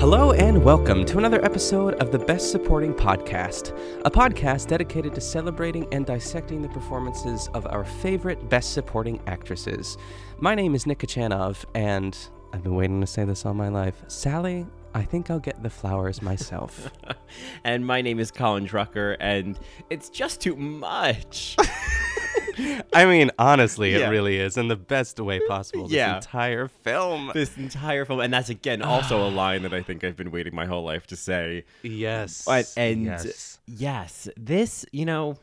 Hello and welcome to another episode of the Best Supporting Podcast, a podcast dedicated to celebrating and dissecting the performances of our favorite Best Supporting actresses. My name is Nick Kachanov, and I've been waiting to say this all my life. Sally, I think I'll get the flowers myself. and my name is Colin Drucker, and it's just too much. I mean, honestly, Yeah. it really is in the best way possible. This Yeah. entire film. this entire film, and that's again also a line that I think I've been waiting my whole life to say. Yes. But, and yes. yes, this, you know,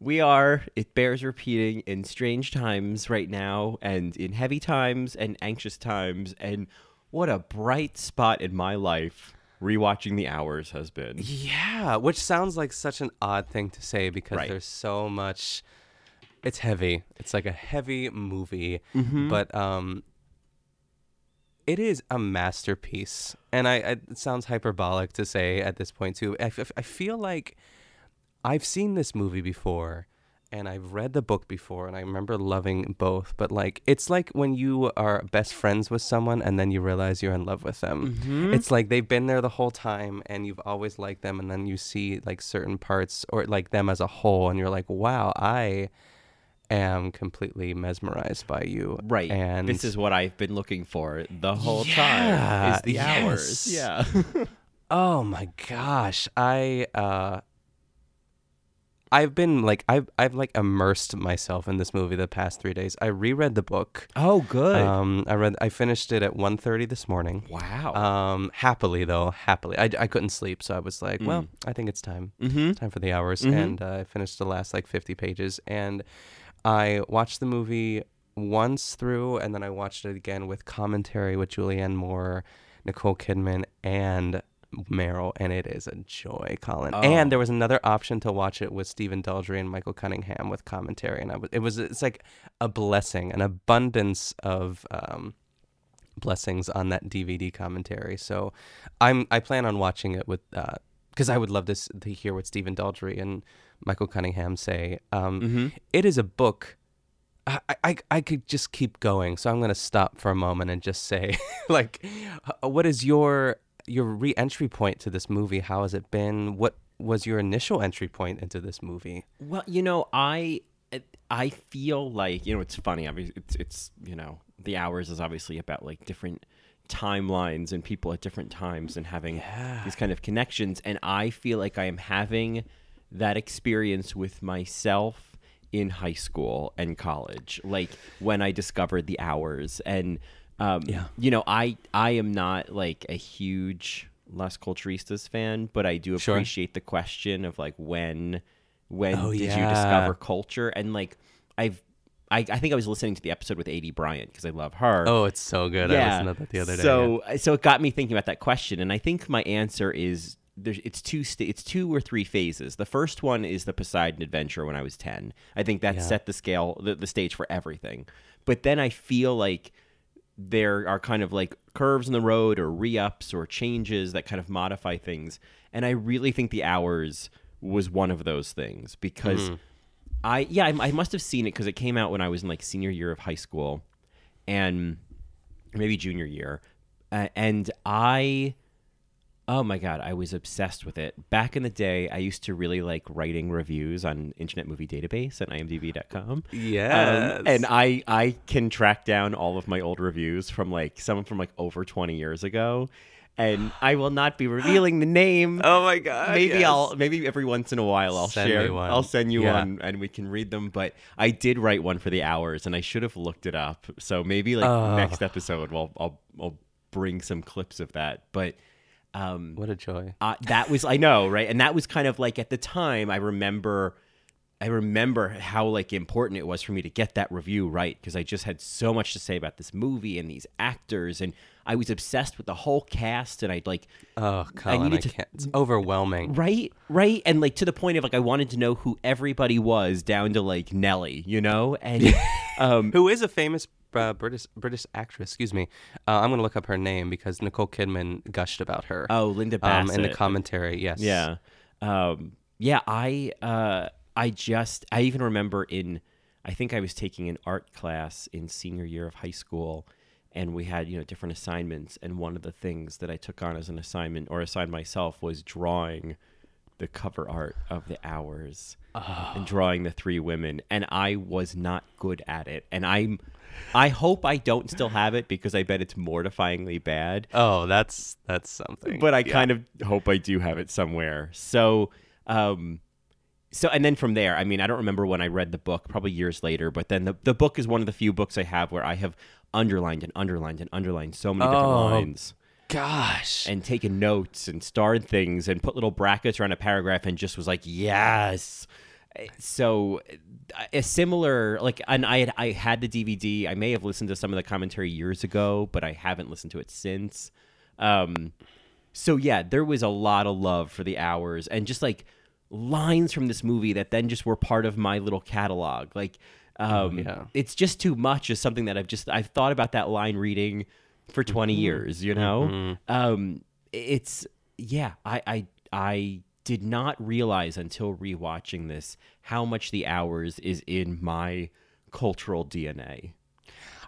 we are, it bears repeating, in strange times right now, and in heavy times and anxious times. And what a bright spot in my life rewatching The Hours has been. Yeah, which sounds like such an odd thing to say because Right. there's so much. It's heavy. It's like a heavy movie, Mm-hmm. but um, it is a masterpiece. And I, I it sounds hyperbolic to say at this point too. I, f- I feel like I've seen this movie before. And I've read the book before, and I remember loving both. But like, it's like when you are best friends with someone, and then you realize you're in love with them. Mm-hmm. It's like they've been there the whole time, and you've always liked them, and then you see like certain parts or like them as a whole, and you're like, wow, I am completely mesmerized by you. Right. And this is what I've been looking for the whole time Yeah, is the hours. Yeah. Oh my gosh. I uh I've been like I've I've like immersed myself in this movie the past 3 days. I reread the book. oh, good. Um I read I finished it at 1:30 this morning. wow. Um happily though, happily. I, I couldn't sleep, so I was like, well, Mm. I think it's time. mm-hmm. It's time for the hours Mhm. and uh, I finished the last like 50 pages and I watched the movie once through and then I watched it again with commentary with Julianne Moore, Nicole Kidman and Meryl and it is a joy, Colin. Oh. And there was another option to watch it with Stephen Daldry and Michael Cunningham with commentary and I was it was it's like a blessing, an abundance of um blessings on that DVD commentary. So I'm I plan on watching it with because I would love this to hear what Stephen Daldry and Michael Cunningham say. Um, Mm-hmm. it is a book. I, I I could just keep going, so I'm gonna stop for a moment and just say, like, uh, what is your your re-entry point to this movie? How has it been? What was your initial entry point into this movie? Well, you know, I I feel like you know it's funny. Obviously, it's it's you know the hours is obviously about like different timelines and people at different times and having these kind of connections. And I feel like I am having that experience with myself in high school and college, like when I discovered the hours. And um, Yeah. you know, I I am not like a huge Las Culturistas fan, but I do Sure. appreciate the question of like when when Oh, did you discover culture and like I've I, I think I was listening to the episode with Aidy Bryant because I love her. Oh, it's so good. I listened to that the other day. So so it got me thinking about that question, and I think my answer is there's it's two sta- it's two or three phases. The first one is the Poseidon adventure when I was ten. I think that Yeah. set the scale the, the stage for everything. But then I feel like there are kind of like curves in the road or re-ups or changes that kind of modify things, and I really think the hours was one of those things because. I yeah, I, I must have seen it because it came out when I was in like senior year of high school, and maybe junior year, uh, and I, oh my god, I was obsessed with it. Back in the day, I used to really like writing reviews on Internet Movie Database at IMDb.com. Yes. Um, and I I can track down all of my old reviews from like some from like over twenty years ago, and I will not be revealing the name. Oh my god! maybe yes. I'll maybe every once in a while I'll Send share. one. I'll send you Yeah. one and we can read them. But I did write one for the hours, and I should have looked it up. So maybe like Oh. next episode, well, I'll I'll bring some clips of that. But um, What a joy! uh, that was I know right, and that was kind of like at the time I remember. I remember how like important it was for me to get that review right because I just had so much to say about this movie and these actors and I was obsessed with the whole cast and I'd like Oh, Colin, I, needed to- can't. It's overwhelming. Right, right, and like to the point of like I wanted to know who everybody was, down to like Nelly, you know, and um, Who is a famous uh, British British actress? Excuse me. Uh, I'm gonna look up her name because Nicole Kidman gushed about her. oh, Linda um, Bassett in the commentary. Yes. Yeah, um, yeah. I uh, I just I even remember in I think I was taking an art class in senior year of high school. And we had, you know, different assignments. And one of the things that I took on as an assignment or assigned myself was drawing the cover art of the hours and drawing the three women and i was not good at it. And i'm i hope i don't still have it because i bet it's mortifyingly bad. Oh, that's that's something. but i Yeah. kind of hope i do have it somewhere. So um so and then from there i mean i don't remember when i read the book probably years later but then the, the book is one of the few books i have where i have underlined and underlined and underlined so many different Oh, lines Gosh. and taken notes and starred things and put little brackets around a paragraph and just was like, yes. So a similar like and I had I had the DVD. I may have listened to some of the commentary years ago, but I haven't listened to it since. Um so yeah, there was a lot of love for the hours and just like lines from this movie that then just were part of my little catalog. Like um yeah. it's just too much is something that I've just I've thought about that line reading for 20 years, you know? Um it's yeah, I I I did not realize until rewatching this how much the hours is in my cultural DNA.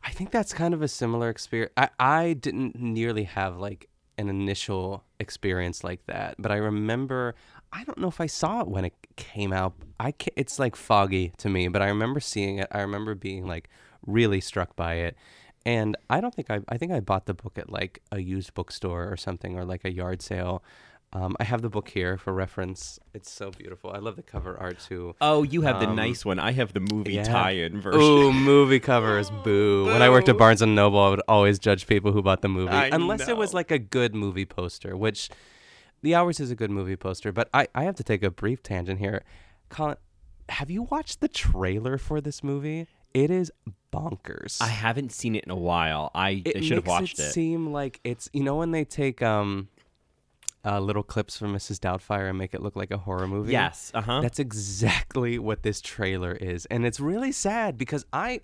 I think that's kind of a similar experience. I, I didn't nearly have like an initial experience like that, but I remember. I don't know if I saw it when it came out. I it's like foggy to me, but I remember seeing it. I remember being like really struck by it, and I don't think I. I think I bought the book at like a used bookstore or something, or like a yard sale. Um, I have the book here for reference. It's so beautiful. I love the cover art too. Oh, you have the Um, nice one. I have the movie yeah. tie-in version. Ooh, movie covers, boo. When I worked at Barnes and Noble, I would always judge people who bought the movie, I unless it was like a good movie poster. Which, The Hours is a good movie poster. But I, I have to take a brief tangent here. Colin, have you watched the trailer for this movie? It is bonkers. I haven't seen it in a while. I, I should have watched it, it. seem like it's you know when they take um. Uh, little clips from Mrs. Doubtfire and make it look like a horror movie. Yes, uh-huh. That's exactly what this trailer is, and it's really sad because I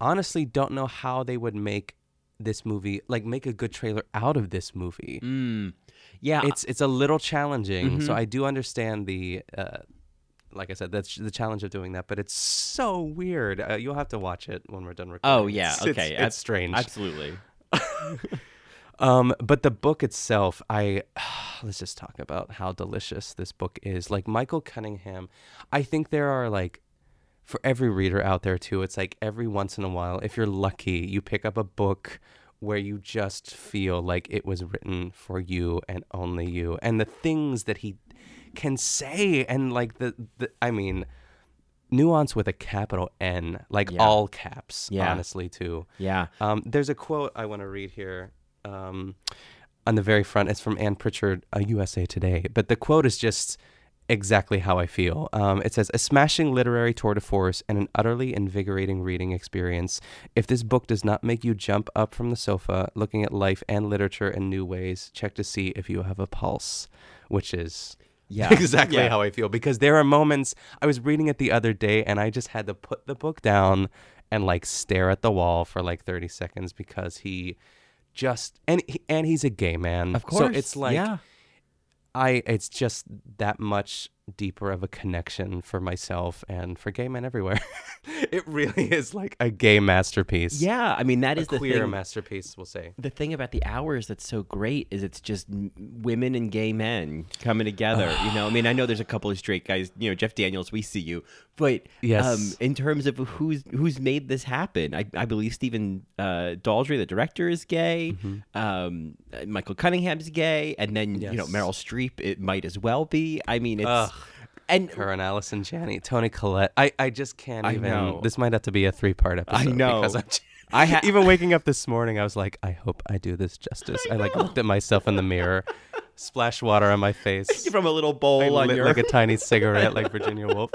honestly don't know how they would make this movie like make a good trailer out of this movie. Mm. Yeah, It's it's a little challenging, so Mhm. I do understand the. Uh, like I said, that's the challenge of doing that, but it's so weird. Uh, you'll have to watch it when we're done recording. Oh yeah, It's- okay. it's, it's strange. Absolutely. Um, but the book itself, I let's just talk about how delicious this book is. Like Michael Cunningham, I think there are like for every reader out there too. It's like every once in a while, if you're lucky, you pick up a book where you just feel like it was written for you and only you, and the things that he can say, and like the, the I mean. Nuance with a capital N, like Yeah. all caps, Yeah. honestly, too. Yeah. Um, there's a quote I want to read here. Um, on the very front, it's from Ann Pritchard, uh, USA Today. But the quote is just exactly how I feel. Um, it says, A smashing literary tour de force and an utterly invigorating reading experience. If this book does not make you jump up from the sofa, looking at life and literature in new ways, check to see if you have a pulse, which is. Yeah. exactly Yeah. how I feel because there are moments I was reading it the other day and I just had to put the book down and like stare at the wall for like 30 seconds because he just and and he's a gay man. Of So course, it's like yeah. I it's just that much deeper of a connection for myself and for gay men everywhere. it really is like a gay masterpiece. Yeah, I mean that a is the queer thing. masterpiece, we'll say. the thing about the hours that's so great is it's just women and gay men coming together. you know, I mean, I know there's a couple of straight guys. You know, Jeff Daniels, we see you, but Yes. um, in terms of who's who's made this happen, I, I believe Stephen uh, Daldry, the director, is gay. Um, uh, Michael Cunningham's gay, and then you know Meryl Streep. It might as well be. I mean, it's Ugh. And Her and Allison Janney, Toni Collette. I, I just can't I even. know. This might have to be a three part episode. I know. Because I'm j- I ha- even waking up this morning, I was like, I hope I do this justice. I, like looked at myself in the mirror, splash water on my face. from a little I bowl on lit your like a tiny cigarette, like Virginia Woolf.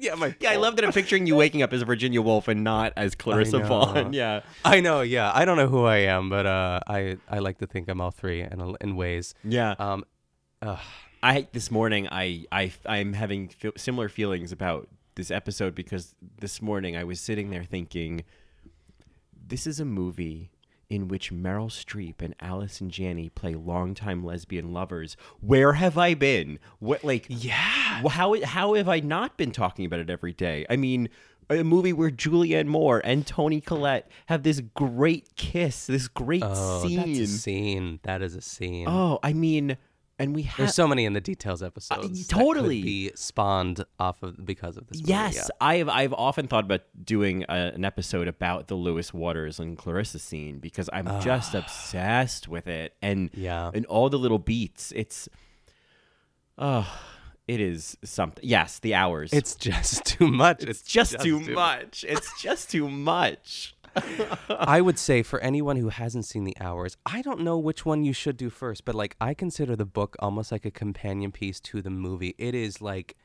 yeah, my. Yeah, I love that I'm picturing you waking up as Virginia Woolf and not as Clarissa know. Vaughn. Yeah. I know, yeah. I don't know who I am, but uh, I I like to think I'm all three in in ways. Yeah. Um, ugh. I this morning I I I'm having fe- similar feelings about this episode because this morning I was sitting there thinking this is a movie in which Meryl Streep and Allison Janney play longtime lesbian lovers. Where have I been? What like Yeah. how how have I not been talking about it every day? I mean, a movie where Julianne Moore and Toni Collette have this great kiss, this great Oh, scene. that's a scene. That is a scene. Oh, I mean, and we have There's so many in the details episodes. could totally. be spawned off of because of this. movie, Yes, yeah. I've I've often thought about doing a, an episode about the Louis Waters and Clarissa scene because I'm just ah. obsessed with it and Yeah. and all the little beats. It's oh, it is something. Yes, the hours. It's just too much. it's just, too much. It's just too much. I would say for anyone who hasn't seen the hours, I don't know which one you should do first, but like I consider the book almost like a companion piece to the movie. It is like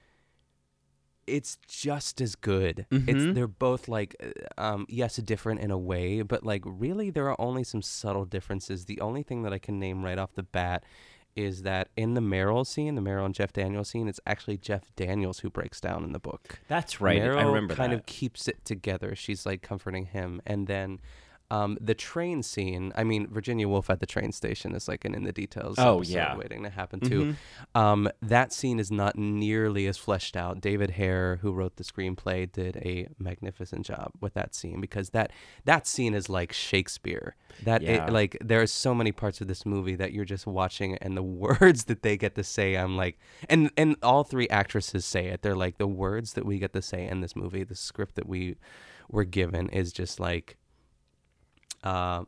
it's just as good. It's they're both like uh, um yes, different in a way, but like really there are only some subtle differences. The only thing that I can name right off the bat is that in the Meryl scene, the Meryl and Jeff Daniels scene, it's actually Jeff Daniels who breaks down in the book. That's right. Meryl I remember kind that. of keeps it together. She's like comforting him, and then um, the train scene. I mean, Virginia Woolf at the train station is like an in the details. Oh, yeah. waiting to happen too. Um, that scene is not nearly as fleshed out. David Hare, who wrote the screenplay, did a magnificent job with that scene because that that scene is like Shakespeare. That Yeah. it, like there are so many parts of this movie that you're just watching, and the words that they get to say, I'm like, and and all three actresses say it. They're like the words that we get to say in this movie, the script that we were given is just like, uh,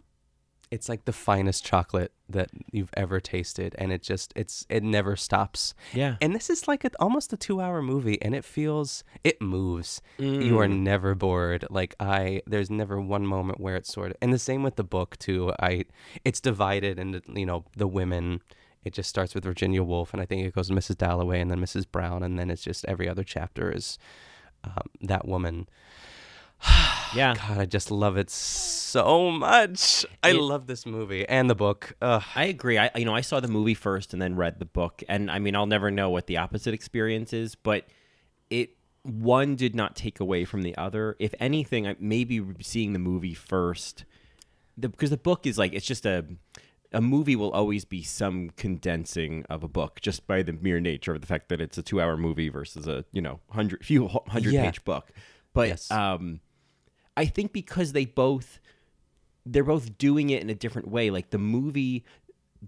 it's like the finest chocolate that you've ever tasted, and it just it's it never stops. Yeah. And this is like a, almost a two-hour movie, and it feels it moves. You are never bored. Like I, there's never one moment where it's sort of, and the same with the book too. I, it's divided into you know the women. It just starts with Virginia Woolf, and I think it goes to Mrs. Dalloway, and then Mrs. Brown, and then it's just every other chapter is um, that woman. yeah. God, I just love it so much. I It- love this movie and the book. Ugh. I agree. I you know I saw the movie first and then read the book, and I mean I'll never know what the opposite experience is, but it one did not take away from the other. If anything, I- maybe seeing the movie first, the, because the book is like it's just a a movie will always be some condensing of a book just by the mere nature of the fact that it's a two hour movie versus a you know hundred few hundred Yeah. page book. But Yes. um, I think because they both they're both doing it in a different way. Like the movie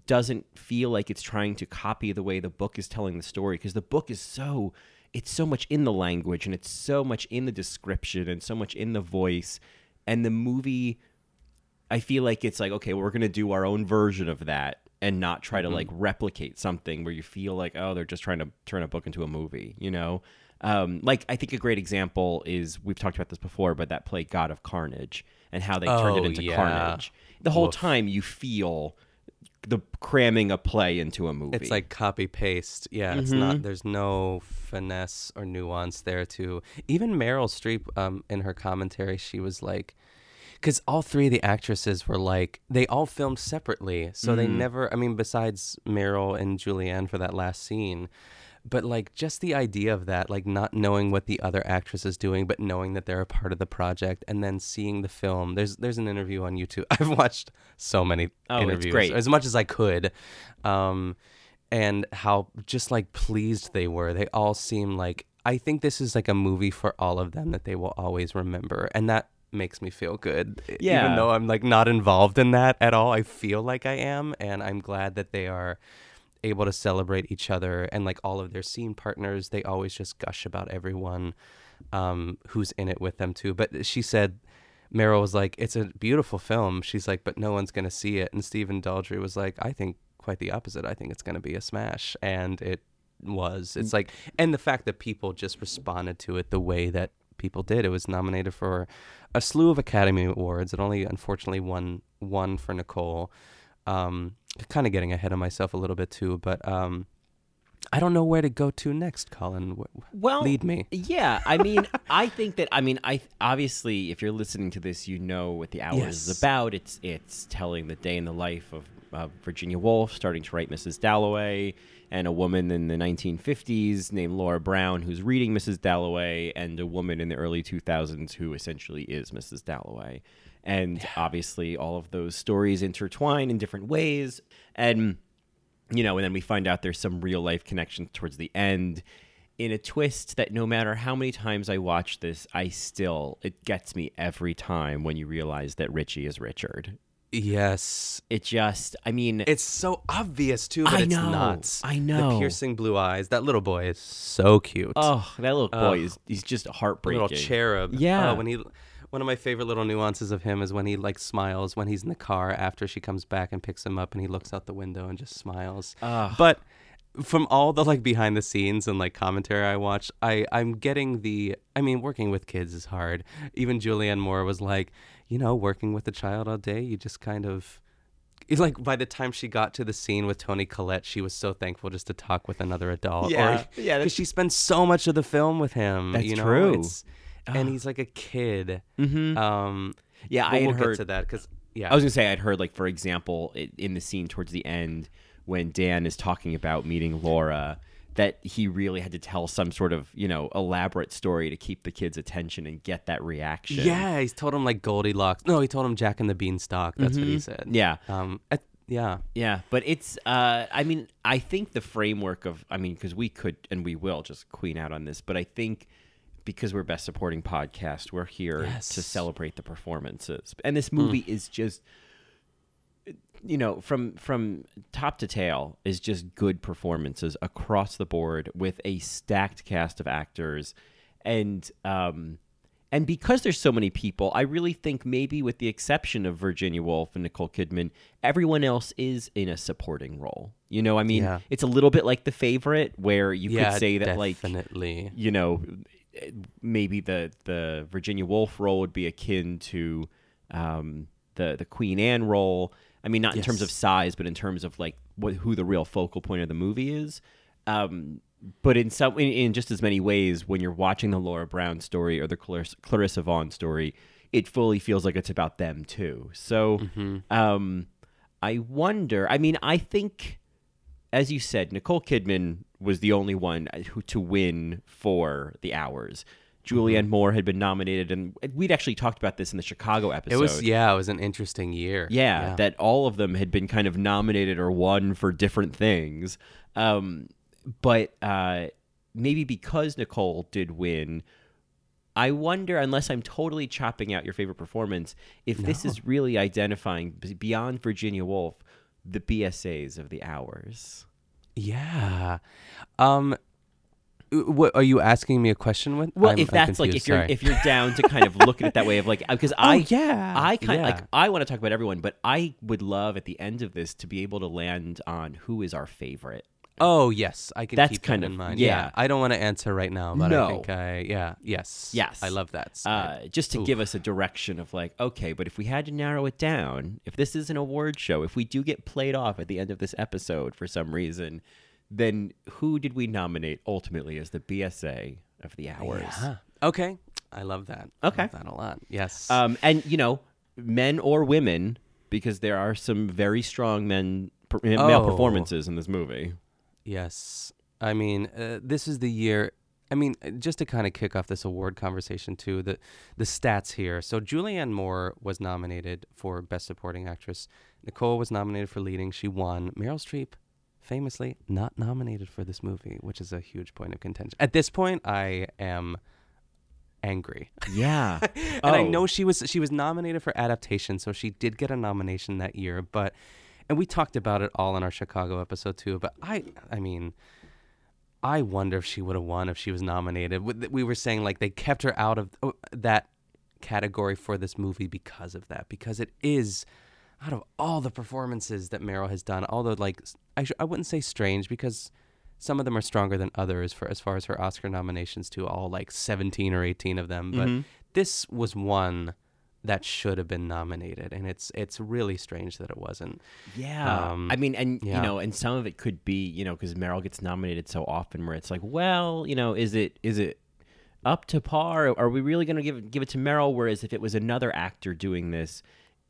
doesn't feel like it's trying to copy the way the book is telling the story because the book is so it's so much in the language and it's so much in the description and so much in the voice and the movie I feel like it's like okay, we're going to do our own version of that and not try to mm-hmm. like replicate something where you feel like oh, they're just trying to turn a book into a movie, you know? Um, like I think a great example is we've talked about this before, but that play God of Carnage and how they turned it Oh, into yeah. Carnage. The whole Woof. time you feel the cramming a play into a movie. It's like copy paste. Yeah, it's not. There's no finesse or nuance there. To even Meryl Streep, um, in her commentary, she was like, because all three of the actresses were like, they all filmed separately, so they never. I mean, besides Meryl and Julianne for that last scene. But like just the idea of that, like not knowing what the other actress is doing, but knowing that they're a part of the project, and then seeing the film. There's there's an interview on YouTube. I've watched so many Oh, it's interviews, great. as much as I could. Um, and how just like pleased they were. They all seem like I think this is like a movie for all of them that they will always remember, and that makes me feel good. Yeah. Even though I'm like not involved in that at all, I feel like I am, and I'm glad that they are able to celebrate each other and like all of their scene partners. They always just gush about everyone um, who's in it with them too. But she said. Meryl was like, "It's a beautiful film." She's like, "But no one's gonna see it." And Stephen Daldry was like, "I think quite the opposite. I think it's gonna be a smash," and it was. It's like, and the fact that people just responded to it the way that people did. It was nominated for a slew of Academy Awards. It only unfortunately won one for Nicole. Um, kind of getting ahead of myself a little bit too, but um, I don't know where to go to next, Colin. Well, lead me. Yeah, I mean, I think that I mean, I obviously, if you're listening to this, you know what the hours Yes. is about. It's it's telling the day in the life of uh, Virginia Woolf, starting to write Mrs. Dalloway, and a woman in the 1950s named Laura Brown who's reading Mrs. Dalloway, and a woman in the early 2000s who essentially is Mrs. Dalloway. And obviously, all of those stories intertwine in different ways, and you know, and then we find out there's some real life connection towards the end in a twist that no matter how many times I watch this, I still, it gets me every time when you realize that Richie is Richard. Yes. It just, I mean, It's so obvious too, but I it's know, not. I know. The piercing blue eyes. That little boy is so cute. oh, that little boy Ugh. is, he's just heartbreaking. little cherub. Yeah. Oh, when he, one of my favorite little nuances of him is when he like smiles when he's in the car after she comes back and picks him up, and he looks out the window and just smiles. Ugh. But from all the like behind the scenes and like commentary I watched, I I'm getting the. I mean, working with kids is hard. Even Julianne Moore was like, you know, working with a child all day, you just kind of. It's like by the time she got to the scene with Toni Collette, she was so thankful just to talk with another adult. Yeah, or, yeah, because she spends so much of the film with him. That's you know? true. It's- and he's like a kid. Mhm. Um, Yeah, I had we'll heard- get to that because yeah, I was gonna say I'd heard like for example i- in the scene towards the end when Dan is talking about meeting Laura that he really had to tell some sort of you know elaborate story to keep the kids' attention and get that reaction. yeah, he's told him like Goldilocks. No, he told him Jack and the Beanstalk. That's what he Mhm. said. Yeah. Um. I- yeah. Yeah, but it's uh I mean, I think the framework of I mean, because we could and we will just queen out on this, but I think because we're best supporting podcast, we're here Yes. to celebrate the performances. And this movie is just you know, from from top to tail is just good performances across the board with a stacked cast of actors and um and because there's so many people, I really think maybe with the exception of Virginia Woolf and Nicole Kidman, everyone else is in a supporting role. You know, I mean, Yeah. it's a little bit like The Favorite where you yeah, could say that like definitely. you know, maybe the the Virginia Woolf role would be akin to um, the the Queen Anne role. I mean, not in terms of size, but in terms of like what, who the real focal point of the movie is. Um, but in some, in, in just as many ways, when you're watching the Laura Brown story or the Clarissa, Clarissa Vaughn story, it fully feels like it's about them too. So, um, I wonder. I mean, I think as you said, Nicole Kidman was the only one who to win for the hours. Julianne Mm-hmm. Moore had been nominated, and we'd actually talked about this in the Chicago episode. It was yeah, it was an interesting year. Yeah, that all of them had been kind of nominated or won for different things. Um, but uh, maybe because Nicole did win, I wonder, unless I'm totally chopping out your favorite performance, if this is really identifying beyond Virginia Woolf the BSAs of the hours. Yeah. Um. What are you asking me a question with? Well, I'm- if that's like if you're sorry. if you're down to kind of look at it that way of like because I Oh, yeah, I kind yeah. like I want to talk about everyone, but I would love at the end of this to be able to land on who is our favorite. Oh yes, I can That's keep kind that of- in mind. yeah. I don't want to answer right now, but No. I think I yeah yes Yes. I love that. Uh, just to Oof. give us a direction of like, okay, but if we had to narrow it down, if this is an award show, if we do get played off at the end of this episode for some reason, then who did we nominate ultimately as the BSA of the hours? Yeah. Okay, I love that. Okay. love that a lot. Yes. Um, and you know, men or women, because there are some very strong men male Oh. performances in this movie. Yes. I mean, uh, this is the year. I mean, uh, just to kind of kick off this award conversation too, the the stats here. So Julianne Moore was nominated for Best Supporting Actress. Nicole was nominated for leading. She won. Meryl Streep famously not nominated for this movie, which is a huge point of contention. At this point, I am angry. Yeah. and oh. I know she was she was nominated for adaptation, so she did get a nomination that year, but and we talked about it all in our Chicago episode too, but I I mean I wonder if she would have won if she was nominated. We- We were saying like they kept her out of oh, that category for this movie because of that, because it is out of all the performances that Meryl has done, although like I sh- I wouldn't say strange because some of them are stronger than others for as far as her Oscar nominations to all like 17 or 18 of them, but Mhm. this was one that should have been nominated and it's it's really strange that it wasn't. Yeah. Um, I mean, and yeah. you know, and some of it could be, you know, because Meryl gets nominated so often, where it's like, well, you know, is it is it up to par? Are we really going to give it- give it to Meryl? Whereas if it was another actor doing this,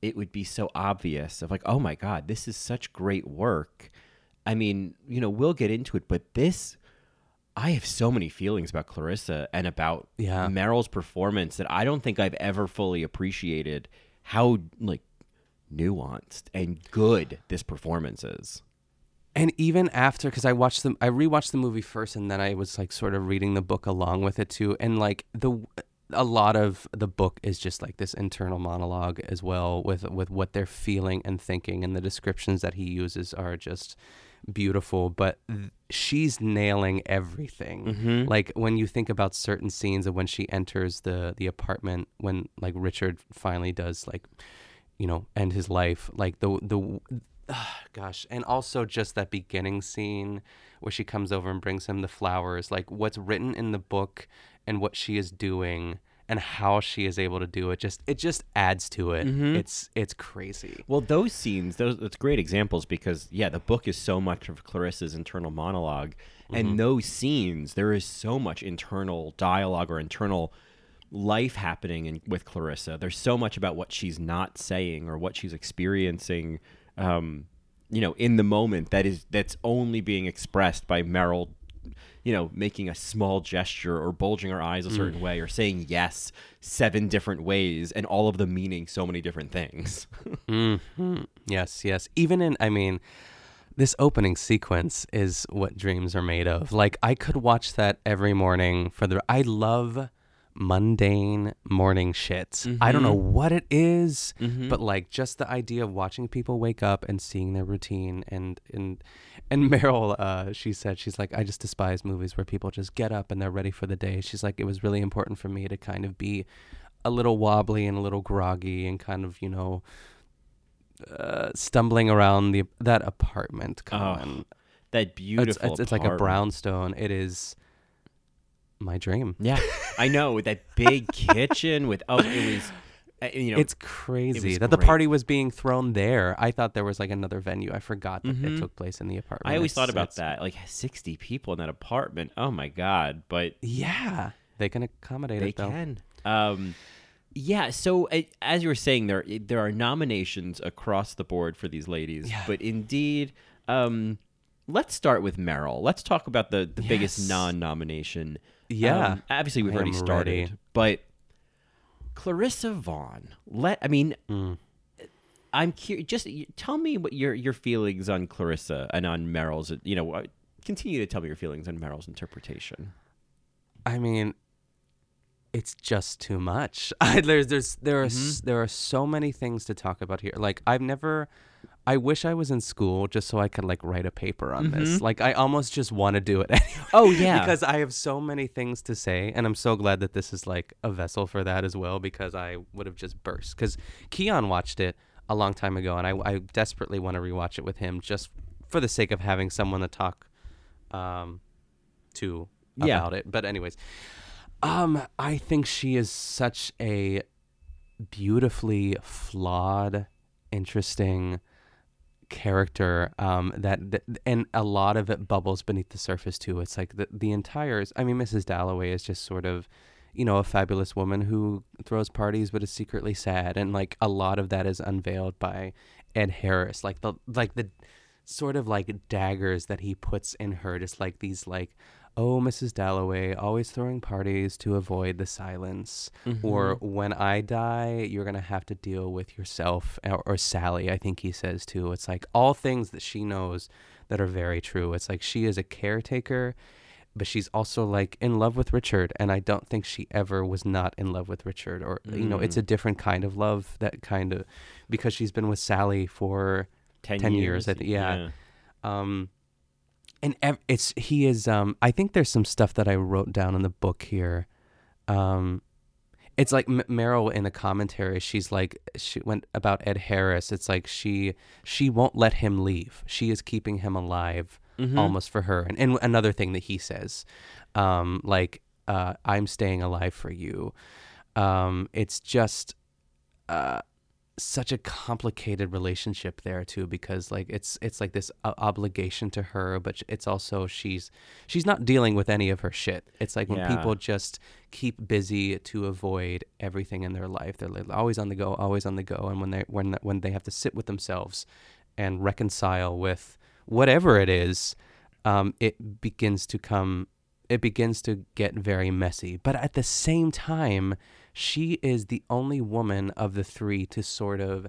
it would be so obvious of like, oh my god, this is such great work. I mean, you know, we'll get into it, but this. I have so many feelings about Clarissa and about Yeah. Meryl's performance that I don't think I've ever fully appreciated how like nuanced and good this performance is. And even after, because I watched the, I rewatched the movie first, and then I was like sort of reading the book along with it too. And like the, a lot of the book is just like this internal monologue as well, with with what they're feeling and thinking, and the descriptions that he uses are just beautiful. But she's nailing everything. Mhm. Like when you think about certain scenes of when she enters the the apartment, when like Richard finally does like, you know, end his life. Like the the ah, gosh and also just that beginning scene where she comes over and brings him the flowers like what's written in the book and what she is doing and how she is able to do it just it just adds to it Mhm. it's it's crazy Well, those scenes, those that's great examples because yeah, the book is so much of Clarissa's internal monologue, Mhm. and those scenes there is so much internal dialogue or internal life happening in, with Clarissa. There's so much about what she's not saying or what she's experiencing, um, you know, in the moment that is that's only being expressed by Meryl. You know, making a small gesture or bulging our eyes a Mm. certain way or saying yes seven different ways and all of them meaning so many different things. hmm Yes, yes. Even in, I mean, this opening sequence is what dreams are made of. Like, I could watch that every morning for the. I love mundane morning shit. I don't know Mhm. what it is, Mhm. but like just the idea of watching people wake up and seeing their routine and and and Meryl, uh, she said she's like I just despise movies where people just get up and they're ready for the day. She's like it was really important for me to kind of be a little wobbly and a little groggy and kind of you know uh, stumbling around the that apartment. Oh, that it's, beautiful. it's, it's like a brownstone. It is my dream. Yeah, I know with that big kitchen with oh, it was. uh, You know, it's crazy was that the party was being thrown there. I thought there was like another venue. I forgot that Mhm. it took place in the apartment. I always It's- thought about it's- that, like sixty people in that apartment. Oh my god! But Yeah, they can accommodate they it though. can. Um, yeah. So uh, as you were saying, there there are nominations across the board for these ladies. Yeah. But indeed, um, let's start with Meryl. Let's talk about the the biggest non-nomination. Yeah. Um, obviously we've I already started, ready. but Clarissa Vaughn. Let I mean. Mm. I'm curious. Just tell me what your your feelings on Clarissa and on Meryl's. You know, uh, continue to tell me your feelings on Meryl's interpretation. I mean, it's just too much. I, there's there's there are Mm-hmm. there are so many things to talk about here. Like I've never. I wish I was in school just so I could like write a paper on this. Mhm. Like I almost just want to do it. Anyway, Oh, yeah. because I have so many things to say, and I'm so glad that this is like a vessel for that as well. Because I would have just burst. Because Keon watched it a long time ago, and I, I desperately want to rewatch it with him just for the sake of having someone to talk um, to Yeah. about it. But anyways, um, I think she is such a beautifully flawed, interesting character um that, that and a lot of it bubbles beneath the surface too. It's like the the entire i mean mrs dalloway is just sort of you know a fabulous woman who throws parties but is secretly sad. And like a lot of that is unveiled by ed harris. Like the like the sort of like daggers that he puts in her just like these like oh, Mrs. Dalloway, always throwing parties to avoid the silence. Or mm-hmm. when I die, you're going to have to deal with yourself. Or, or Sally, I think he says too. It's like all things that she knows that are very true. It's like she is a caretaker, but she's also like in love with Richard. And I don't think she ever was not in love with Richard. Or, you know, it's a mm. different kind of love that kind of, because she's been with Sally for 10 10, years. years, I think, yeah. yeah. Um, and ev- it's he is um i think there's some stuff that i wrote down in the book here. Um it's like M- meryl in the commentary she's like she went about ed harris. It's like she she won't let him leave. She is keeping him alive almost for her. And, and another thing that he says um like uh i'm staying alive for you. Um it's just uh such a complicated relationship there too because like it's it's like this uh, obligation to her but it's also she's she's not dealing with any of her shit it's like when Yeah. people just keep busy to avoid everything in their life they're like always on the go always on the go and when they when when they have to sit with themselves and reconcile with whatever it is um it begins to come it begins to get very messy but at the same time she is the only woman of the three to sort of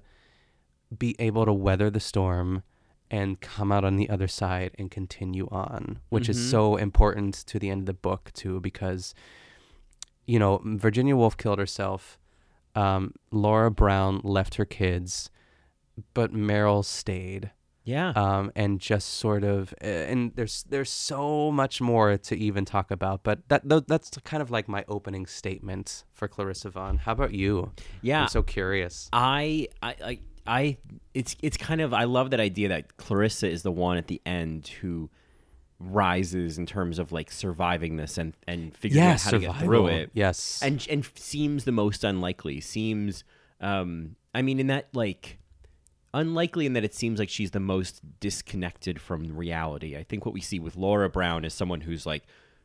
be able to weather the storm and come out on the other side and continue on, which is so important to the end of the book too, because you know Virginia Woolf killed herself, um, Laura Brown left her kids, but Meryl stayed Yeah. um, and just sort of uh, and there's there's so much more to even talk about but that that's kind of like my opening statement for Clarissa Vaughn. How about you? Yeah. I'm so curious. I, I, I, I, it's, it's kind of, I love that idea that Clarissa is the one at the end who rises in terms of like surviving this and, and figuring Yeah, out how to get through it. Yes. And, and seems the most unlikely. Seems, um, I mean, in that like, unlikely in that it seems like she's the most disconnected from reality. I think what we see with Laura Brown is someone who's like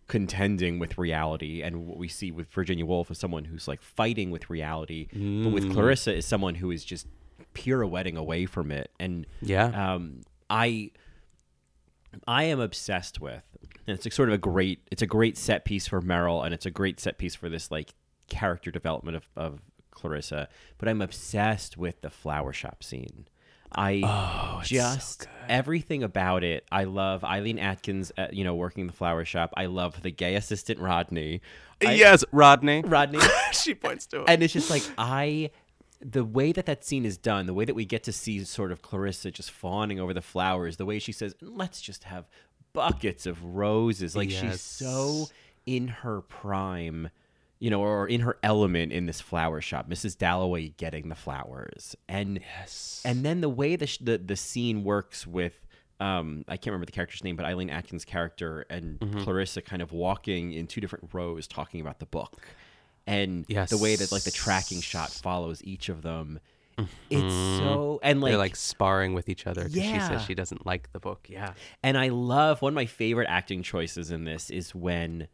contending with reality, and what we see with Virginia Woolf is someone who's like fighting with reality. But with Clarissa is someone who is just pirouetting away from it. And Yeah. um, I I am obsessed with, and it's like sort of a great it's a great set piece for Meryl, and it's a great set piece for this like character development of, of Clarissa. But I'm obsessed with the flower shop scene. I Oh, just everything about it. I love Eileen Atkins, uh, you know, working the flower shop. I love the gay assistant Rodney. I- yes, Rodney. Rodney. she points to it. and it's just like I the way that that scene is done the way that we get to see sort of clarissa just fawning over the flowers the way she says let's just have buckets of roses like she's so in her prime you know or in her element in this flower shop mrs dalloway getting the flowers and yes. and then the way the sh- the, the scene works with um, I can't remember the character's name, but Eileen Atkins' character and Mm-hmm. Clarissa kind of walking in two different rows talking about the book, and Yes. the way that like the tracking shot follows each of them. It's so and like, They're like sparring with each other because she says she doesn't like the book. Yeah. and I love one of my favorite acting choices in this is when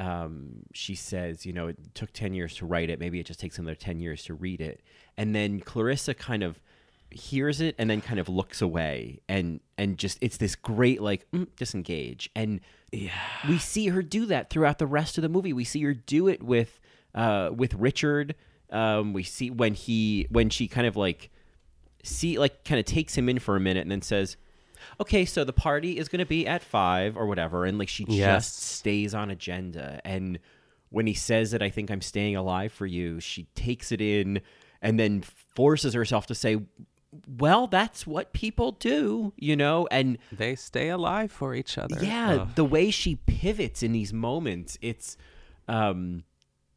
um, she says, you know, it took 10 years to write it. Maybe it just takes another 10 years to read it. And then Clarissa kind of hears it and then kind of looks away and and just it's this great like mm, disengage and yeah we see her do that throughout the rest of the movie we see her do it with uh with richard um we see when he when she kind of like see like kind of takes him in for a minute and then says okay so the party is going to be at five or whatever and like she Yes. just stays on agenda and when he says that i think i'm staying alive for you she takes it in and then forces herself to say well that's what people do you know and They stay alive for each other. yeah, Ugh. the way she pivots in these moments, it's um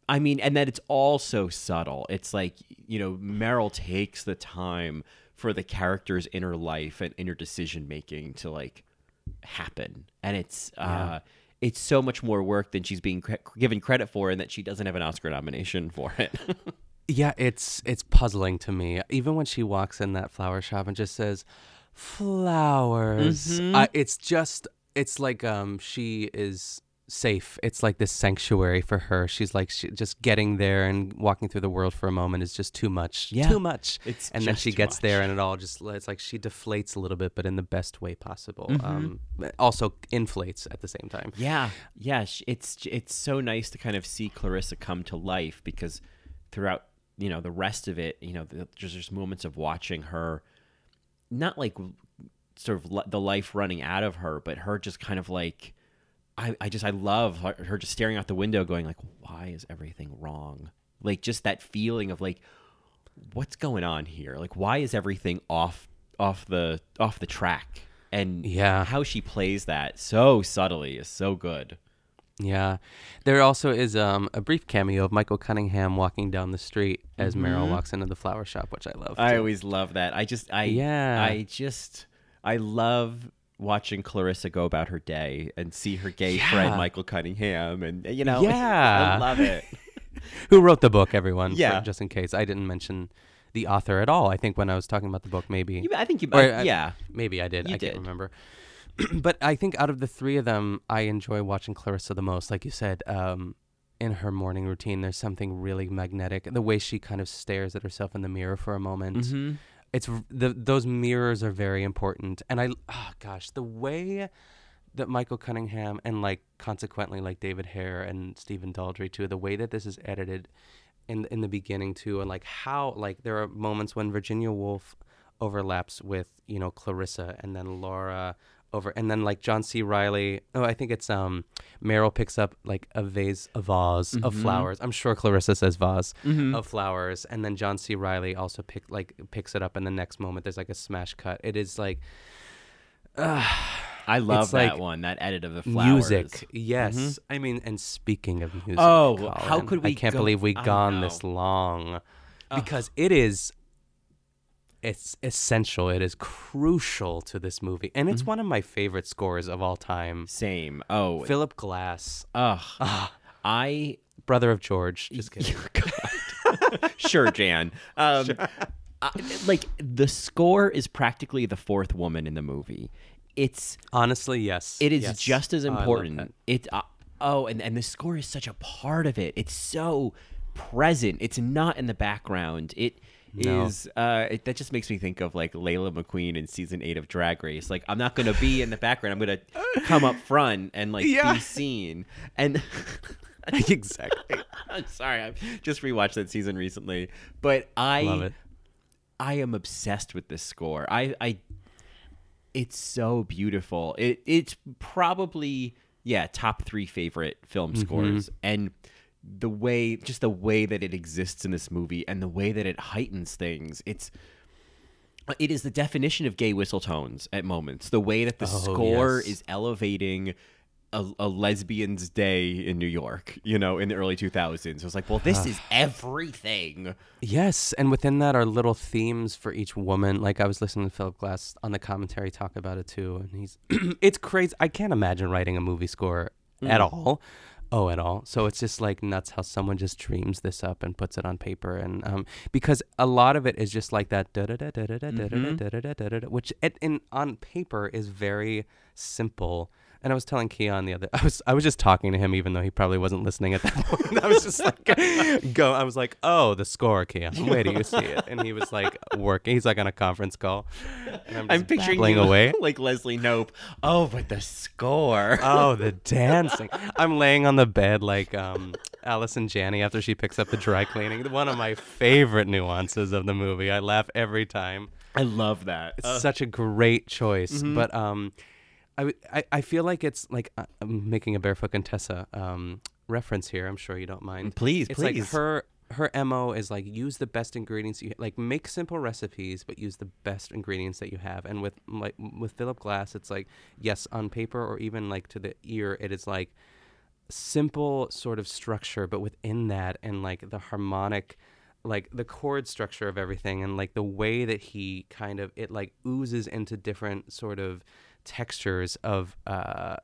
I mean, and that it's all so subtle. It's like, you know, Meryl takes the time for the character's inner life and inner decision making to like happen. And it's uh it's so much more work than she's being cre- given credit for and that she doesn't have an Oscar nomination for it. Yeah, it's it's puzzling to me. Even when she walks in that flower shop and just says flowers, Mhm. I, it's just it's like um she is safe. It's like this sanctuary for her. She's like she, just getting there and walking through the world for a moment is just too much. Yeah. Too much. It's and then she gets there and it all just it's like she deflates a little bit but in the best way possible. Mhm. Um also inflates at the same time. Yeah, yeah. It's it's so nice to kind of see Clarissa come to life because throughout you know the rest of it, you know, there's just moments of watching her, not like sort of the life running out of her, but her just kind of like, I I just I love her, her just staring out the window, going like, why is everything wrong? Like just that feeling of like, what's going on here? Like why is everything off off the off the track? And Yeah. how she plays that so subtly is so good. Yeah. There also is um, a brief cameo of Michael Cunningham walking down the street as Meryl Mhm. walks into the flower shop, which I love. I too. always love that. I just I Yeah. I just I love watching Clarissa go about her day and see her gay friend Michael Cunningham and you know Yeah. I love it. Who wrote the book, everyone? for- Yeah. just in case. I didn't mention the author at all. I think when I was talking about the book, maybe. You- I think you- Or, I- uh, yeah. Maybe I did. You I did. can't remember. but I think out of the three of them, I enjoy watching Clarissa the most. Like you said, um, in her morning routine, there's something really magnetic. The way she kind of stares at herself in the mirror for a moment. Mhm. It's the those mirrors are very important. And I, oh gosh, the way that Michael Cunningham and like consequently like David Hare and Stephen Daldry too, the way that this is edited in in the beginning too, and like how like there are moments when Virginia Woolf overlaps with you know Clarissa and then Laura over and then like John C. Reilly. Oh, I think it's um Meryl picks up like a vase, a vase of Mhm. flowers. I'm sure Clarissa says vase Mhm. of flowers, and then John C. Reilly also pick like picks it up, and the next moment there's like a smash cut. It is like. I love that like one, that edit of the flowers. Music, yes. Mhm. I mean, and speaking of music, Oh, how Colin, could I we can't go- believe we've gone this long Ugh. because it is. It's essential. It is crucial to this movie, and it's one of my favorite scores of all time. Same. Oh, Philip Glass, Ugh. I brother of George. Just kidding. sure, Jan. Um, I- like the score is practically the fourth woman in the movie. It's honestly yes. It is Yes. just as Oh, important. that. it uh, oh, and and the score is such a part of it. It's so present. It's not in the background. It is. Uh, it, that just makes me think of like Laila McQueen in season eight of Drag Race. Like I'm not going to be in the background. I'm going to come up front and like Yeah. be seen. And exactly. I'm sorry. I just rewatched that season recently, but I Love it. I am obsessed with this score. I I it's so beautiful. It it's probably yeah, top 3 favorite film Mhm. scores and the way just the way that it exists in this movie and the way that it heightens things. It's it is the definition of gay whistle tones at moments. The way that the Oh, score yes. is elevating a, a lesbian's day in New York, you know, in the early 2000s. It was like, well, this is everything. Yes, and within that are little themes for each woman. Like I was listening to Philip Glass on the commentary talk about it too, and he's it's crazy. I can't imagine writing a movie score at Mm. all. Oh, at all. So it's just like nuts how someone just dreams this up and puts it on paper, and um, because a lot of it is just like that da da da da da da da da da da da da, which it, in on paper is very simple. And I was telling Keon the other, I was I was just talking to him, even though he probably wasn't listening at that point. I was just like, go. I was like, oh, the score, Keon. Where do you see it? And he was like working. He's like on a conference call. And I'm, I'm picturing you away. like Leslie Knope. Oh, but the score. Oh, the dancing. I'm laying on the bed like um, Allison Janney after she picks up the dry cleaning. One of my favorite nuances of the movie. I laugh every time. I love that. It's Uh, such a great choice. Mhm. But um, I, I, I feel like it's like uh, I'm making a Barefoot Contessa um, reference here. I'm sure you don't mind. Please, it's like her her mo is like use the best ingredients you like make simple recipes but use the best ingredients that you have and with like with philip glass it's like yes on paper or even like to the ear it is like simple sort of structure but within that and like the harmonic like the chord structure of everything and like the way that he kind of it like oozes into different sort of textures of uh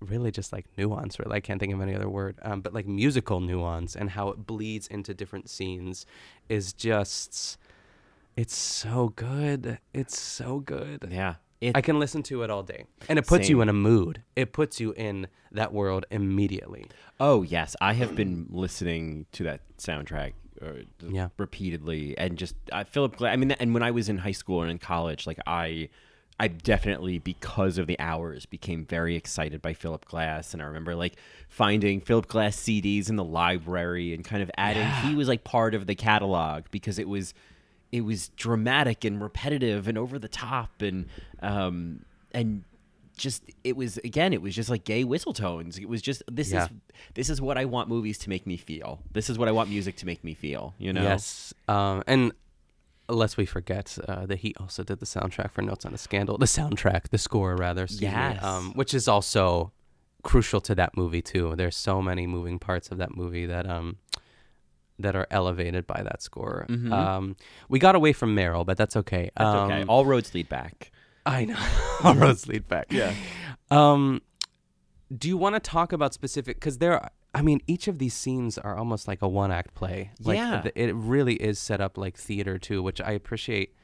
really just like nuance really i can't think of any other word um, but like musical nuance and how it bleeds into different scenes is just it's so good it's so good Yeah. It- I can listen to it all day, and it puts you in a mood. It puts you in that world immediately. Oh yes, I have been listening to that soundtrack uh, Yeah. repeatedly, and just uh, Philip Glass. I mean, and when I was in high school and in college, like I, I definitely because of the hours became very excited by Philip Glass, and I remember like finding Philip Glass CDs in the library and kind of adding. He was like part of the catalog because it was, it was dramatic and repetitive and over the top and um and just it was again it was just like gay whistle tones. It was just this Yeah. is this is what i want movies to make me feel. This is what i want music to make me feel you know? Yes, um, and lest we forget uh, that he also did the soundtrack for Notes on a Scandal. The soundtrack, the score rather, excuse me, um, which is also crucial to that movie too. There's so many moving parts of that movie that um that are elevated by that score. Mhm. Um, we got away from Meryl, but that's okay. that's okay Um, all roads lead back I know. All roads lead back. Yeah. Um, do you want to talk about specific? Because there, are, I mean, each of these scenes are almost like a one-act play. Like, Yeah. th- it really is set up like theater too, which I appreciate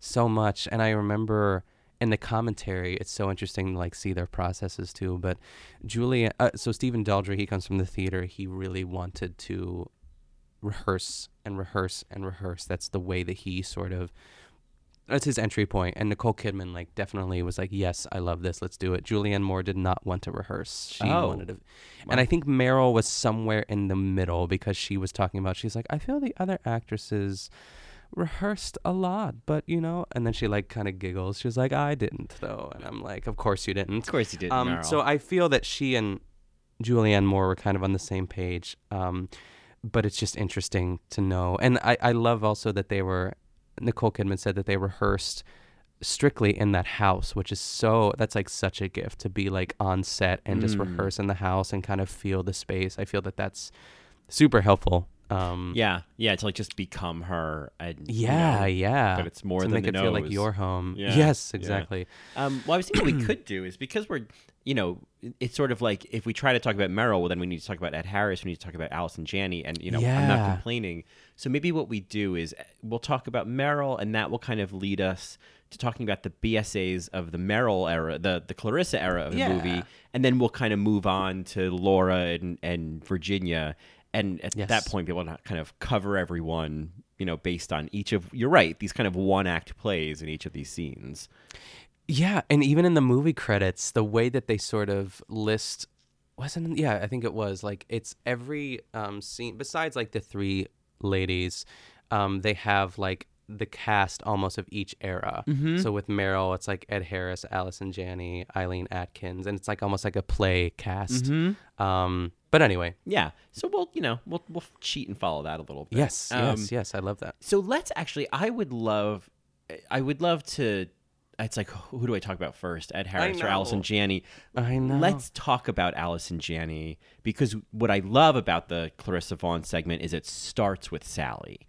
so much. And I remember in the commentary, it's so interesting to like see their processes too. But Julia, uh, so Stephen Daldry, he comes from the theater. He really wanted to rehearse and rehearse and rehearse. That's the way that he sort of that's his entry point. And Nicole Kidman like definitely was like, "Yes, I love this. Let's do it." Julianne Moore did not want to rehearse. She Oh. wanted to, and I think Meryl was somewhere in the middle because she was talking about. She's like, "I feel the other actresses." rehearsed a lot but you know and then she like kind of giggles she's like i didn't though and i'm like of course you didn't of course you didn't um, so I feel that she and Julianne Moore were kind of on the same page. Um, but it's just interesting to know. And I, I love also that they were, Nicole Kidman said that they rehearsed strictly in that house, which is so, that's like such a gift to be like on set and just Mm. rehearse in the house and kind of feel the space. I feel that that's super helpful. Um, yeah yeah to like just become her and you Yeah, know, yeah. but it's more To than make it feel like your home. Yeah, Yes, yeah. exactly. Um, well, I was thinking what we could do is because we're, you know, it's sort of like if we try to talk about Meryl, well, then we need to talk about Ed Harris, we need to talk about Allison Janney, and you know, I'm not complaining. So maybe what we do is we'll talk about Meryl, and that will kind of lead us to talking about the BSAs of the Meryl era, the the Clarissa era of the Yeah. movie, and then we'll kind of move on to Laura and and Virginia, and at Yes. that point, be able to kind of cover everyone. You know, based on each of you're right, these kind of one act plays in each of these scenes. Yeah, and even in the movie credits, the way that they sort of list wasn't yeah, I think it was like it's every um scene besides like the three ladies, um they have like the cast almost of each era. Mhm. So with Meryl, it's like Ed Harris, Allison Janney, Eileen Atkins, and it's like almost like a play cast. Mhm. Um, but anyway, Yeah. So we'll, you know, we'll we'll cheat and follow that a little bit. yes, Um, yes, yes, I love that. So let's actually. I would love. I would love to. It's like who do I talk about first? Ed Harris or Allison. Janney? I know. Let's talk about Allison Janney because what I love about the Clarissa Vaughn segment is it starts with Sally.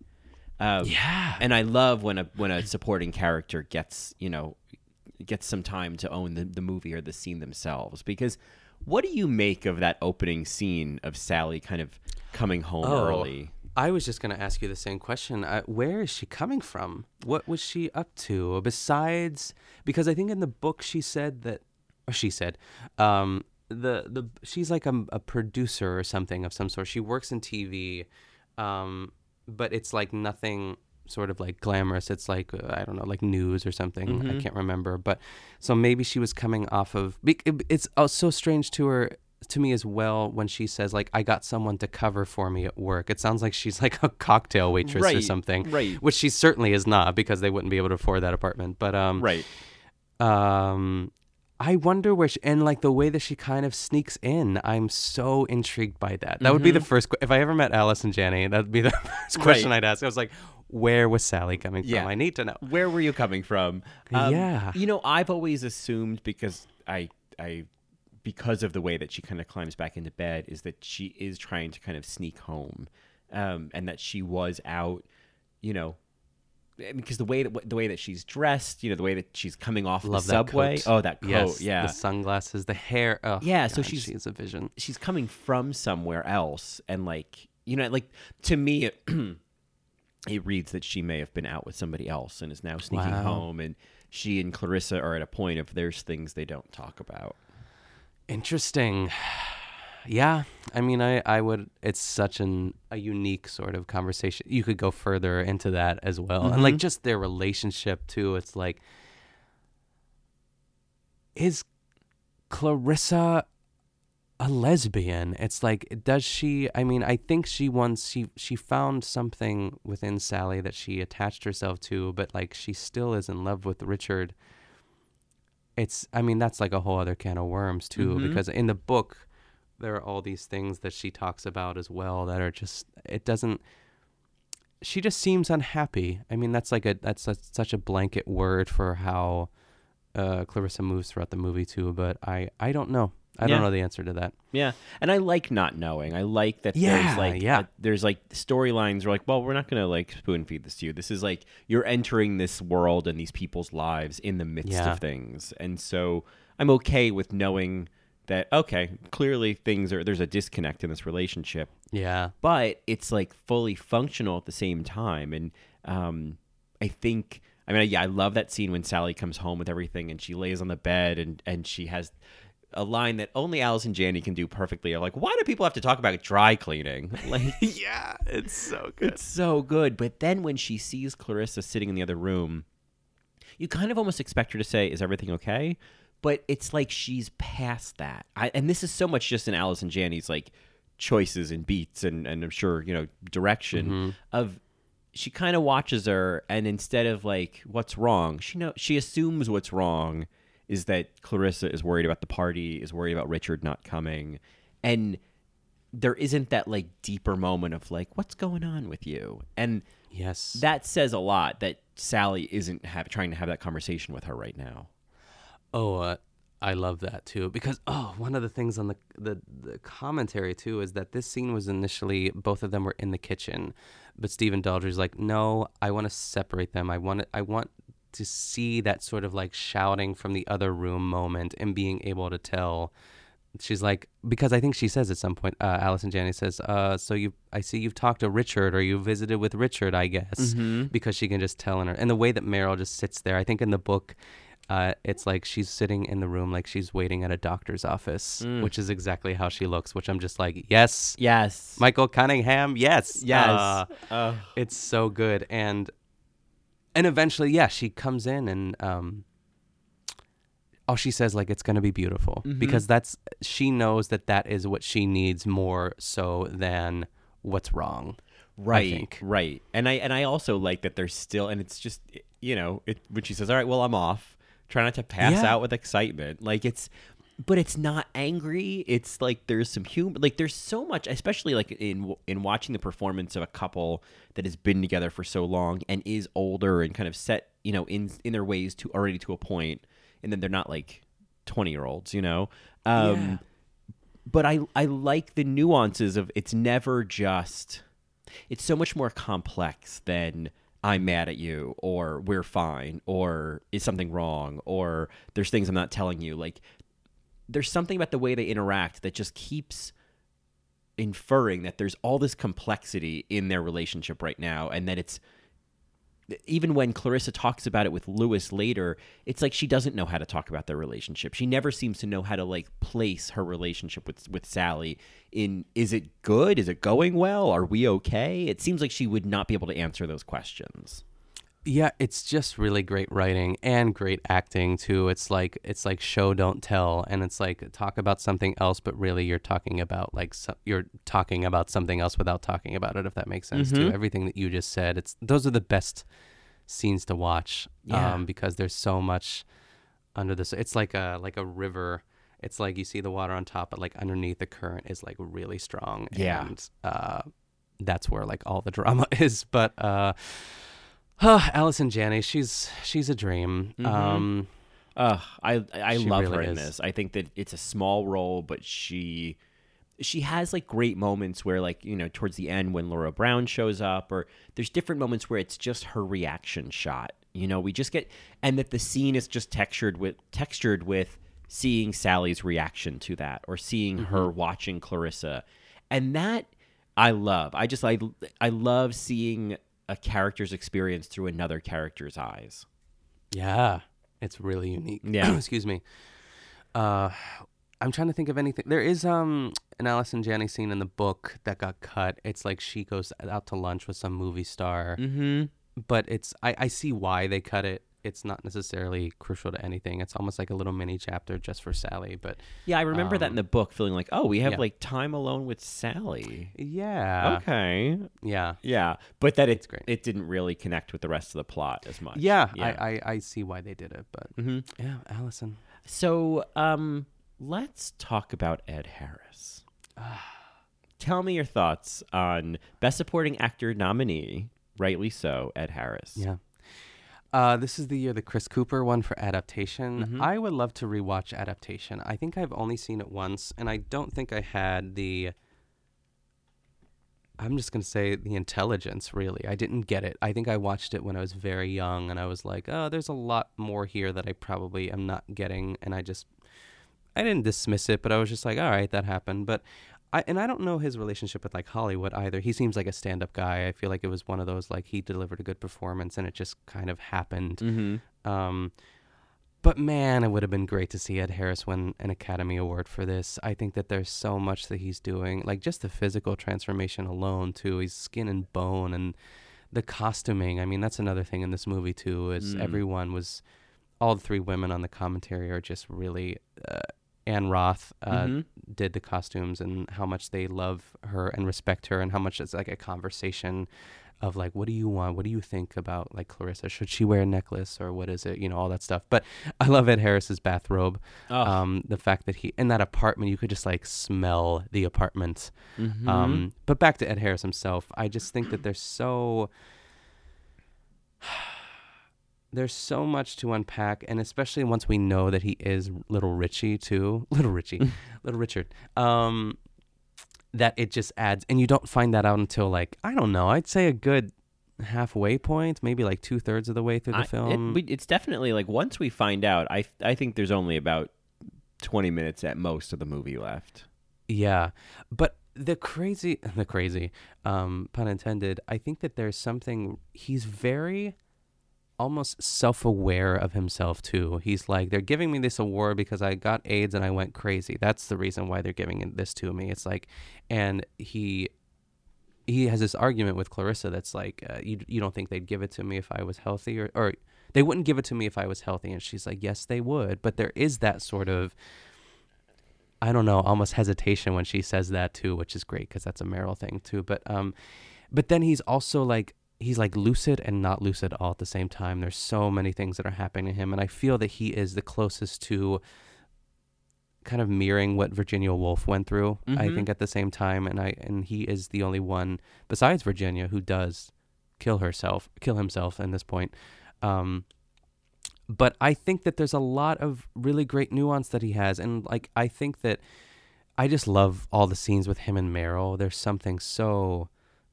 Um, Yeah. and I love when a when a supporting character gets you know gets some time to own the, the movie or the scene themselves because what do you make of that opening scene of Sally kind of coming home early? I was just going to ask you the same question. Uh, where is she coming from? What was she up to besides? Because I think in the book she said that, or she said, um, the the she's like a, a producer or something of some sort. She works in TV, um, but it's like nothing sort of like glamorous. It's like I don't know, like news or something. I Mhm. can't remember. But so maybe she was coming off of. It's uh, so strange to her to me as well when she says like I got someone to cover for me at work. It sounds like she's like a cocktail waitress or something. right. Which she certainly is not because they wouldn't be able to afford that apartment. But um Right. um I wonder where she, and like the way that she kind of sneaks in. I'm so intrigued by that. That would be the Mhm. first. If I ever met Allison Janney, that'd be the first question Right. I'd ask. I was like, "Where was Sally coming Yeah. from? I need to know." Where were you coming from? Um, Yeah. You know, I've always assumed because I I because of the way that she kind of climbs back into bed is that she is trying to kind of sneak home, um, and that she was out, you know. Because the way that the way that she's dressed, you know, the way that she's coming off Love the subway. coat. Oh, that coat! Yes, yeah, the sunglasses, the hair. Oh, Yeah, so she's- she's a vision. she's coming from somewhere else and like you know like to me it, it reads that she may have been out with somebody else and is now sneaking Wow. home and she and Clarissa are at a point of there's things they don't talk about. Interesting. Yeah, I mean, I, I would. It's such an a unique sort of conversation. You could go further into that as well, and like Mhm. just their relationship too. It's like, is Clarissa a lesbian? It's like, does she? I mean, I think she once she she found something within Sally that she attached herself to, but like she still is in love with Richard. It's. I mean, that's like a whole other can of worms too, Mhm. because in the book there are all these things that she talks about as well that are just it doesn't she just seems unhappy i mean that's like a that's a, such a blanket word for how uh, clarissa moves throughout the movie too but i i don't know i Yeah. don't know the answer to that Yeah, and I like not knowing. I like that Yeah, there's like yeah. uh, there's like storylines where like, well, we're not gonna like spoon feed this to you. This is like you're entering this world and these people's lives in the midst Yeah. of things, and so I'm okay with knowing that okay, clearly things are there's a disconnect in this relationship, yeah but it's like fully functional at the same time, and um, I think. I mean, yeah, I love that scene when Sally comes home with everything and she lays on the bed and, and she has a line that only Allison Janney can do perfectly. Of like, why do people have to talk about dry cleaning? Like, yeah it's so good it's so good. But then when she sees Clarissa sitting in the other room, you kind of almost expect her to say, "Is everything okay?" But it's like she's past that. I, and this is so much just in Allison Janney's like choices and beats and and I'm sure you know direction mm-hmm. of she kind of watches her and instead of like what's wrong she know she assumes what's wrong is that clarissa is worried about the party is worried about richard not coming. And there isn't that like deeper moment of like what's going on with you? And yes. that says a lot that sally isn't have, trying to have that conversation with her right now. Oh, uh, I love that too because oh, one of the things on the, the the commentary too is that this scene was initially both of them were in the kitchen, but Stephen Daldry's like, no, I want to separate them. I want I want to see that sort of like shouting from the other room moment and being able to tell. She's like, because I think she says at some point, uh, Allison Janney says, uh, so you, I see you've talked to Richard or you visited with Richard, I guess, Mhm. because she can just tell in her, and the way that Meryl just sits there, I think in the book, uh, it's like she's sitting in the room like she's waiting at a doctor's office, Mm. which is exactly how she looks. Which I'm just like, yes, yes Michael Cunningham, yes, yes Uh, Ugh. it's so good, and and eventually, yeah, she comes in and um, all she says like it's gonna be beautiful Mhm. because that's she knows that that is what she needs more so than what's wrong. Right right and i and i also like that there's still and it's just you know it when she says all right well i'm off try not to pass Yeah. out with excitement like it's but it's not angry. It's like there's some humor like there's so much especially like in in watching the performance of a couple that has been together for so long and is older and kind of set you know in in their ways to already to a point and then they're not like 20 year olds you know? Um Yeah. but I I like the nuances of it's never just it's so much more complex than I'm mad at you or we're fine or is something wrong or there's things I'm not telling you. Like there's something about the way they interact that just keeps inferring that there's all this complexity in their relationship right now and that it's even when Clarissa talks about it with Louis later, it's like she doesn't know how to talk about their relationship. She never seems to know how to like place her relationship with with Sally in is it good? Is it going well? Are we okay? It seems like she would not be able to answer those questions. Yeah, it's just really great writing and great acting too. It's like it's like show don't tell, and it's like talk about something else, but really you're talking about like so, you're talking about something else without talking about it. If that makes sense too. Mhm. Everything that you just said, it's those are the best scenes to watch. Yeah. Um, because there's so much under this. It's like a like a river. It's like you see the water on top, but like underneath the current is like really strong. Yeah. And uh, that's where like all the drama is. But uh. Uh, Allison Janney, she's she's a dream. Mhm. Um, Ugh, I I She love really her in is. this. I think that it's a small role, but she she has like great moments where like you know towards the end when Laura Brown shows up, or there's different moments where it's just her reaction shot. You know, we just get and that the scene is just textured with textured with seeing Sally's reaction to that, or seeing her watching Clarissa, and that I love. I just I I love seeing a character's experience through another character's eyes. yeah, It's really unique. Yeah. Excuse me. Uh, I'm trying to think of anything. There is um an and Janney scene in the book that got cut. It's like she goes out to lunch with some movie star. Mm-hmm. But it's I, I see why they cut it. It's not necessarily crucial to anything. It's almost like a little mini chapter just for Sally. But Yeah, I remember that in um, the book, feeling like, oh, we have yeah. like time alone with Sally. Yeah. Okay. Yeah. Yeah, but that it great. it didn't really connect with the rest of the plot as much. Yeah, I, I, I see why they did it, but Mhm. yeah, Allison. So, um, let's talk about Ed Harris. Tell me your thoughts on Best Supporting Actor nominee, rightly so, Ed Harris. Yeah. Uh, this is the year the Chris Cooper one for adaptation. Mhm. I would love to rewatch adaptation. I think I've only seen it once, and I don't think I had the. I'm just gonna say the intelligence. Really, I didn't get it. I think I watched it when I was very young, and I was like, "Oh, there's a lot more here that I probably am not getting," and I just, I didn't dismiss it, but I was just like, "All right, that happened." But I and I don't know his relationship with like Hollywood either. He seems like a stand-up guy. I feel like it was one of those like he delivered a good performance and it just kind of happened. Mm-hmm. Um, but man, it would have been great to see Ed Harris win an Academy Award for this. I think that there's so much that he's doing, like just the physical transformation alone too. He's skin and bone, and the costuming. I mean, that's another thing in this movie too. Is Mm. everyone was, all the three women on the commentary are just really. Uh, Anne Roth uh, Mhm. did the costumes and how much they love her and respect her, and how much it's like a conversation of like, what do you want? What do you think about like Clarissa? Should she wear a necklace or what is it? You know, all that stuff. But I love Ed Harris's bathrobe. Oh. Um, the fact that he in that apartment, you could just like smell the apartment. Mhm. Um, but back to Ed Harris himself, I just think that there's so there's so much to unpack, and especially once we know that he is Little Richie too, Little Richie, Little Richard. Um, that it just adds, and you don't find that out until like I don't know. I'd say a good halfway point, maybe like two thirds of the way through the I- film. It, we- it's definitely like once we find out, I I think there's only about twenty minutes at most of the movie left. Yeah, but the crazy, the crazy, um, pun intended. I think that there's something. He's very, almost self-aware of himself too. He's like, they're giving me this award because I got AIDS and I went crazy. That's the reason why they're giving this to me. It's like, and he. He has this argument with Clarissa that's like, uh, you you don't think they'd give it to me if I was healthy, or or they wouldn't give it to me if I was healthy, and she's like, yes, they would. But there is that sort of I don't know, almost hesitation when she says that too, which is great because that's a Meryl thing too. But um, but then he's also like he's like lucid and not lucid all at the same time. There's so many things that are happening to him, and I feel that he is the closest to kind of mirroring what Virginia Woolf went through. I Mhm. think at the same time, and I and he is the only one besides Virginia who does kill herself, kill himself in this point. Um, but I think that there's a lot of really great nuance that he has, and like I think that I just love all the scenes with him and Meryl. There's something so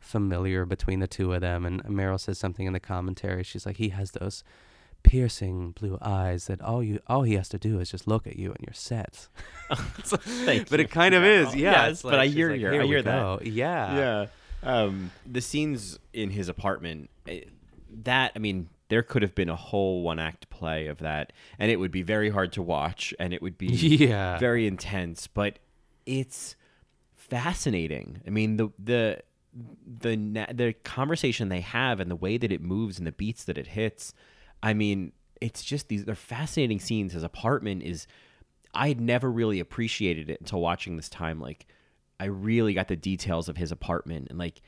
familiar between the two of them, and Meryl says something in the commentary. She's like, he has those piercing blue eyes that all you all he has to do is just look at you and you're set. Thank but you. it kind of is, yeah. Yes, it's but I she's hear like, you. I we hear go." that. Yeah, Yeah. Um, the scenes in his apartment, eh, that I mean, there could have been a whole one act play of that, and it would be very hard to watch, and it would be Yeah. very intense. But it's fascinating. I mean, the the the the conversation they have and the way that it moves and the beats that it hits. I mean, it's just these they're fascinating scenes. His apartment is. I had never really appreciated it until watching this time. Like, I really got the details of his apartment and like,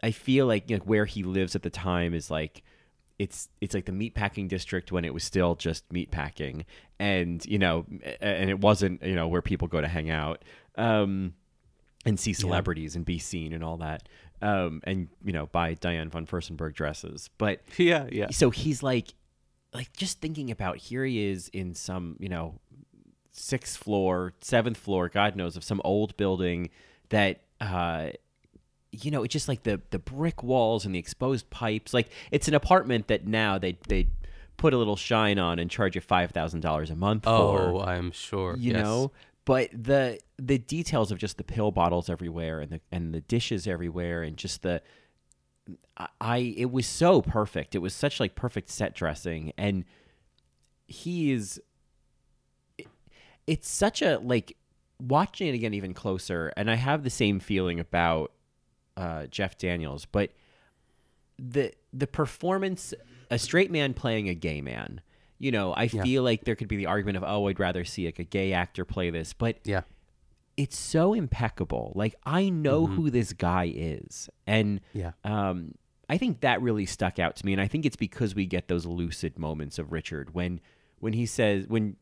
I feel like know, where he lives at the time is like, it's it's like the meatpacking district when it was still just meatpacking, and you know, and it wasn't you know where people go to hang out. Um, and see celebrities and be seen and all that. Um, and you know, buy Diane von Furstenberg dresses. But Yeah, yeah. So he's like, like just thinking about here he is in some you know sixth floor, seventh floor, God knows of some old building that uh you know, it's just like the the brick walls and the exposed pipes. Like it's an apartment that now they they put a little shine on and charge you five thousand dollars a month Oh, for. I'm sure. You yes. know? But the the details of just the pill bottles everywhere and the and the dishes everywhere and just the I- it was so perfect. It was such like perfect set dressing and he is it's such a like watching it again even closer and i have the same feeling about uh, jeff daniels but the the performance a straight man playing a gay man you know i Yeah. feel like there could be the argument of oh i'd rather see like a gay actor play this but Yeah. It's so impeccable. Like i know who this guy is. And Yeah. um i think that really stuck out to me. And i think it's because we get those lucid moments of richard when when he says when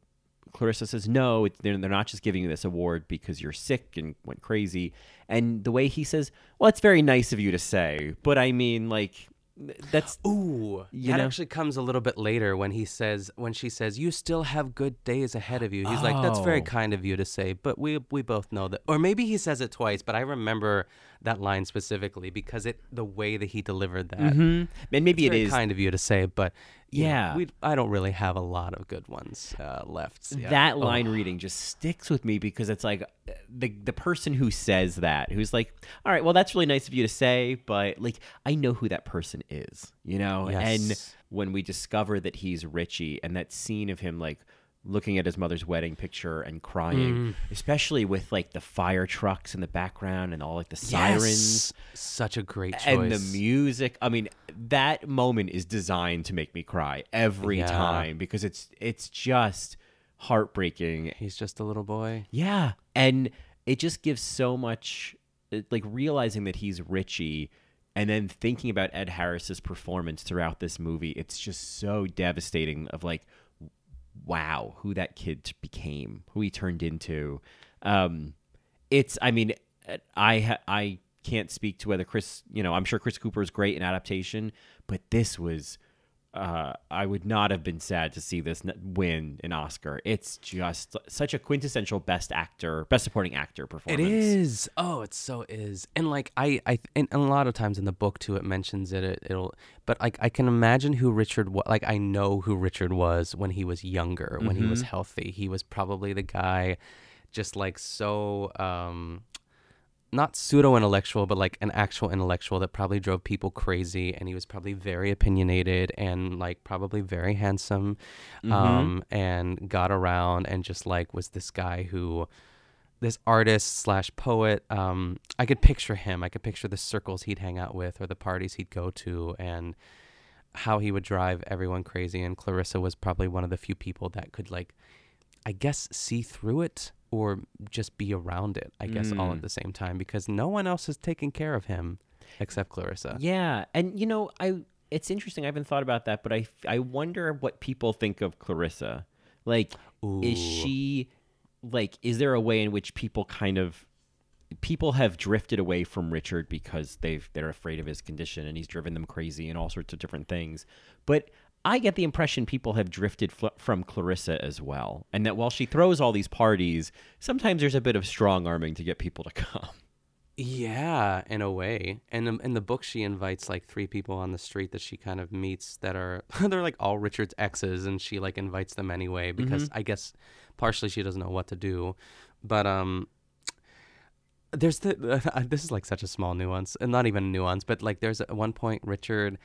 clarissa says no they're, they're not just giving you this award because you're sick and went crazy. And the way he says well it's very nice of you to say but i mean like that's Ooh, You that know? actually comes a little bit later when he says, when she says, "You still have good days ahead of you." He's like, "That's very Oh. kind of you to say," but we we both know that. Or maybe he says it twice, but I remember that line specifically because it the way that he delivered that. Mhm. and maybe It's it very is kind of you to say, but you know, Yeah. I don't really have a lot of good ones uh, left. Yeah. that Oh. line reading just sticks with me because it's like the the person who says that who's like all right well that's really nice of you to say but like i know who that person is you know and when we discover that he's richie and that scene of him like looking at his mother's wedding picture and crying Mm. especially with like the fire trucks in the background and all like the sirens Yes. Such a great choice. and the music i mean that moment is designed to make me cry every Yeah. time because it's it's just heartbreaking He's just a little boy. yeah and it just gives so much like realizing that he's richie and then thinking about ed harris's performance throughout this movie it's just so devastating of like wow who that kid became who he turned into. Um it's i mean i i can't speak to whether chris you know i'm sure chris cooper is great in adaptation but this was uh, I would not have been sad to see this win an Oscar. It's just such a quintessential best actor, best supporting actor performance. It is. Oh, it so is. And like I, I, and a lot of times in the book too, it mentions it. it it'll, but like I can imagine who Richard was. Like I know who Richard was when he was younger, when he was Mhm. healthy. He was probably the guy, just like so, um, not pseudo intellectual, but like an actual intellectual that probably drove people crazy. And he was probably very opinionated and like probably very handsome, Mhm. um, and got around and just like was this guy who this artist slash poet um i could picture him i could picture the circles he'd hang out with or the parties he'd go to and how he would drive everyone crazy and clarissa was probably one of the few people that could like i guess see through it or just be around it i guess all Mm. at the same time because no one else is taking care of him except clarissa Yeah, and you know, I it's interesting. I haven't thought about that, but I I wonder what people think of Clarissa. Like, is she like? Is there a way in which people kind of people have drifted away from Richard because they've they're afraid of his condition and he's driven them crazy and all sorts of different things, but. I get the impression people have drifted fl- from Clarissa as well, and that while she throws all these parties, sometimes there's a bit of strong arming to get people to come. Yeah, in a way. And in, in the book, she invites like three people on the street that she kind of meets that are they're like all Richard's exes, and she like invites them anyway because I guess partially she doesn't know what to do, but um. There's the this is like such a small nuance and not even a nuance but like there's at one point Richard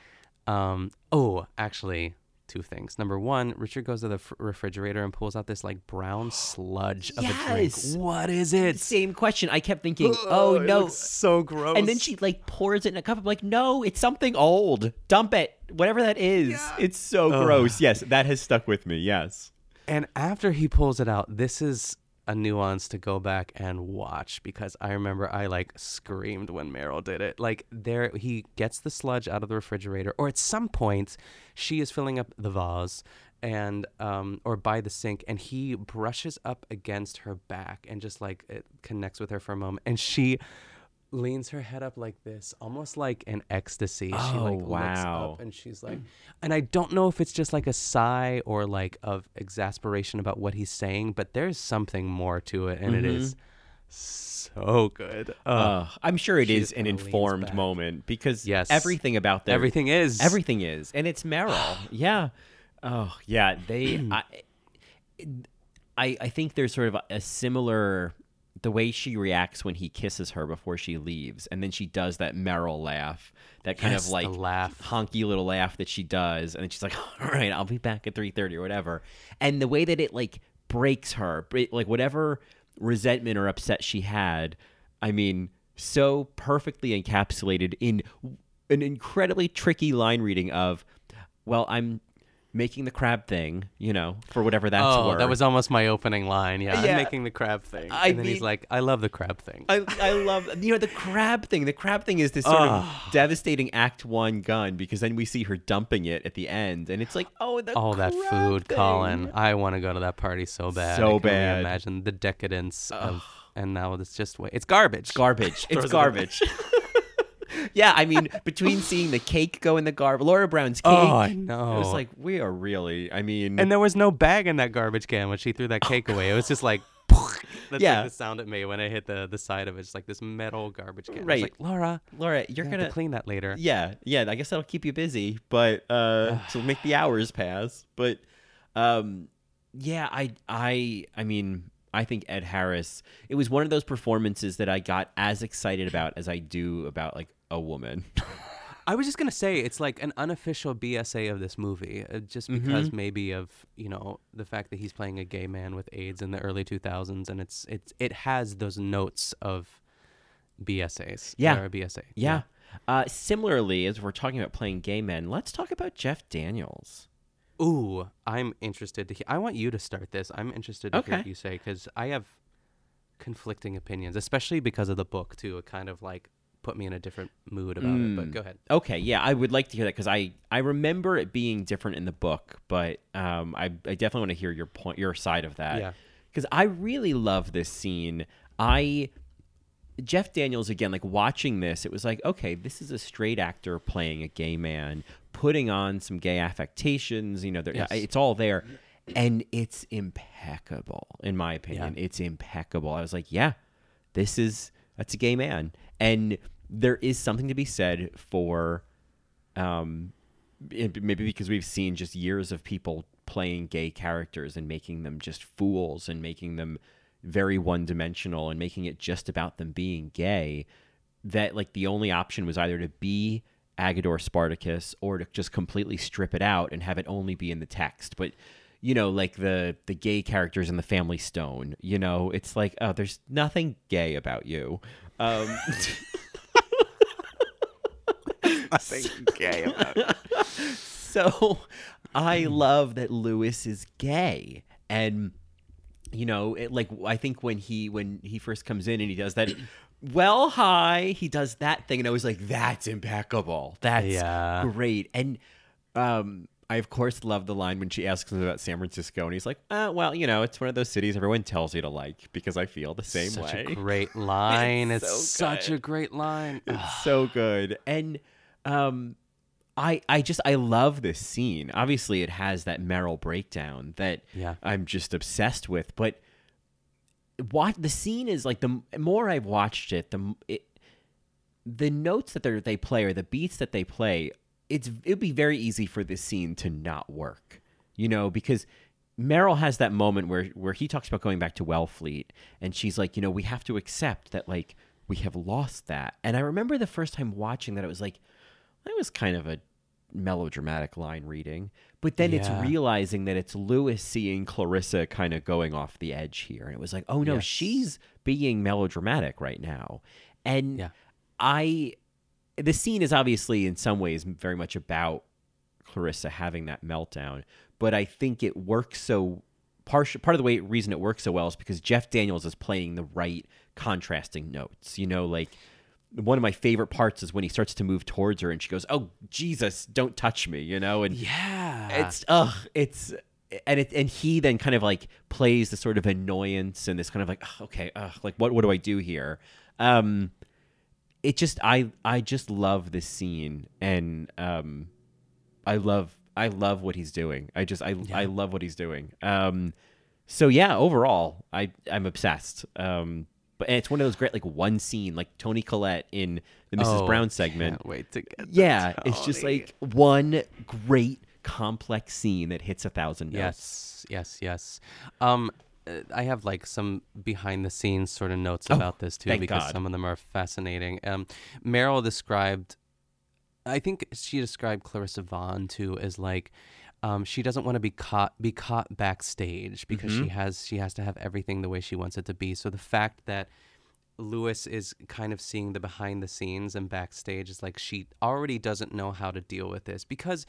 um oh actually two things number one Richard goes to the fr- refrigerator and pulls out this like brown sludge of a drink Yes. what is it Same question. I kept thinking, oh it no, so gross and then she like pours it in a cup. I'm like, no, it's something old. Dump it, whatever that is. yeah. It's so Ugh. gross. Yes, that has stuck with me. Yes. And after he pulls it out, this is a nuance to go back and watch because I remember I like screamed when Meryl did it. Like there he gets the sludge out of the refrigerator or at some point she is filling up the vase and um or by the sink and he brushes up against her back and just like it connects with her for a moment and she leans her head up like this almost like an ecstasy she Oh, like looks wow. up and she's like and i don't know if it's just like a sigh or like of exasperation about what he's saying but there's something more to it and it is so good Uh, I'm sure it she is an informed moment because Yes. everything about their Everything is. everything is, and it's Meryl. yeah. Oh yeah. They. I, I I think there's sort of a, a similar the way she reacts when he kisses her before she leaves, and then she does that Meryl laugh, that kind Yes, of like laugh. honky little laugh that she does, and then she's like, "All right, I'll be back at three thirty or whatever," and the way that it like breaks her, like whatever resentment or upset she had, I mean, so perfectly encapsulated in an incredibly tricky line reading of, "Well, I'm." Making the crab thing, you know, for whatever that's oh, worth. that was almost my opening line. Yeah, Yeah. I'm making the crab thing. I and then he's like, I love the crab thing. I, I love you know the crab thing. The crab thing is this sort of ah. devastating Act One gun because then we see her dumping it at the end, and it's like, oh, the All that food, thing. Colin. I want to go to that party so bad. So I can only bad. Imagine the decadence of, and now it's just wa- it's garbage. Garbage. It's it garbage. yeah, I mean, between seeing the cake go in the garbage, Laura Brown's cake. Oh, I know. It was like we are really. I mean, And there was no bag in that garbage can when she threw that cake away. It was just like, that's Yeah. like the sound it made when I hit the, the side of it. It's like this metal garbage can. Right. like, Laura, Laura, you're you gonna to clean that later. Yeah, yeah. I guess that'll keep you busy, but uh, to make the hours pass. But um, yeah, I, I, I mean, I think Ed Harris. It was one of those performances that I got as excited about as I do about like a woman. I was just gonna say it's like an unofficial BSA of this movie, uh, just because Mhm. maybe of you know the fact that he's playing a gay man with AIDS in the early 2000s, and it's it's it has those notes of BSAs. Yeah. or BSA. Yeah. Uh, similarly, as we're talking about playing gay men, let's talk about Jeff Daniels. Ooh, I'm interested to hear. I want you to start this. I'm interested to hear what you say because I have conflicting opinions, especially because of the book too. It kind of like put me in a different mood about it. But Mm. go ahead. Okay, yeah, I would like to hear that because I I remember it being different in the book, but um, I I definitely want to hear your point, your side of that. Yeah. because I really love this scene. I Jeff Daniels again, like watching this, it was like, okay, this is a straight actor playing a gay man, putting on some gay affectations. You know, Yes. it's all there, and it's impeccable in my opinion. It's impeccable. I was like, yeah, this is that's a gay man, and there is something to be said for, um, maybe because we've seen just years of people playing gay characters and making them just fools and making them very one dimensional and making it just about them being gay that like the only option was either to be Agador Spartacus or to just completely strip it out and have it only be in the text. But you know like the the gay characters in the family stone you know it's like oh there's nothing gay about you. Um Nothing gay about it. so I love that Louis is gay and you know it, like I think when he when he first comes in and he does that well hi he does that thing and I was like that's impeccable that's Yeah. great and um I of course love the line when she asks him about San Francisco and he's like uh, well you know it's one of those cities everyone tells you to like because I feel the same way. Such way a great line. It's it's so such a great line. it's so good and um i i just i love this scene obviously it has that meryl breakdown that Yeah. i'm just obsessed with but what the scene is like the more i've watched it the it, the notes that they they play or the beats that they play it's it'd be very easy for this scene to not work you know because Meryl has that moment where where he talks about going back to Wellfleet and she's like, you know, we have to accept that like we have lost that. And I remember the first time watching that it was like that was kind of a melodramatic line reading. But then it's realizing that it's Louis seeing Clarissa kind of going off the edge here. And it was like, oh no, Yes. she's being melodramatic right now. And Yeah. I the scene is obviously in some ways very much about Clarissa having that meltdown, but I think it works so part part of the way reason it works so well is because Jeff Daniels is playing the right contrasting notes. You know, like one of my favorite parts is when he starts to move towards her and she goes, "Oh Jesus, don't touch me," you know, and Yeah. it's ugh, it's and it and he then kind of like plays the sort of annoyance and this kind of like "Ugh, okay, ugh, like what what do I do here? Um, it just I I just love this scene and um, I love I love what he's doing. I just I I love what he's doing. Um, so yeah, overall I I'm obsessed. Um, but and it's one of those great like one scene like Toni Collette in the Mrs. Oh, Brown segment. can't wait to get to Yeah, it's just Toni. like one great complex scene that hits a thousand notes. Yes, yes, yes. Um, uh, I have like some behind the scenes sort of notes Oh, about this too thank because God. some of them are fascinating. Um, Meryl described, I think she described Clarissa Vaughn too as like. Um, she doesn't want to be caught be caught backstage because she Mhm. has she has to have everything the way she wants it to be. So the fact that Louis is kind of seeing the behind the scenes and backstage is like she already doesn't know how to deal with this because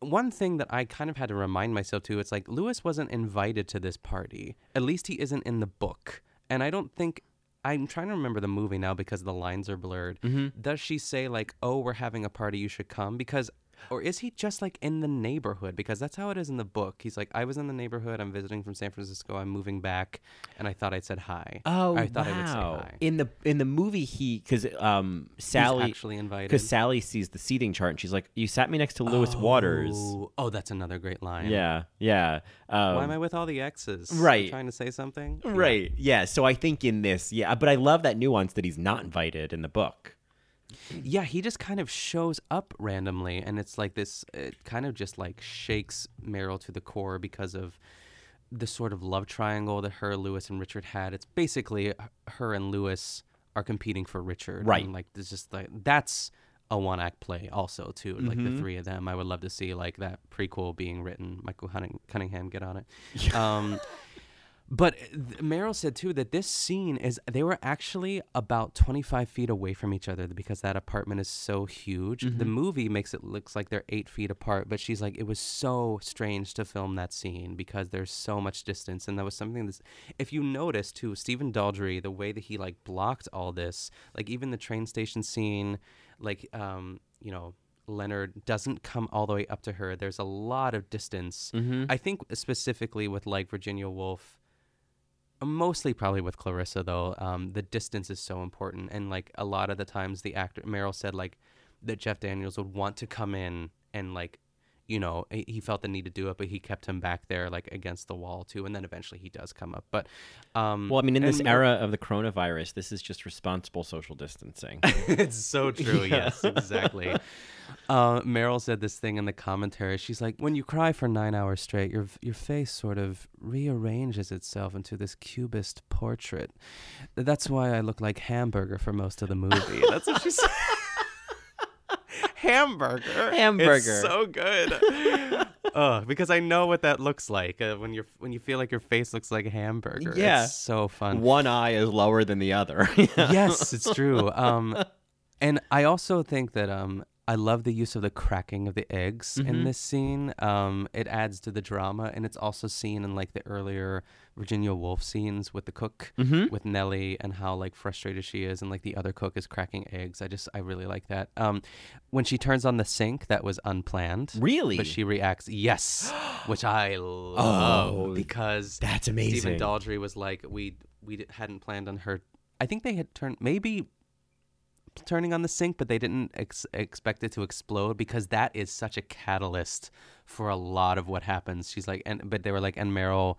one thing that I kind of had to remind myself too, it's like Louis wasn't invited to this party. At least he isn't in the book. And I don't think I'm trying to remember the movie now because the lines are blurred. Mhm. Does she say like, "Oh, we're having a party, you should come"? Because or is he just like in the neighborhood? Because that's how it is in the book. He's like, I was in the neighborhood. I'm visiting from San Francisco. I'm moving back, and I thought I said hi. Oh, I thought wow. I would say hi. In the in the movie, he because um Sally actually invited. because Sally sees the seating chart and she's like, "You sat me next to Louis Waters." Oh, oh, that's another great line. Yeah, yeah. Um, Why am I with all the X's? You right. trying to say something? Yeah. Right. Yeah. So I think in this, yeah, but I love that nuance that he's not invited in the book. Yeah, he just kind of shows up randomly, and it's like this. It kind of just like shakes Meryl to the core because of the sort of love triangle that her, Louis, and Richard had. It's basically her and Louis are competing for Richard. Right. And like there's just like that's a one act play also too. Like the Mhm. three of them. I would love to see like that prequel being written. Michael Cunningham get on it. Um, but Meryl said too that this scene is they were actually about 25 feet away from each other because that apartment is so huge. The Mhm. movie makes it looks like they're eight feet apart, but she's like, it was so strange to film that scene because there's so much distance, and that was something that's. If you notice too, Stephen Daldry, the way that he like blocked all this, like even the train station scene, like um, you know. Leonard doesn't come all the way up to her. There's a lot of distance. Mhm. I think specifically with like Virginia Woolf, mostly probably with Clarissa though, um, the distance is so important, and like a lot of the times the actor Meryl said like that Jeff Daniels would want to come in and like you know he felt the need to do it, but he kept him back there like against the wall too, and then eventually he does come up. But um, Well, I mean, in this era of the coronavirus, this is just responsible social distancing. it's so true. Yeah. Yes, exactly. Uh, Meryl said this thing in the commentary. She's like, "When you cry for nine hours straight, your your face sort of rearranges itself into this cubist portrait. That's why I look like hamburger for most of the movie." That's what she said. hamburger. Hamburger. It's so good. uh, because I know what that looks like uh, when you're when you feel like your face looks like a hamburger. Yeah. it's so fun One eye is lower than the other. yes, it's true. Um, and I also think that um, I love the use of the cracking of the eggs in Mhm. this scene. Um, it adds to the drama, and it's also seen in like the earlier Virginia Woolf scenes with the cook, Mhm. with Nellie, and how like frustrated she is, and like the other cook is cracking eggs. I just I really like that. Um, when she turns on the sink, that was unplanned. Really? But she reacts yes, which I love Oh, because that's amazing. Stephen. Daldry was like, we we hadn't planned on her. I think they had turned maybe turning on the sink, but they didn't ex- expect it to explode because that is such a catalyst for a lot of what happens. She's like, and but they were like, and Meryl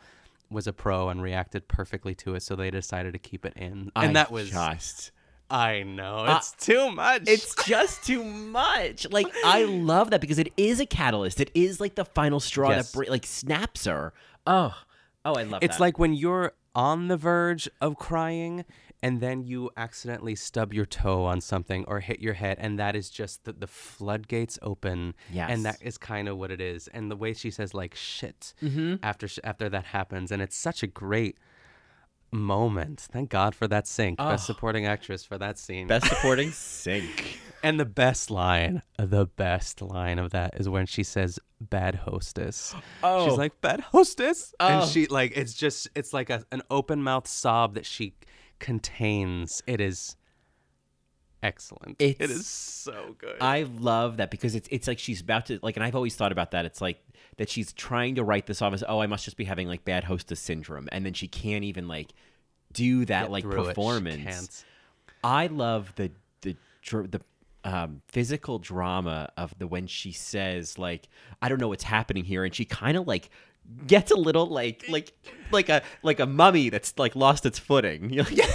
was a pro and reacted perfectly to it, so they decided to keep it in, and I that was just. I know Uh, it's too much. It's just too much. Like I love that because it is a catalyst. It is like the final straw Yes. that br- like snaps her. Oh, oh, I love It's that. like when you're on the verge of crying and then you accidentally stub your toe on something or hit your head and that is just the, the floodgates open Yes. and that is kind of what it is and the way she says like shit Mhm. after sh- after that happens and it's such a great moment thank god for that sink best Oh. supporting actress for that scene best supporting sink. and the best line the best line of that is when she says bad hostess Oh. she's like bad hostess Oh. and she like it's just it's like a, an open mouth sob that she contains it is excellent it It's- so good I love that because it's it's like she's about to like, and I've always thought about that. It's like that she's trying to write this off as, oh, I must just be having like bad hostess syndrome, and then she can't even like do that Get like. Performance. I love the the the um, physical drama of the when she says like, I don't know what's happening here, and she kind of like gets a little like like like a like a mummy that's like lost its footing. Like,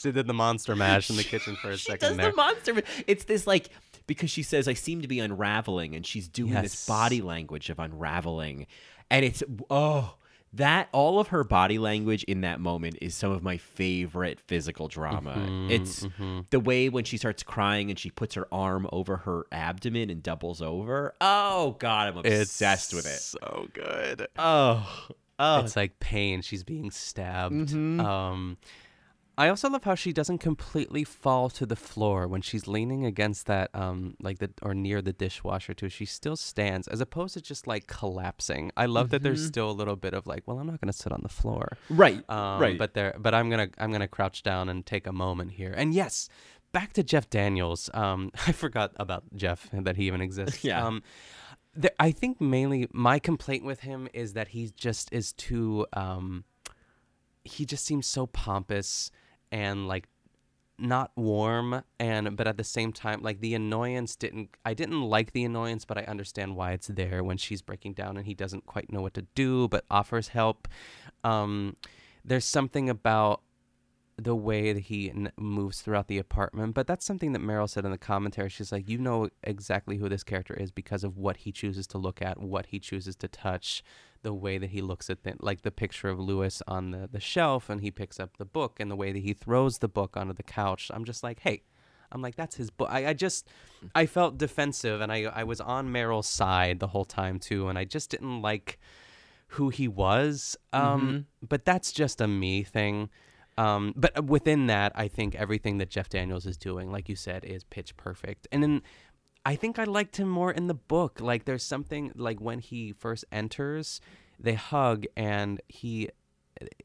she did the monster mash in the kitchen for a she second does there the monster. It's this like because she says I seem to be unraveling, and she's doing this body language of unraveling, and it's oh that all of her body language in that moment is some of my favorite physical drama. Mhm, it's mhm. the way when she starts crying and she puts her arm over her abdomen and doubles over. Oh god, I'm obsessed with it. So good. Oh, oh, It's like pain. She's being stabbed. Mhm. Um, I also love how she doesn't completely fall to the floor when she's leaning against that, um, like the or near the dishwasher too. She still stands, as opposed to just like collapsing. I love that there's Mhm. still a little bit of like, well, I'm not gonna sit on the floor, Right, Um, right. But there, but I'm gonna I'm gonna crouch down and take a moment here. And yes, back to Jeff Daniels. Um, I forgot about Jeff that he even exists. Yeah. Um, there, I think mainly my complaint with him is that he just is too. Um, he just seems so pompous and like not warm and but at the same time like the annoyance didn't I didn't like the annoyance but I understand why it's there when she's breaking down and he doesn't quite know what to do but offers help. Um there's something about the way that he n- moves throughout the apartment but that's something that Meryl said in the commentary. She's like you know exactly who this character is because of what he chooses to look at what he chooses to touch the way that he looks at the, like the picture of Louis on the, the shelf and he picks up the book and the way that he throws the book onto the couch. I'm just like, hey, I'm like, that's his book. I, I just, I felt defensive and I, I was on Meryl's side the whole time too. And I just didn't like who he was. Um, But that's just a me thing. Um, but within that, I think everything that Jeff Daniels is doing, like you said, is pitch perfect. And then I think I liked him more in the book. Like there's something like when he first enters, they hug and he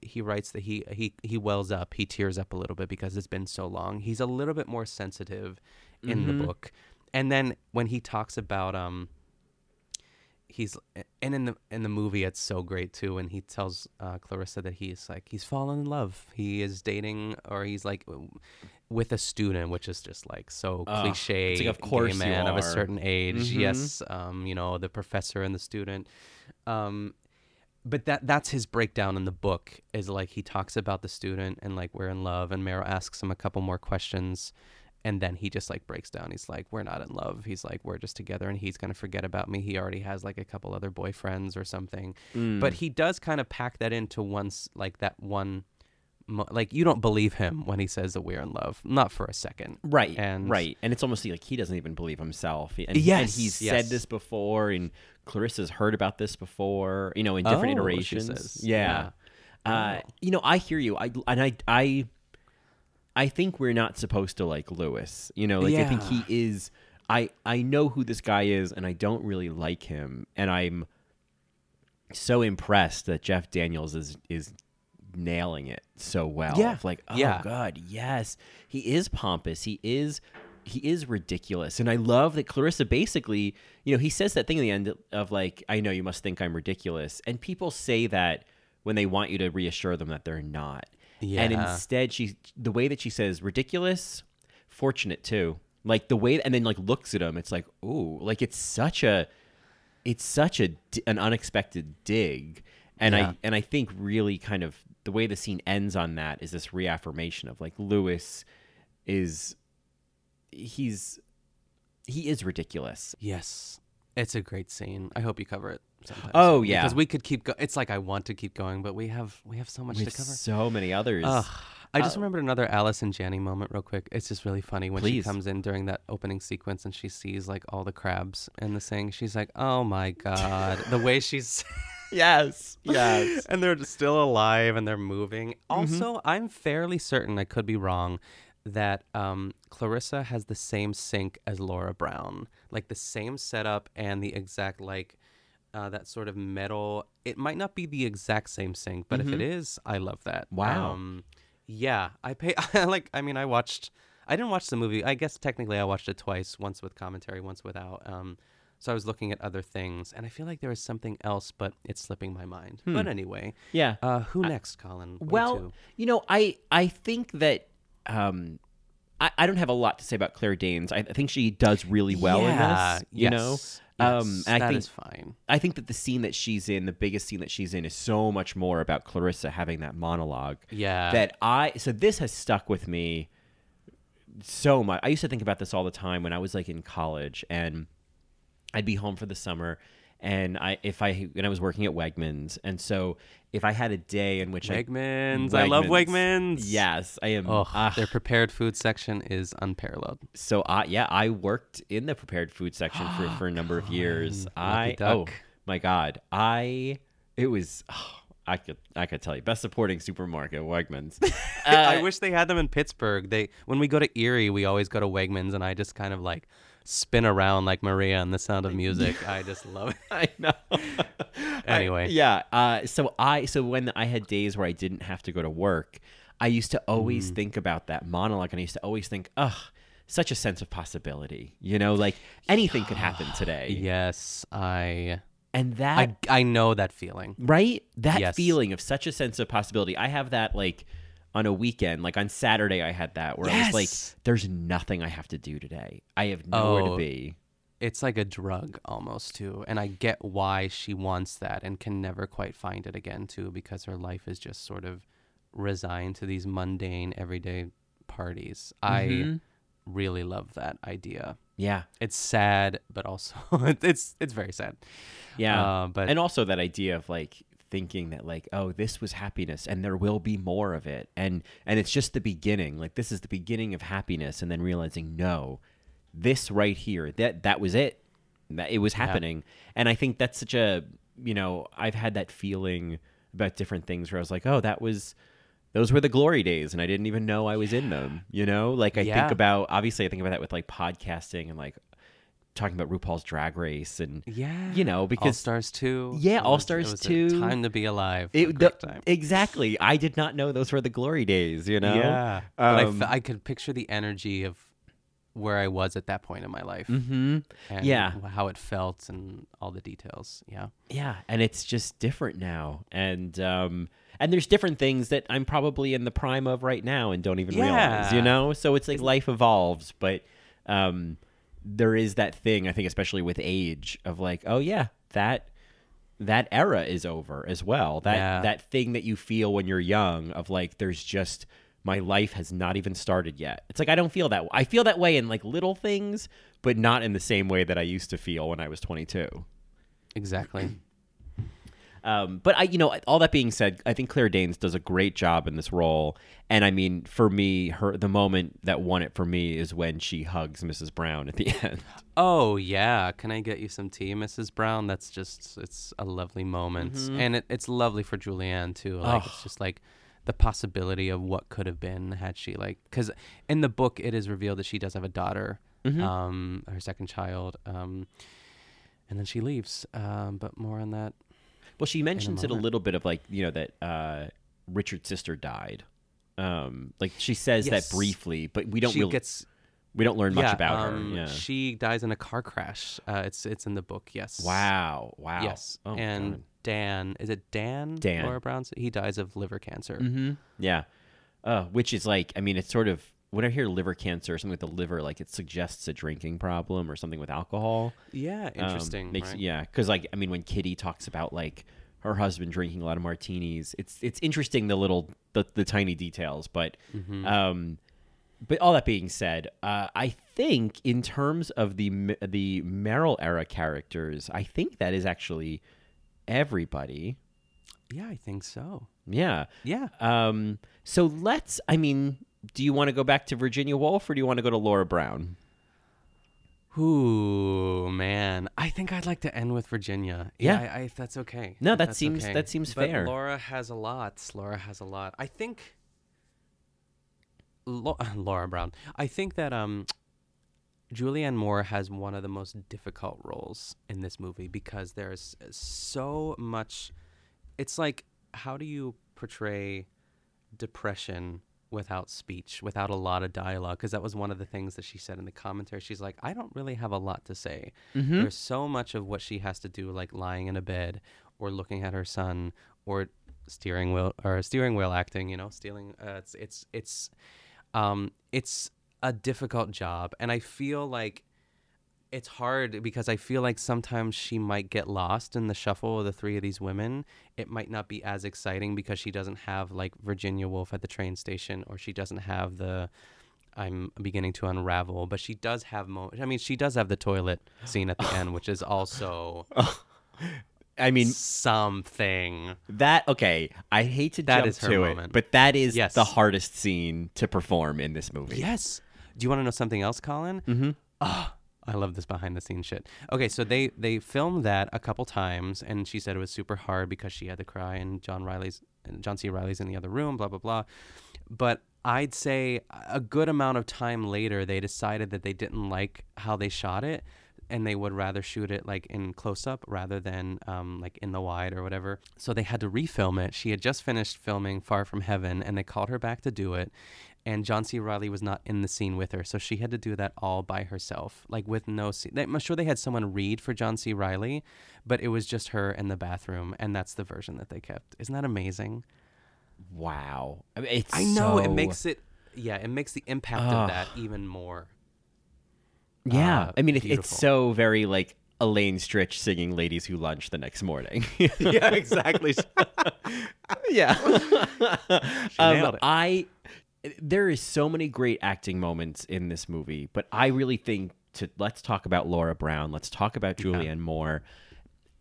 he writes that he he he wells up, he tears up a little bit because it's been so long. He's a little bit more sensitive in Mhm. the book. And then when he talks about um he's and in the in the movie it's so great too and he tells uh, Clarissa that he's like he's fallen in love he is dating or he's like with a student which is just like so Ugh, cliche it's like, of course man of a certain age. Mhm. yes um you know the professor and the student. Um but that that's his breakdown in the book is like he talks about the student and like we're in love and Meryl asks him a couple more questions and then he just like breaks down. He's like we're not in love. He's like we're just together and he's going to forget about me. He already has like a couple other boyfriends or something. Mm. but he does kind of pack that into once like that one like you don't believe him when he says that we're in love not for a second Right, and right, and it's almost like he doesn't even believe himself. And, Yes, and he's yes. said this before, and Clarissa's heard about this before. You know, in different Oh, iterations. says. Yeah, Uh, Oh. you know, I hear you. I and I I I think we're not supposed to like Louis. You know, like I think he is. I I know who this guy is, and I don't really like him, and I'm so impressed that Jeff Daniels is is nailing it so well. Yeah. Of like, oh Yeah. god, yes, he is pompous. He is he is ridiculous, and I love that Clarissa basically, you know, he says that thing in the end of like, I know you must think I'm ridiculous, and people say that when they want you to reassure them that they're not. Yeah. And instead, she the way that she says ridiculous, fortunate too. Like the way, and then like looks at him, it's like, ooh, like it's such a, it's such a an unexpected dig, and Yeah. I and I think really kind of the way the scene ends on that is this reaffirmation of like Louis is, he's, he is ridiculous. Yes, it's a great scene. I hope you cover it. Sometime Oh, yeah. because we could keep. Go- it's like I want to keep going, but we have we have so much We to cover. so many others. Ugh. I just Uh, remembered another Allison Janney moment real quick. It's just really funny when Please. she comes in during that opening sequence and she sees like all the crabs in the thing. She's like, "Oh my god!" the way she's yes, yes. and they're still alive and they're moving. Mm-hmm. Also, I'm fairly certain I could be wrong that um, Clarissa has the same sink as Laura Brown, like the same setup and the exact like uh, that sort of metal. It might not be the exact same sink, but if it is, I love that. Wow. Um, yeah, I pay. I like. I mean, I watched. I didn't watch the movie. I guess technically I watched it twice, once with commentary, once without. Um, so I was looking at other things, and I feel like there was something else, but it's slipping my mind. But Hmm. anyway, Yeah. Uh, who next, Colin? Well, you know, I I think that um, I, I don't have a lot to say about Claire Danes. I, I think she does really well Yeah, in this. You know, yes, um, yes, and I think is fine. I think that the scene that she's in, the biggest scene that she's in, is so much more about Clarissa having that monologue. Yeah. That I so this has stuck with me so much. I used to think about this all the time when I was like in college and I'd be home for the summer and I if I when I was working at Wegmans, and so if I had a day in which Wegmans. I, I love Wegmans. Yes, I am. Oh, uh, their prepared food section is unparalleled. So I yeah, I worked in the prepared food section for, for a number of years. I oh my god, I it was. Oh, I could I could tell you best supporting supermarket Wegmans. Uh, I wish they had them in Pittsburgh. They when we go to Erie, we always go to Wegmans, and I just kind of like spin around like Maria in The Sound of Music. I just love it. I know. anyway, I, yeah. Uh, so I so when I had days where I didn't have to go to work, I used to always mm. think about that monologue, and I used to always think, ugh. Such a sense of possibility, you know, like anything could happen today. Yes, I and that I, I know that feeling right that yes. feeling of such a sense of possibility i have that like on a weekend like on saturday i had that where yes. i was like there's nothing i have to do today i have nowhere oh, to be it's like a drug almost too and i get why she wants that and can never quite find it again too because her life is just sort of resigned to these mundane everyday parties mm-hmm. i really love that idea yeah, it's sad, but also it's it's very sad. Yeah, uh, but and also that idea of like thinking that like oh this was happiness and there will be more of it and and it's just the beginning like this is the beginning of happiness and then realizing no this right here that that was it that it was happening yeah. and i think that's such a you know i've had that feeling about different things where i was like oh that was those were the glory days and I didn't even know I was in them, you know? Like I yeah. think about obviously I think about that with like podcasting and like talking about RuPaul's Drag Race and yeah, you know, because All Stars 2. Yeah, All Stars 2. Time to be alive. It, the, exactly. I did not know those were the glory days, you know? Yeah. Um, but I, I could picture the energy of where I was at that point in my life. Mm-hmm. yeah. How it felt and all the details. Yeah. Yeah. And it's just different now. And, um, and there's different things that I'm probably in the prime of right now and don't even yeah. realize, you know? So it's like life evolves, but um, there is that thing, I think, especially with age, of like, oh, yeah, that that era is over as well. That yeah. that thing that you feel when you're young of like there's just my life has not even started yet. It's like I don't feel that. I feel that way in like little things, but not in the same way that I used to feel when I was 22. Exactly. Um, but I, you know, all that being said, I think Claire Danes does a great job in this role. And I mean, for me, her the moment that won it for me is when she hugs Mrs. Brown at the end. Oh yeah, can I get you some tea, Mrs. Brown? That's just it's a lovely moment, mm-hmm. and it, it's lovely for Julianne too. Like oh. it's just like the possibility of what could have been had she like because in the book it is revealed that she does have a daughter, mm-hmm. um, her second child, um, and then she leaves. Um, but more on that well, she mentions it a little bit of like you know that uh, Richard's sister died. Um, like she says yes. that briefly, but we don't she really gets we don't learn much yeah, about um, her. Yeah. She dies in a car crash. Uh, it's it's in the book. Yes. Wow. Wow. Yes. Oh, and God. Dan, is it Dan? Dan. Laura Brown. He dies of liver cancer. Mm-hmm. Yeah. Uh, which is like, I mean, it's sort of when I hear liver cancer or something with the liver, like it suggests a drinking problem or something with alcohol. Yeah, um, interesting. Um, makes right? yeah, because like I mean, when Kitty talks about like her husband drinking a lot of martinis, it's it's interesting the little the, the tiny details, but mm-hmm. um, but all that being said, uh, I think in terms of the the Meryl era characters, I think that is actually everybody. Yeah, I think so. Yeah, yeah. Um, so let's. I mean, do you want to go back to Virginia Woolf or do you want to go to Laura Brown? Ooh, man. I think I'd like to end with Virginia. Yeah, yeah I, I, if that's okay. No, that seems okay. that seems but fair. Laura has a lot. Laura has a lot. I think Laura Brown. I think that um Julianne Moore has one of the most difficult roles in this movie because there's so much it's like how do you portray depression without speech, without a lot of dialogue, because that was one of the things that she said in the commentary. She's like, I don't really have a lot to say. Mm-hmm. There's so much of what she has to do, like lying in a bed or looking at her son or steering wheel or steering wheel acting. You know, stealing. Uh, it's it's it's um, it's a difficult job, and I feel like it's hard because I feel like sometimes she might get lost in the shuffle of the three of these women. It might not be as exciting because she doesn't have like Virginia Woolf at the train station or she doesn't have the I'm beginning to unravel, but she does have mo I mean, she does have the toilet scene at the end, which is also I mean, something. That okay. I hate to That jump is her to moment. it, but that is Yes. the hardest scene to perform in this movie. Yes. Do you want to know something else, Colin? Mm-hmm. Oh, I love this behind the scenes shit. Okay, so they they filmed that a couple times, and she said it was super hard because she had to cry, and John Reilly's and John C. Reilly's in the other room, blah blah blah. But I'd say a good amount of time later, they decided that they didn't like how they shot it, and they would rather shoot it like in close up rather than um, like in the wide or whatever. So they had to refilm it. She had just finished filming Far From Heaven, and they called her back to do it. And John C. Reilly was not in the scene with her, so she had to do that all by herself, like with no scene. I'm sure they had someone read for John C. Reilly, but it was just her in the bathroom, and that's the version that they kept. Isn't that amazing? Wow. I mean, it's I know it makes it. Yeah, it makes the impact Ugh. of that even more. Yeah. uh, I mean, it, it's so very like Elaine Stritch singing "Ladies Who Lunch" the next morning. yeah, exactly. yeah. She Um, nailed it. I there is so many great acting moments in this movie, but I really think to let's talk about Laura Brown, let's talk about Julianne Moore.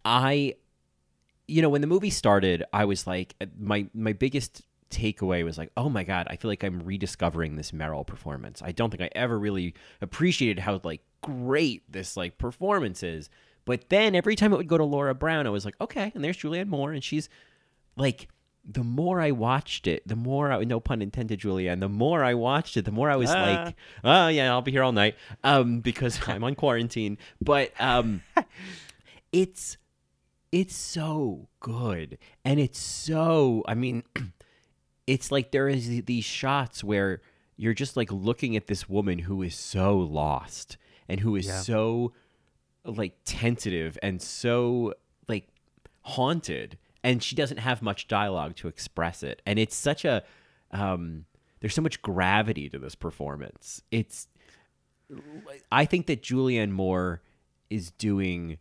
I you know, when the movie started, I was like uh, my my biggest takeaway was like, "Oh my god, I feel like I'm rediscovering this Meryl performance." I don't think I ever really appreciated how like great this like performance is. But then every time it would go to Laura Brown, I was like, "Okay, and there's Julianne Moore and she's like the more I watched it, the more I, no pun intended, Julianne, the more I watched it, the more I was Ah. like, oh yeah, I'll be here all night. Um, because I'm on quarantine. But um it's it's so good. And it's so I mean, it's like there is these shots where you're just like looking at this woman who is so lost and who is Yeah. so like tentative and so like haunted and she doesn't have much dialogue to express it and it's such a um there's so much gravity to this performance it's i think that julianne moore is doing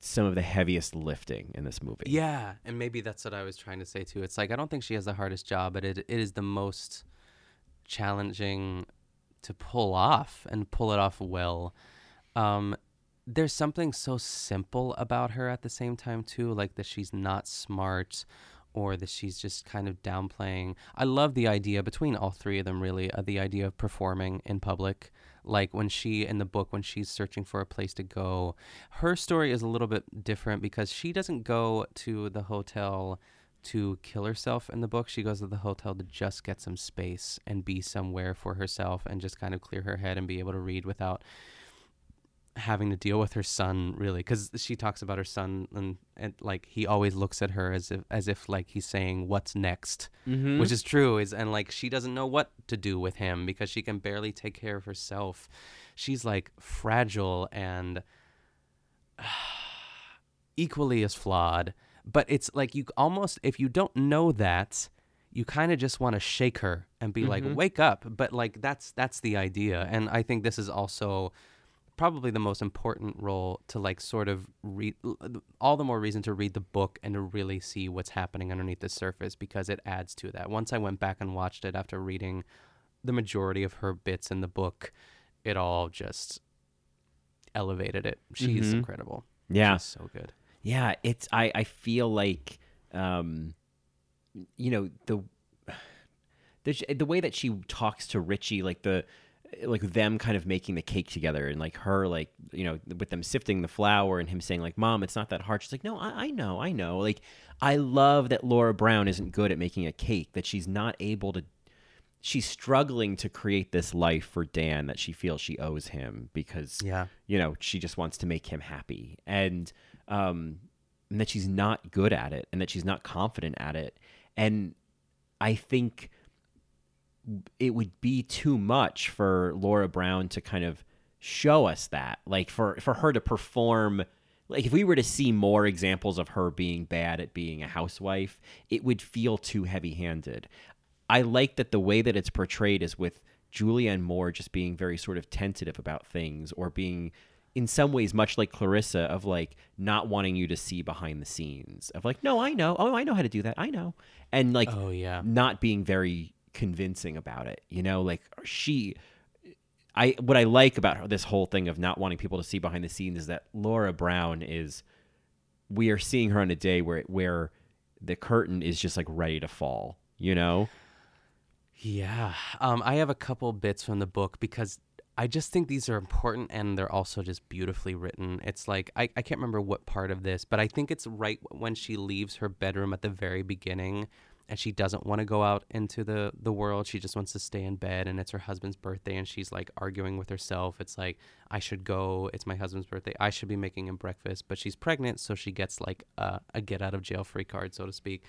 some of the heaviest lifting in this movie Yeah, and maybe that's what I was trying to say too. It's like I don't think she has the hardest job, but it it is the most challenging to pull off and pull it off well. Um, there's something so simple about her at the same time too, like that she's not smart or that she's just kind of downplaying. I love the idea between all three of them really, uh, the idea of performing in public. Like when she in the book when she's searching for a place to go, her story is a little bit different because she doesn't go to the hotel to kill herself in the book. She goes to the hotel to just get some space and be somewhere for herself and just kind of clear her head and be able to read without having to deal with her son really because she talks about her son and, and like he always looks at her as if as if like he's saying what's next Mhm. which is true is and like she doesn't know what to do with him because she can barely take care of herself she's like fragile and equally as flawed but it's like you almost if you don't know that you kind of just want to shake her and be like Mhm. wake up but like that's that's the idea and i think this is also probably the most important role to like sort of read all the more reason to read the book and to really see what's happening underneath the surface because it adds to that once i went back and watched it after reading the majority of her bits in the book it all just elevated it she's Mhm. incredible Yeah. she's so good Yeah, it's I I feel like um you know the the the way that she talks to Richie like the like them kind of making the cake together and like her like you know with them sifting the flour and him saying like mom it's not that hard. She's like no I, I know I know. Like I love that Laura Brown isn't good at making a cake that she's not able to she's struggling to create this life for Dan that she feels she owes him because Yeah. you know she just wants to make him happy. And um and that she's not good at it and that she's not confident at it. And I think it would be too much for Laura Brown to kind of show us that like for for her to perform like if we were to see more examples of her being bad at being a housewife it would feel too heavy-handed. I like that the way that it's portrayed is with julianne moore just being very sort of tentative about things or being in some ways much like clarissa of like not wanting you to see behind the scenes of like no i know. Oh i know how to do that. I know. And like Oh, yeah. not being very convincing about it you know like she I what I like about her, this whole thing of not wanting people to see behind the scenes is that Laura Brown is we are seeing her on a day where where the curtain is just like ready to fall. You know? Yeah. Um, I have a couple bits from the book because I just think these are important and they're also just beautifully written. It's like, I, I can't remember what part of this, but I think it's right when she leaves her bedroom at the very beginning and she doesn't want to go out into the, the world. She just wants to stay in bed and it's her husband's birthday and she's like arguing with herself. It's like, I should go. It's my husband's birthday. I should be making him breakfast. But she's pregnant, so she gets like a, a get out of jail free card, so to speak.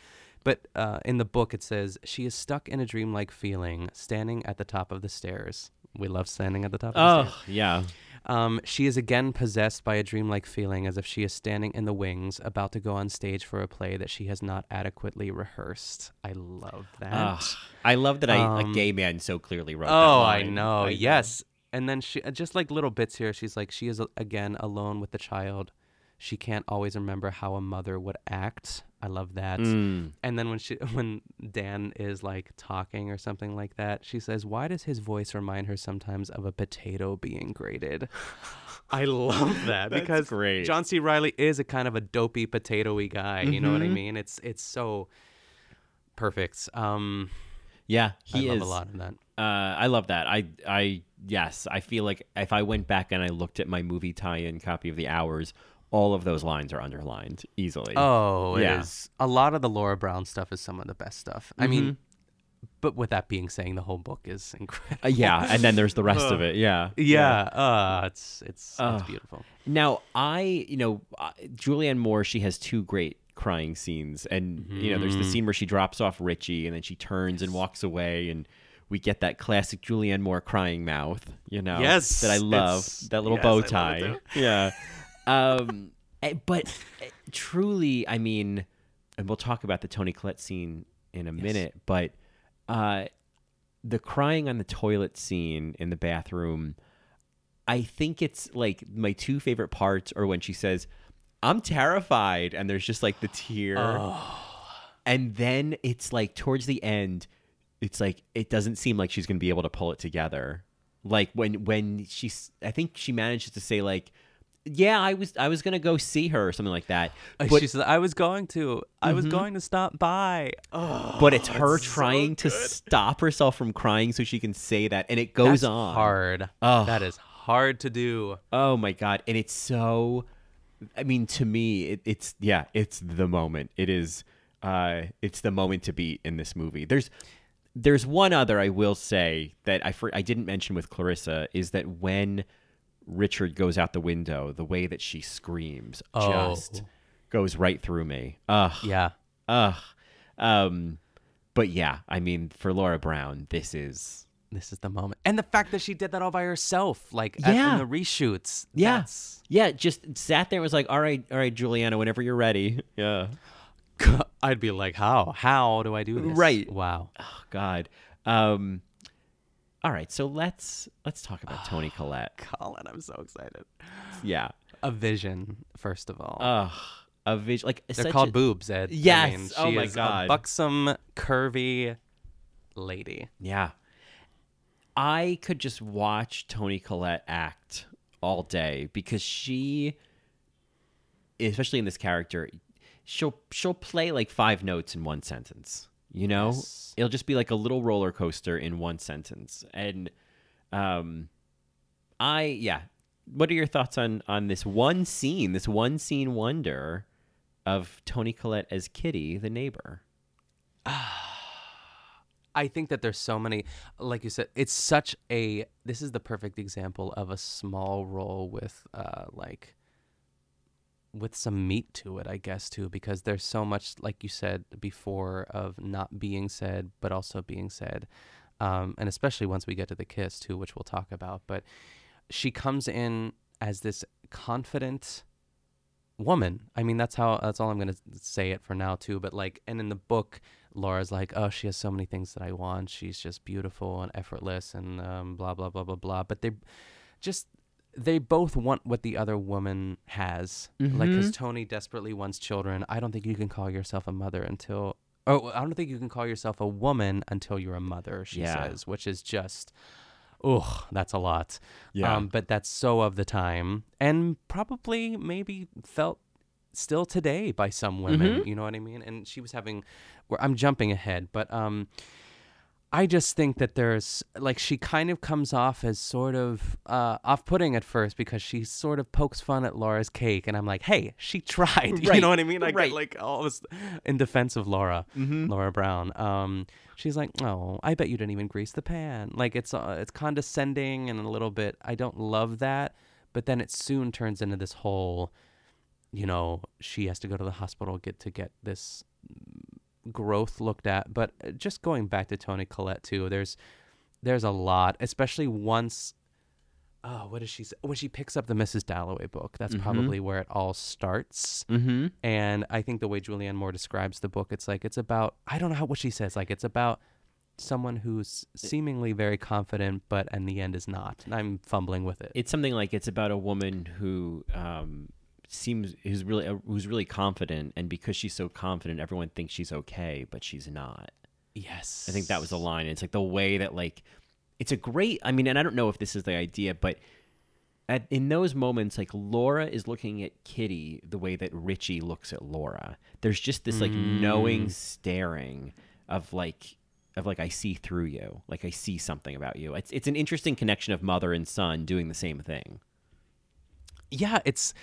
But uh, in the book, it says she is stuck in a dreamlike feeling, standing at the top of the stairs. We love standing at the top of the Oh, stairs. yeah. Um, she is again possessed by a dreamlike feeling as if she is standing in the wings, about to go on stage for a play that she has not adequately rehearsed. I love that. Ugh. I love that I, a Um, gay man so clearly wrote that Oh, I know. I yes. And then she uh, just like little bits here. She's like she is uh, again alone with the child. She can't always remember how a mother would act. I love that. Mm. And then when she when Dan is like talking or something like that, she says, "Why does his voice remind her sometimes of a potato being grated?" I love that That's because great. John C. Reilly is a kind of a dopey potatoy guy. You know what I Mhm. mean? It's it's so perfect. Um, Yeah, he I is love a lot of that. Uh, I love that. I, I, yes, I feel like if I went back and I looked at my movie tie-in copy of The Hours, all of those lines are underlined easily. Oh, it yeah. is. A lot of the Laura Brown stuff is some of the best stuff. I mean, Mhm. but with that being saying, the whole book is incredible. Uh, yeah, and then there's the rest of it. Yeah, Yeah, uh, it's it's Uh, it's beautiful. Now, I, you know, uh, Julianne Moore, she has two great crying scenes. And, you know, there's the Mhm. scene where she drops off Richie and then she turns and walks away. And we get that classic Julianne Moore crying mouth, you know, Yes, that I love, it's- that little yes, bow it tie. Yeah. Um, eh, but eh, truly, I mean, and we'll talk about the Toni Collette scene in a minute, but uh, the crying on the toilet scene in the bathroom, I think it's like my two favorite parts are when she says, I'm terrified, and there's just like the tear. And then it's like towards the end, it's like it doesn't seem like she's gonna be able to pull it together. Like when when she's I think she manages to say like yeah, I was I was gonna go see her or something like that. Uh, But she said, "I was going to. I was Mhm. going to stop by." Oh, but it's her so trying to stop herself from crying so she can say that, and it goes That's on. hard. Oh. That is hard to do. Oh my god! And it's so. I mean, to me, it, it's yeah, it's the moment. It is. Uh, it's the moment to be in this movie. There's, there's one other I will say that I for, I didn't mention with Clarissa is that when Richard goes out the window, the way that she screams Oh. just goes right through me. Ugh. Yeah. Ugh. Um, but yeah, I mean, for Laura Brown, this is This is the moment, and the fact that she did that all by herself, like at, Yeah. in the reshoots. yeah, that's- yeah. Just sat there and was like, "All right, all right, Juliana, whenever you're ready." Yeah. I'd be like, "How? How do I do this?" Right. Wow. Oh God. Um. All right, so let's let's talk about Toni Collette. Colin, I'm so excited. Yeah. A vision, first of all. Ugh. A vision like They're such called a- boobs, Ed. I Yes. mean, oh she my is God. A buxom, curvy lady. Yeah. I could just watch Toni Collette act all day because she especially in this character, she'll she'll play like five notes in one sentence. You know? Yes. It'll just be like a little roller coaster in one sentence. And um I yeah. What are your thoughts on on this one scene, this one scene wonder of Toni Collette as Kitty, the neighbor? I think that there's so many, like you said, it's such a. This is the perfect example of a small role with, uh, like, with some meat to it, I guess, too, because there's so much, like you said before, of not being said, but also being said, um, and especially once we get to the kiss too, which we'll talk about. But she comes in as this confident woman. I mean, that's how that's all I'm gonna say it for now too. But like, and in the book, Laura's like, oh, she has so many things that I want. She's just beautiful and effortless and um, blah blah blah blah blah. But they just they both want what the other woman has. Like, because. Toni desperately wants children. I don't think you can call yourself a mother until. Oh, I don't think you can call yourself a woman until you're a mother. She Yeah. says, which is just. Ugh, that's a lot. Yeah. Um, but that's so of the time, and probably maybe felt still today by some women. Mhm. You know what I mean? And she was having. Where I'm jumping ahead, but um, I just think that there's like she kind of comes off as sort of uh, off-putting at first because she sort of pokes fun at Laura's cake, and I'm like, hey, she tried. You know what I mean? I right. like all this in defense of Laura, Mhm. Laura Brown. Um, she's like, oh, I bet you didn't even grease the pan. Like it's uh, it's condescending and a little bit. I don't love that, but then it soon turns into this whole, you know, she has to go to the hospital get to get this growth looked at. But uh, just going back to Toni Collette too, there's there's a lot, especially once. Oh, what does she say? When she picks up the Mrs. Dalloway book, that's Mhm. probably where it all starts. Mm-hmm. And I think the way Julianne Moore describes the book, it's like it's about I don't know how what she says. Like it's about someone who's seemingly very confident, but in the end is not. And I'm fumbling with it. It's something like it's about a woman who um, seems who's really uh, who's really confident, and because she's so confident, everyone thinks she's okay, but she's not. Yes, I think that was the line. It's like the way that like it's a great. I mean, and I don't know if this is the idea, but at, in those moments, like Laura is looking at Kitty the way that Richie looks at Laura. There's just this like knowing Mm. staring of like of like I see through you, like I see something about you. It's it's an interesting connection of mother and son doing the same thing. yeah, it's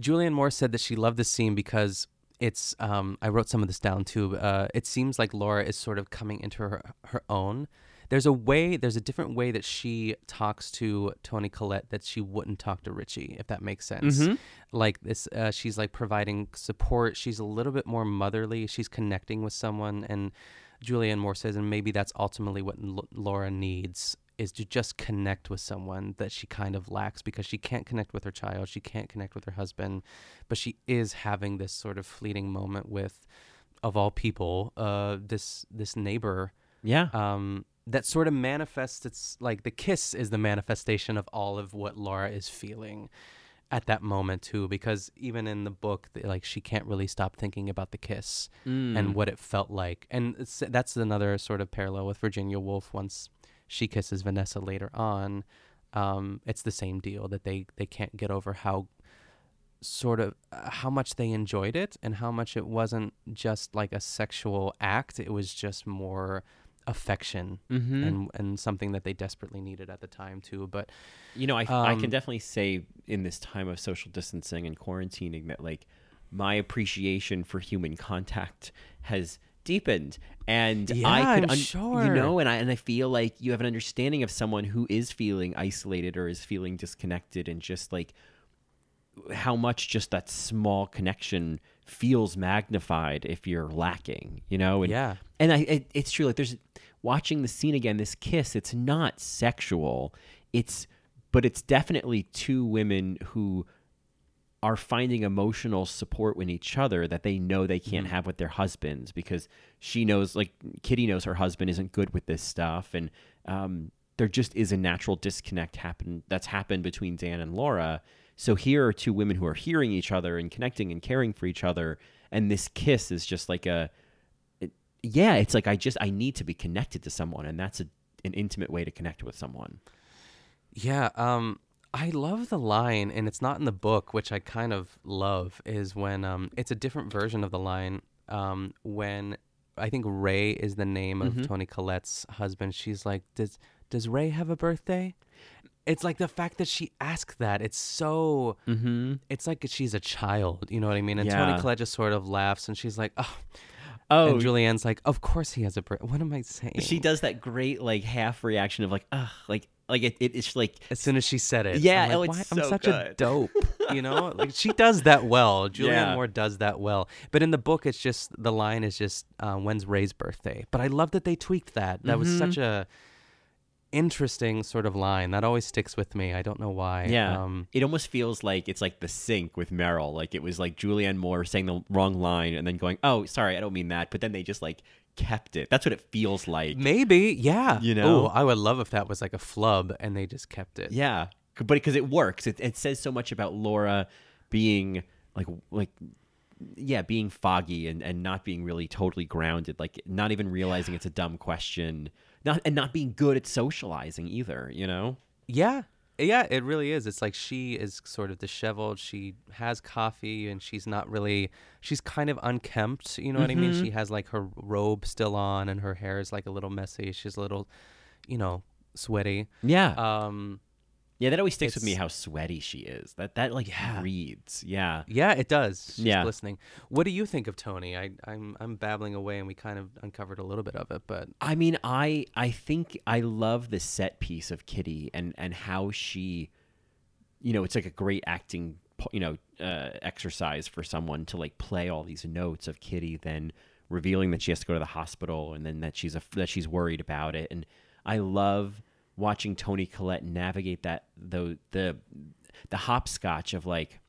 Julianne Moore said that she loved this scene because it's um I wrote some of this down too. Uh it seems like Laura is sort of coming into her her own. There's a way there's a different way that she talks to Toni Collette that she wouldn't talk to Richie, if that makes sense. Mhm. Like this uh, she's like providing support. She's a little bit more motherly. She's connecting with someone and Julianne Moore says and maybe that's ultimately what L- Laura needs is to just connect with someone that she kind of lacks because she can't connect with her child, she can't connect with her husband, but she is having this sort of fleeting moment with, of all people, uh, this this neighbor. Yeah. Um, that sort of manifests. It's like the kiss is the manifestation of all of what Laura is feeling at that moment too because even in the book like she can't really stop thinking about the kiss Mm. and what it felt like and that's another sort of parallel with Virginia Woolf once she kisses Vanessa later on um, it's the same deal that they they can't get over how sort of uh, how much they enjoyed it and how much it wasn't just like a sexual act it was just more affection Mhm. and and something that they desperately needed at the time too but You know, I, I um, can definitely say in this time of social distancing and quarantining that like my appreciation for human contact has deepened and Yeah, I could I'm you know and I and I feel like you have an understanding of someone who is feeling isolated or is feeling disconnected and just like how much just that small connection feels magnified if you're lacking, you know? And, Yeah. And I, it, it's true. Like there's watching the scene again, this kiss, it's not sexual. It's, but it's definitely two women who are finding emotional support with each other that they know they can't have with their husbands because she knows, like Kitty knows her husband isn't good with this stuff. And, um, there just is a natural disconnect happen that's happened between Dan and Laura. So here are two women who are hearing each other and connecting and caring for each other, and this kiss is just like a, it, yeah, it's like I just I need to be connected to someone, and that's a, an intimate way to connect with someone. Yeah, um, I love the line, and it's not in the book, which I kind of love, is when um, it's a different version of the line. Um, when I think Ray is the name of Mhm. Toni Collette's husband, she's like, "Does does Ray have a birthday?" It's like the fact that she asked that. It's so. Mm-hmm. It's like she's a child. You know what I mean? And Yeah. Toni Collette just sort of laughs, and she's like, "Oh." Oh. And Julianne's like, "Of course he has a birthday." What am I saying? She does that great like half reaction of like, ugh, like like it, it it's like as soon as she said it. Yeah, I'm, like, oh, "Why- it's I'm so such a dope. You know, like she does that well. Julianne Yeah. Moore does that well. But in the book, it's just the line is just uh, when's Ray's birthday. But I love that they tweaked that. That was Mhm. such a interesting sort of line that always sticks with me. I don't know why. Yeah. Um, it almost feels like it's like the sink with Meryl. Like it was like Julianne Moore saying the wrong line and then going, oh, sorry, I don't mean that. But then they just like kept it. That's what it feels like. maybe, yeah. You know? Ooh, I would love if that was like a flub and they just kept it. Yeah. But because it works. It, it says so much about Laura being like, like, yeah, being foggy and, and not being really totally grounded, like not even realizing it's a dumb question, not and not being good at socializing either. You know? Yeah. Yeah, it really is. It's like she is sort of disheveled. She has coffee and she's not really she's kind of unkempt, you know what I mean? Mhm. She has like her robe still on and her hair is like a little messy. She's a little, you know, sweaty. Yeah. Um yeah, that always sticks with me how sweaty she is. That that like Yeah. reads. Yeah. Yeah, it does. She's Yeah. listening. What do you think of Toni? I, I'm I'm babbling away, and we kind of uncovered a little bit of it, but I mean, I I think I love the set piece of Kitty and and how she, you know, it's like a great acting, you know, uh, exercise for someone to like play all these notes of Kitty, then revealing that she has to go to the hospital and then that she's a, that she's worried about it, and I love watching Toni Collette navigate that the the the hopscotch of like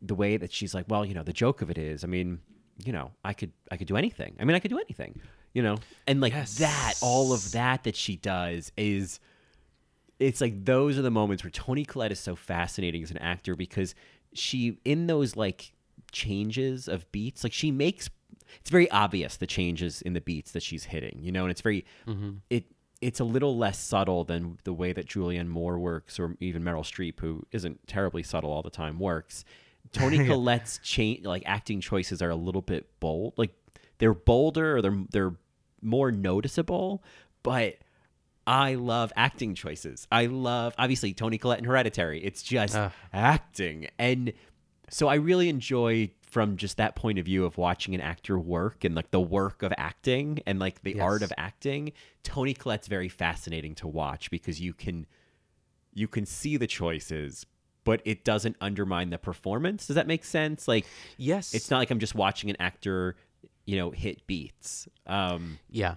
the way that she's like, well, you know, the joke of it is, I mean, you know, I could I could do anything. I mean, I could do anything, you know, and like that, all of that that she does is, it's like those are the moments where Toni Collette is so fascinating as an actor because she in those like changes of beats, like she makes it's very obvious the changes in the beats that she's hitting, you know, and it's very mm-hmm. it it's a little less subtle than the way that Julianne Moore works or even Meryl Streep, who isn't terribly subtle all the time, works. Toni Collette's change like acting choices are a little bit bold. Like they're bolder or they're they're more noticeable, but I love acting choices. I love obviously Toni Collette in Hereditary. It's just acting. And so I really enjoy from just that point of view of watching an actor work and like the work of acting and like the art of acting. Toni Collette's very fascinating to watch because you can you can see the choices but it doesn't undermine the performance. Does that make sense? Like yes, it's not like I'm just watching an actor, you know, hit beats. Um yeah.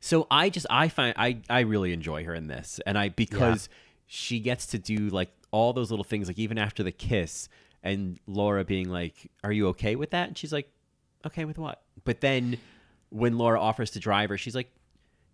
so I just I find I I really enjoy her in this, and I because she gets to do like all those little things, like even after the kiss, and Laura being like, "Are you okay with that?" and she's like, "Okay with what?" But then when Laura offers to drive her, she's like,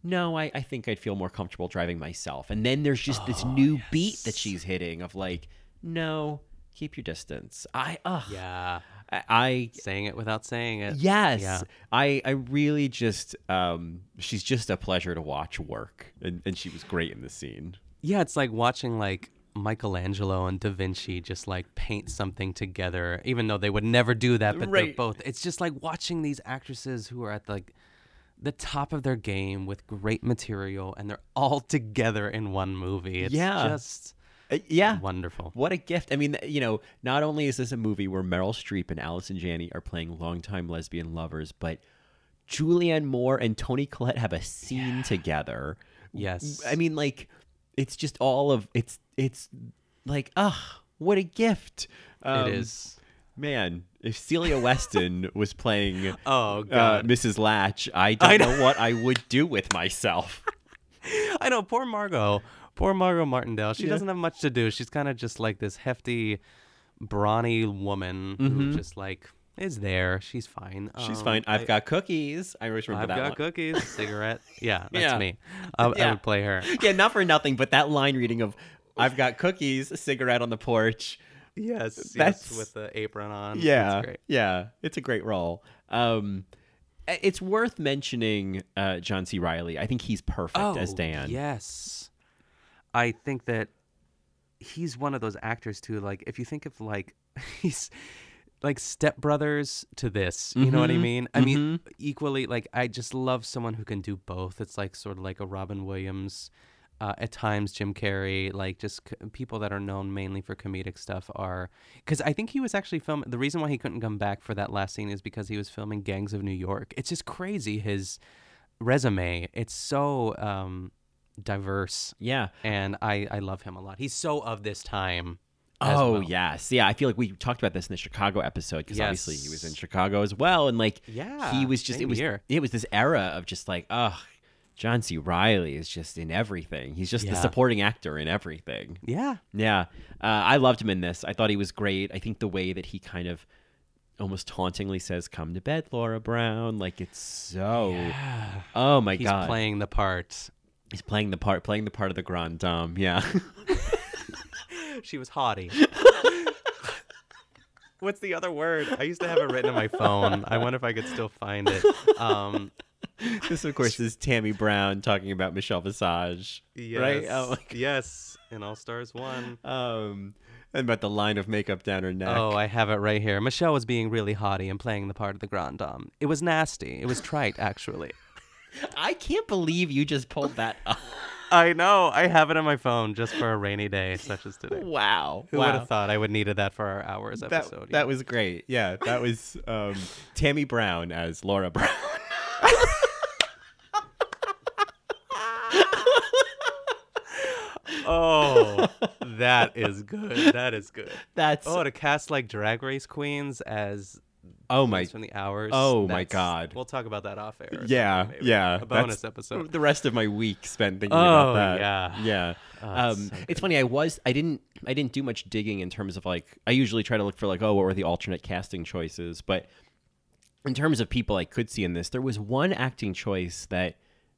"No, I I think I'd feel more comfortable driving myself." And then there's just this new beat that she's hitting of like, "No, keep your distance." I ugh, Yeah. I, I Saying it without saying it. Yes. Yeah. I, I really just um she's just a pleasure to watch work. And, and she was great in the scene. Yeah, it's like watching like Michelangelo and Da Vinci just like paint something together, even though they would never do that, but they're both. It's just like watching these actresses who are at like the top of their game with great material, and they're all together in one movie. It's Yeah. just Uh, yeah. wonderful. What a gift. I mean, you know, not only is this a movie where Meryl Streep and Allison Janney are playing longtime lesbian lovers, but Julianne Moore and Toni Collette have a scene together. Yes. I mean, like, it's just all of it's it's like, ugh, what a gift. Um, it is. Man, if Celia Weston was playing Oh, uh, God. Mrs. Latch, I don't I know. know. what I would do with myself. I know, poor Margot. Poor Margot Martindale. She Yeah. doesn't have much to do. She's kind of just like this hefty, brawny woman who Mhm. just like is there. She's fine. She's Um, fine. I've I- got cookies. I always remember that. I've got one. cookies, cigarette. Yeah, that's Yeah. me. I, I would play her. yeah, not for nothing, but that line reading of "I've got cookies," a cigarette on the porch. Yes, That's- yes, with the apron on. Yeah, yeah, it's a great role. Um, it's worth mentioning uh, John C. Reilly. I think he's perfect as Dan. Oh, Yes. I think that he's one of those actors too. Like if you think of like he's like stepbrothers to this, you know what I Mhm, mean? I mean equally like I just love someone who can do both. It's like sort of like a Robin Williams. Uh, at times, Jim Carrey, like just c- people that are known mainly for comedic stuff, are because I think he was actually filming. The reason why he couldn't come back for that last scene is because he was filming Gangs of New York. It's just crazy his resume. It's so um, diverse. Yeah. And I, I love him a lot. He's so of this time. Oh well. yes, yeah. I feel like we talked about this in the Chicago episode because obviously he was in Chicago as well, and like Yeah, he was just it was here. it was this era of just like oh, John C. Reilly is just in everything. He's just the supporting actor in everything. Yeah. Yeah, uh, I loved him in this. I thought he was great. I think the way that he kind of almost tauntingly says "Come to bed, Laura Brown," like it's so. Oh my He's god, playing the part. He's playing the part, playing the part of the grand dame. Yeah. she was haughty. What's the other word? I used to have it written on my phone. I wonder if I could still find it. Um, this, of course, is Tammy Brown talking about Michelle Visage, right? Oh, my yes, in All Stars One. Um, and about the line of makeup down her neck. Oh, I have it right here. Michelle was being really haughty and playing the part of the Grand Dame. It was nasty. It was trite, actually. I can't believe you just pulled that up. I know. I have it on my phone just for a rainy day such as today. Wow. Who wow. would have thought I would needed that for our hours that, episode? That was great. Yeah, that was um, Tammy Brown as Laura Brown. oh, that is good. That is good. That's oh to cast like drag race queens as oh my from the hours. Oh my god. We'll talk about that off air. Yeah, something, yeah. A bonus That's episode. The rest of my week spent thinking Oh, about that. yeah. yeah. Oh, it's um, so it's funny. I was. I didn't. I didn't do much digging in terms of like. I usually try to look for like, oh, what were the alternate casting choices? But in terms of people I could see in this, there was one acting choice that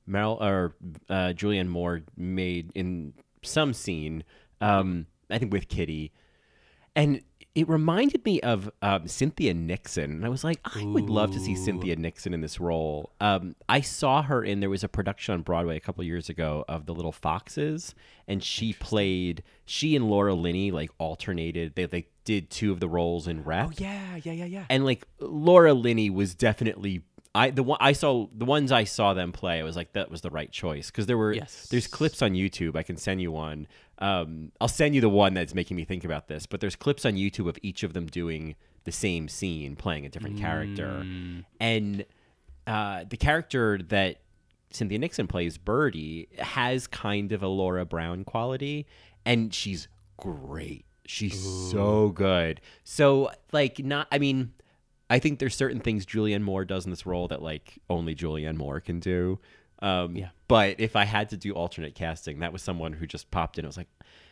Meryl or uh, Julianne Moore made in some scene. Um, I think with Kitty, and it reminded me of um, Cynthia Nixon, and I was like, I would love to see Cynthia Nixon in this role. Um, I saw her in there was a production on Broadway a couple years ago of The Little Foxes, and she played she and Laura Linney like alternated. They like did two of the roles in Rep. Oh yeah, yeah, yeah, yeah. And like Laura Linney was definitely I the one I saw the ones I saw them play. I was like that was the right choice because there were Yes. there's clips on YouTube. I can send you one. Um, I'll send you the one that's making me think about this. But there's clips on YouTube of each of them doing the same scene, playing a different character, and uh, the character that Cynthia Nixon plays, Birdie, has kind of a Laura Brown quality, and she's great. She's so good. So, like, not, I mean, I think there's certain things Julianne Moore does in this role that, like, only Julianne Moore can do. Um, Yeah. But if I had to do alternate casting, that was someone who just popped in. I was like,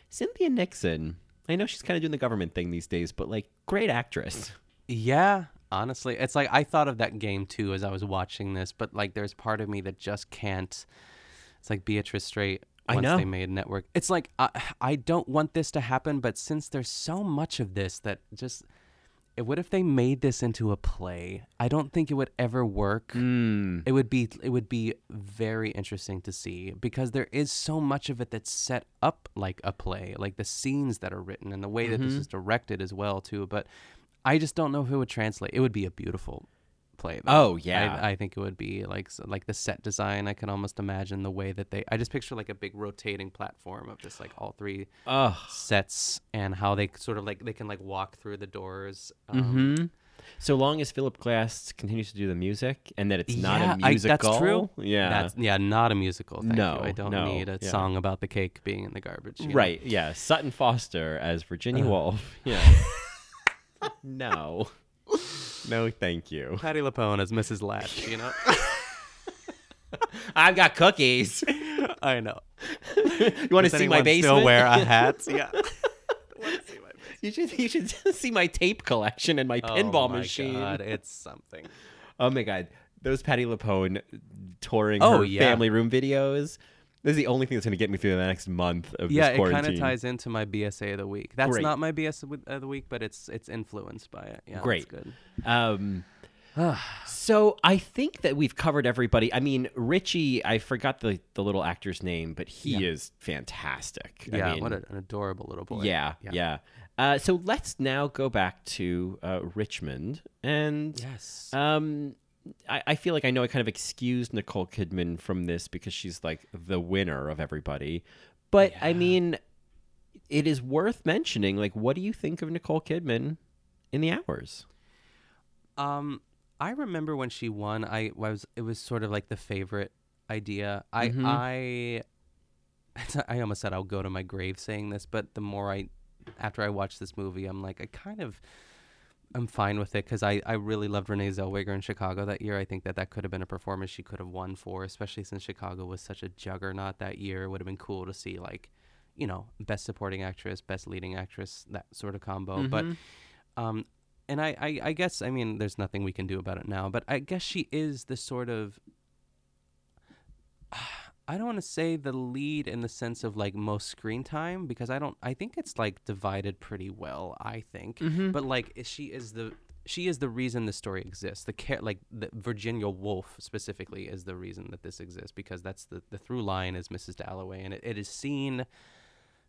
Cynthia Nixon. I know she's kind of doing the government thing these days, but, like, great actress. Yeah, honestly, it's like I thought of that game too as I was watching this, but like there's part of me that just can't. It's like Beatrice Straight. I Once know. they made network, it's like I, I don't want this to happen, but since there's so much of this that just, it, what if they made this into a play? I don't think it would ever work. Mm. It would be it would be very interesting to see because there is so much of it that's set up like a play, like the scenes that are written and the way that this Mhm. is directed as well too. But I just don't know if it would translate. It would be a beautiful play. Oh, yeah. I, I think it would be like like the set design. I can almost imagine the way that they. I just picture like a big rotating platform of just like all three Ugh. sets and how they sort of like they can like walk through the doors. Um, hmm So long as Philip Glass continues to do the music and that it's not yeah, a musical. I, that's true. Yeah. that's, yeah, not a musical. Thank No, you. I don't no, need a yeah. song about the cake being in the garbage. you know? Right. Yeah. Sutton Foster as Virginia Ugh. Woolf. Yeah. no. No, thank you. Patti LuPone as Mrs. Latch. You know. I've got cookies. I know. you want to see my basement? Still wear a hat? Yeah. You should you should see my tape collection and my oh pinball oh my machine. God, it's something. Oh my god, those Patti LuPone touring Oh, her yeah. family room videos. This is the only thing that's going to get me through the next month of Yeah, this it kind of ties into my BSA of the week. That's Great. not my BSA of the week, but it's it's influenced by it. Yeah, Great. That's good. Um, so I think that we've covered everybody. I mean, Richie, I forgot the, the little actor's name, but he Yeah. is fantastic. Yeah, I mean, what an adorable little boy. yeah, yeah. Uh, so let's now go back to uh, Richmond, and Yes. um, I, I feel like I know I kind of excused Nicole Kidman from this because she's like the winner of everybody, but I mean, it is worth mentioning. Like, what do you think of Nicole Kidman in the hours? Um, I remember when she won. I was it was sort of like the favorite idea. I Mhm. I I almost said I'll go to my grave saying this, but the more I after I watched this movie, I'm like I kind of I'm fine with it because I, I really loved Renee Zellweger in Chicago that year. I think that that could have been a performance she could have won for, especially since Chicago was such a juggernaut that year. It would have been cool to see like, you know, best supporting actress, best leading actress, that sort of combo. But Mhm. um, and I, I, I guess I mean there's nothing we can do about it now, but I guess she is the sort of I don't want to say the lead in the sense of like most screen time because I don't I think it's like divided pretty well, I think. Mhm. But like she is the she is the reason the story exists. The care, like the Virginia Woolf specifically, is the reason that this exists because that's the the through line is Mrs. Dalloway, and it, it is seen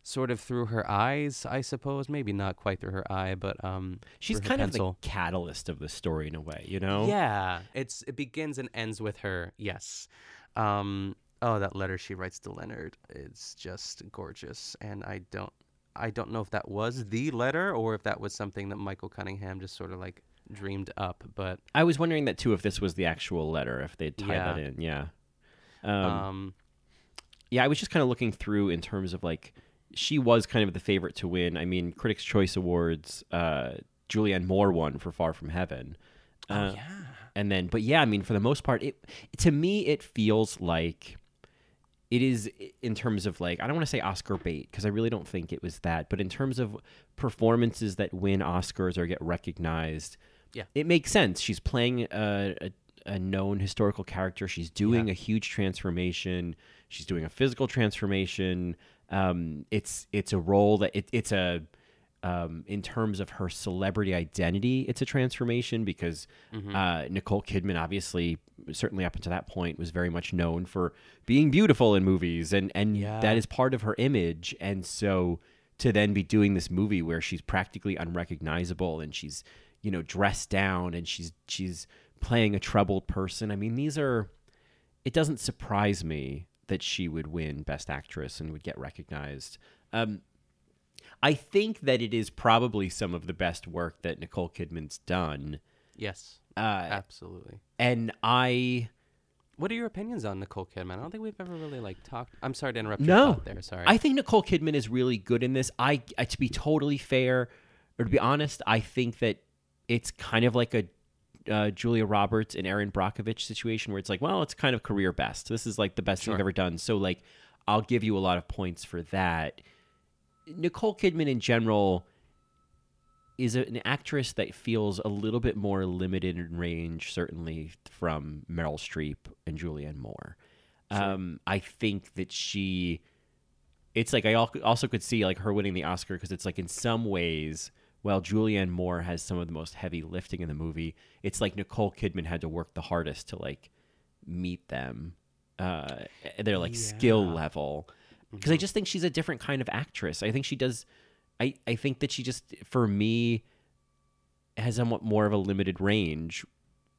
sort of through her eyes, I suppose. Maybe not quite through her eye, but um, She's kind pencil. of the catalyst of the story in a way, you know? Yeah, it's it begins and ends with her. Yes. Um, oh, that letter she writes to Leonard, it's just gorgeous, and I don't, I don't know if that was the letter or if that was something that Michael Cunningham just sort of like dreamed up. But I was wondering that too, if this was the actual letter, if they'd tie Yeah. that in. Yeah. Um, um, yeah, I was just kind of looking through in terms of like, she was kind of the favorite to win. I mean, Critics' Choice Awards, uh, Julianne Moore won for Far From Heaven. Uh, oh yeah, and then but yeah i mean for the most part it to me it feels like it is in terms of like i don't want to say oscar bait because i really don't think it was that but in terms of performances that win oscars or get recognized Yeah. it makes sense she's playing a, a, a known historical character she's doing Yeah. a huge transformation she's doing a physical transformation um, it's it's a role that it, it's a um, in terms of her celebrity identity, it's a transformation because Mm-hmm. uh, Nicole Kidman, obviously, certainly up until that point, was very much known for being beautiful in movies, and and Yeah. that is part of her image. And so to then be doing this movie where she's practically unrecognizable and she's you know dressed down and she's she's playing a troubled person. I mean, these are. It doesn't surprise me that she would win Best Actress and would get recognized. Um, I think that it is probably some of the best work that Nicole Kidman's done. yes, Uh, absolutely. and I What are your opinions on Nicole Kidman? I don't think we've ever really like talked. I'm sorry to interrupt. No, there. Sorry. I think Nicole Kidman is really good in this. I, I to be totally fair, or to be honest, I think that it's kind of like a uh, Julia Roberts and Erin Brockovich situation where it's like, well, it's kind of career best. This is like the best thing Sure. I've ever done. So like, I'll give you a lot of points for that. Nicole Kidman in general is an actress that feels a little bit more limited in range, certainly from Meryl Streep and Julianne Moore. Um, I think that she, it's like I also could see like her winning the Oscar because it's like in some ways, while Julianne Moore has some of the most heavy lifting in the movie, it's like Nicole Kidman had to work the hardest to like meet them, uh, their like skill level. Because I just think she's a different kind of actress. I think she does. I, I think that she just for me has somewhat more of a limited range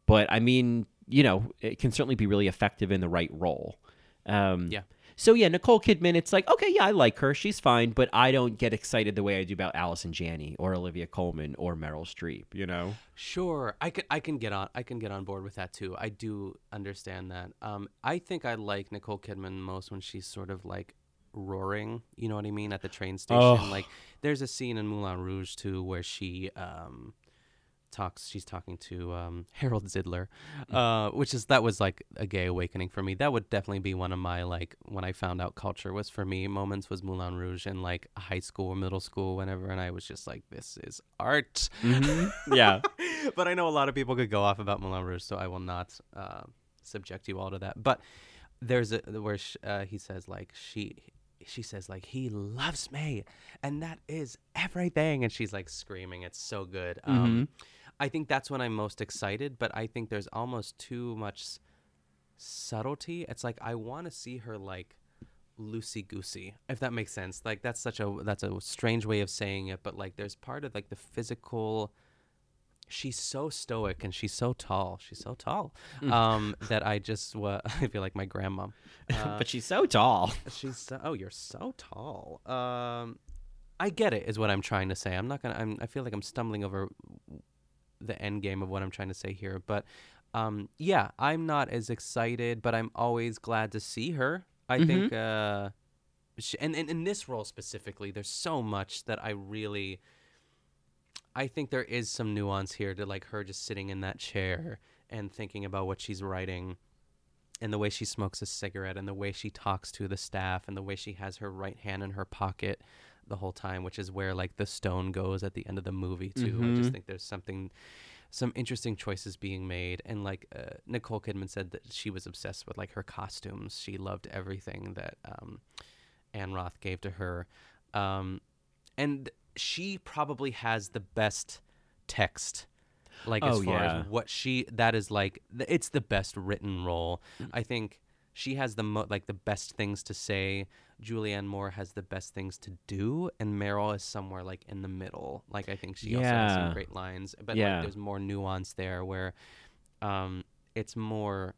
but i mean you know it can certainly be really effective in the right role um, Yeah. so yeah nicole kidman it's like okay yeah i like her she's fine but i don't get excited the way i do about allison janney or olivia colman or meryl streep you know Sure, I can I can get on I can get on board with that too. I do understand that. Um, I think I like Nicole Kidman most when she's sort of like roaring. You know what I mean at the train station. Oh. Like there's a scene in Moulin Rouge too where she um talks. She's talking to um, Harold Zidler, uh, which is that was like a gay awakening for me. That would definitely be one of my like when I found out culture was for me moments was Moulin Rouge in like high school or middle school whenever, and I was just like, this is art. yeah but I know a lot of people could go off about Moulin Rouge, so I will not uh, subject you all to that. But there's a where sh- uh, he says like she she says like he loves me and that is everything and she's like screaming it's so good. Um i think that's when i'm most excited but i think there's almost too much subtlety. It's like i want to see her like loosey goosey if that makes sense. Like that's such a that's a strange way of saying it but like there's part of like the physical she's so stoic and she's so tall. She's so tall um that i just wa- i feel like my grandma uh, but she's so tall. she's so, oh you're so tall. Um i get it is what i'm trying to say. I'm not gonna I'm, i feel like i'm stumbling over the end game of what i'm trying to say here but um yeah i'm not as excited but i'm always glad to see her. I think uh she, and, and in this role specifically there's so much that i really I think there is some nuance here to like her just sitting in that chair and thinking about what she's writing and the way she smokes a cigarette and the way she talks to the staff and the way she has her right hand in her pocket the whole time, which is where like the stone goes at the end of the movie too. I just Mhm. think there's something some interesting choices being made and like uh, Nicole Kidman said that she was obsessed with like her costumes. She loved everything that um Anne Roth gave to her. Um and she probably has the best text Like Oh, as far yeah. as what she that is like it's the best written role. Mm. I think she has the mo- like the best things to say. Julianne Moore has the best things to do, and Meryl is somewhere like in the middle. Like I think she also has some great lines, but Yeah. like there's more nuance there where um, it's more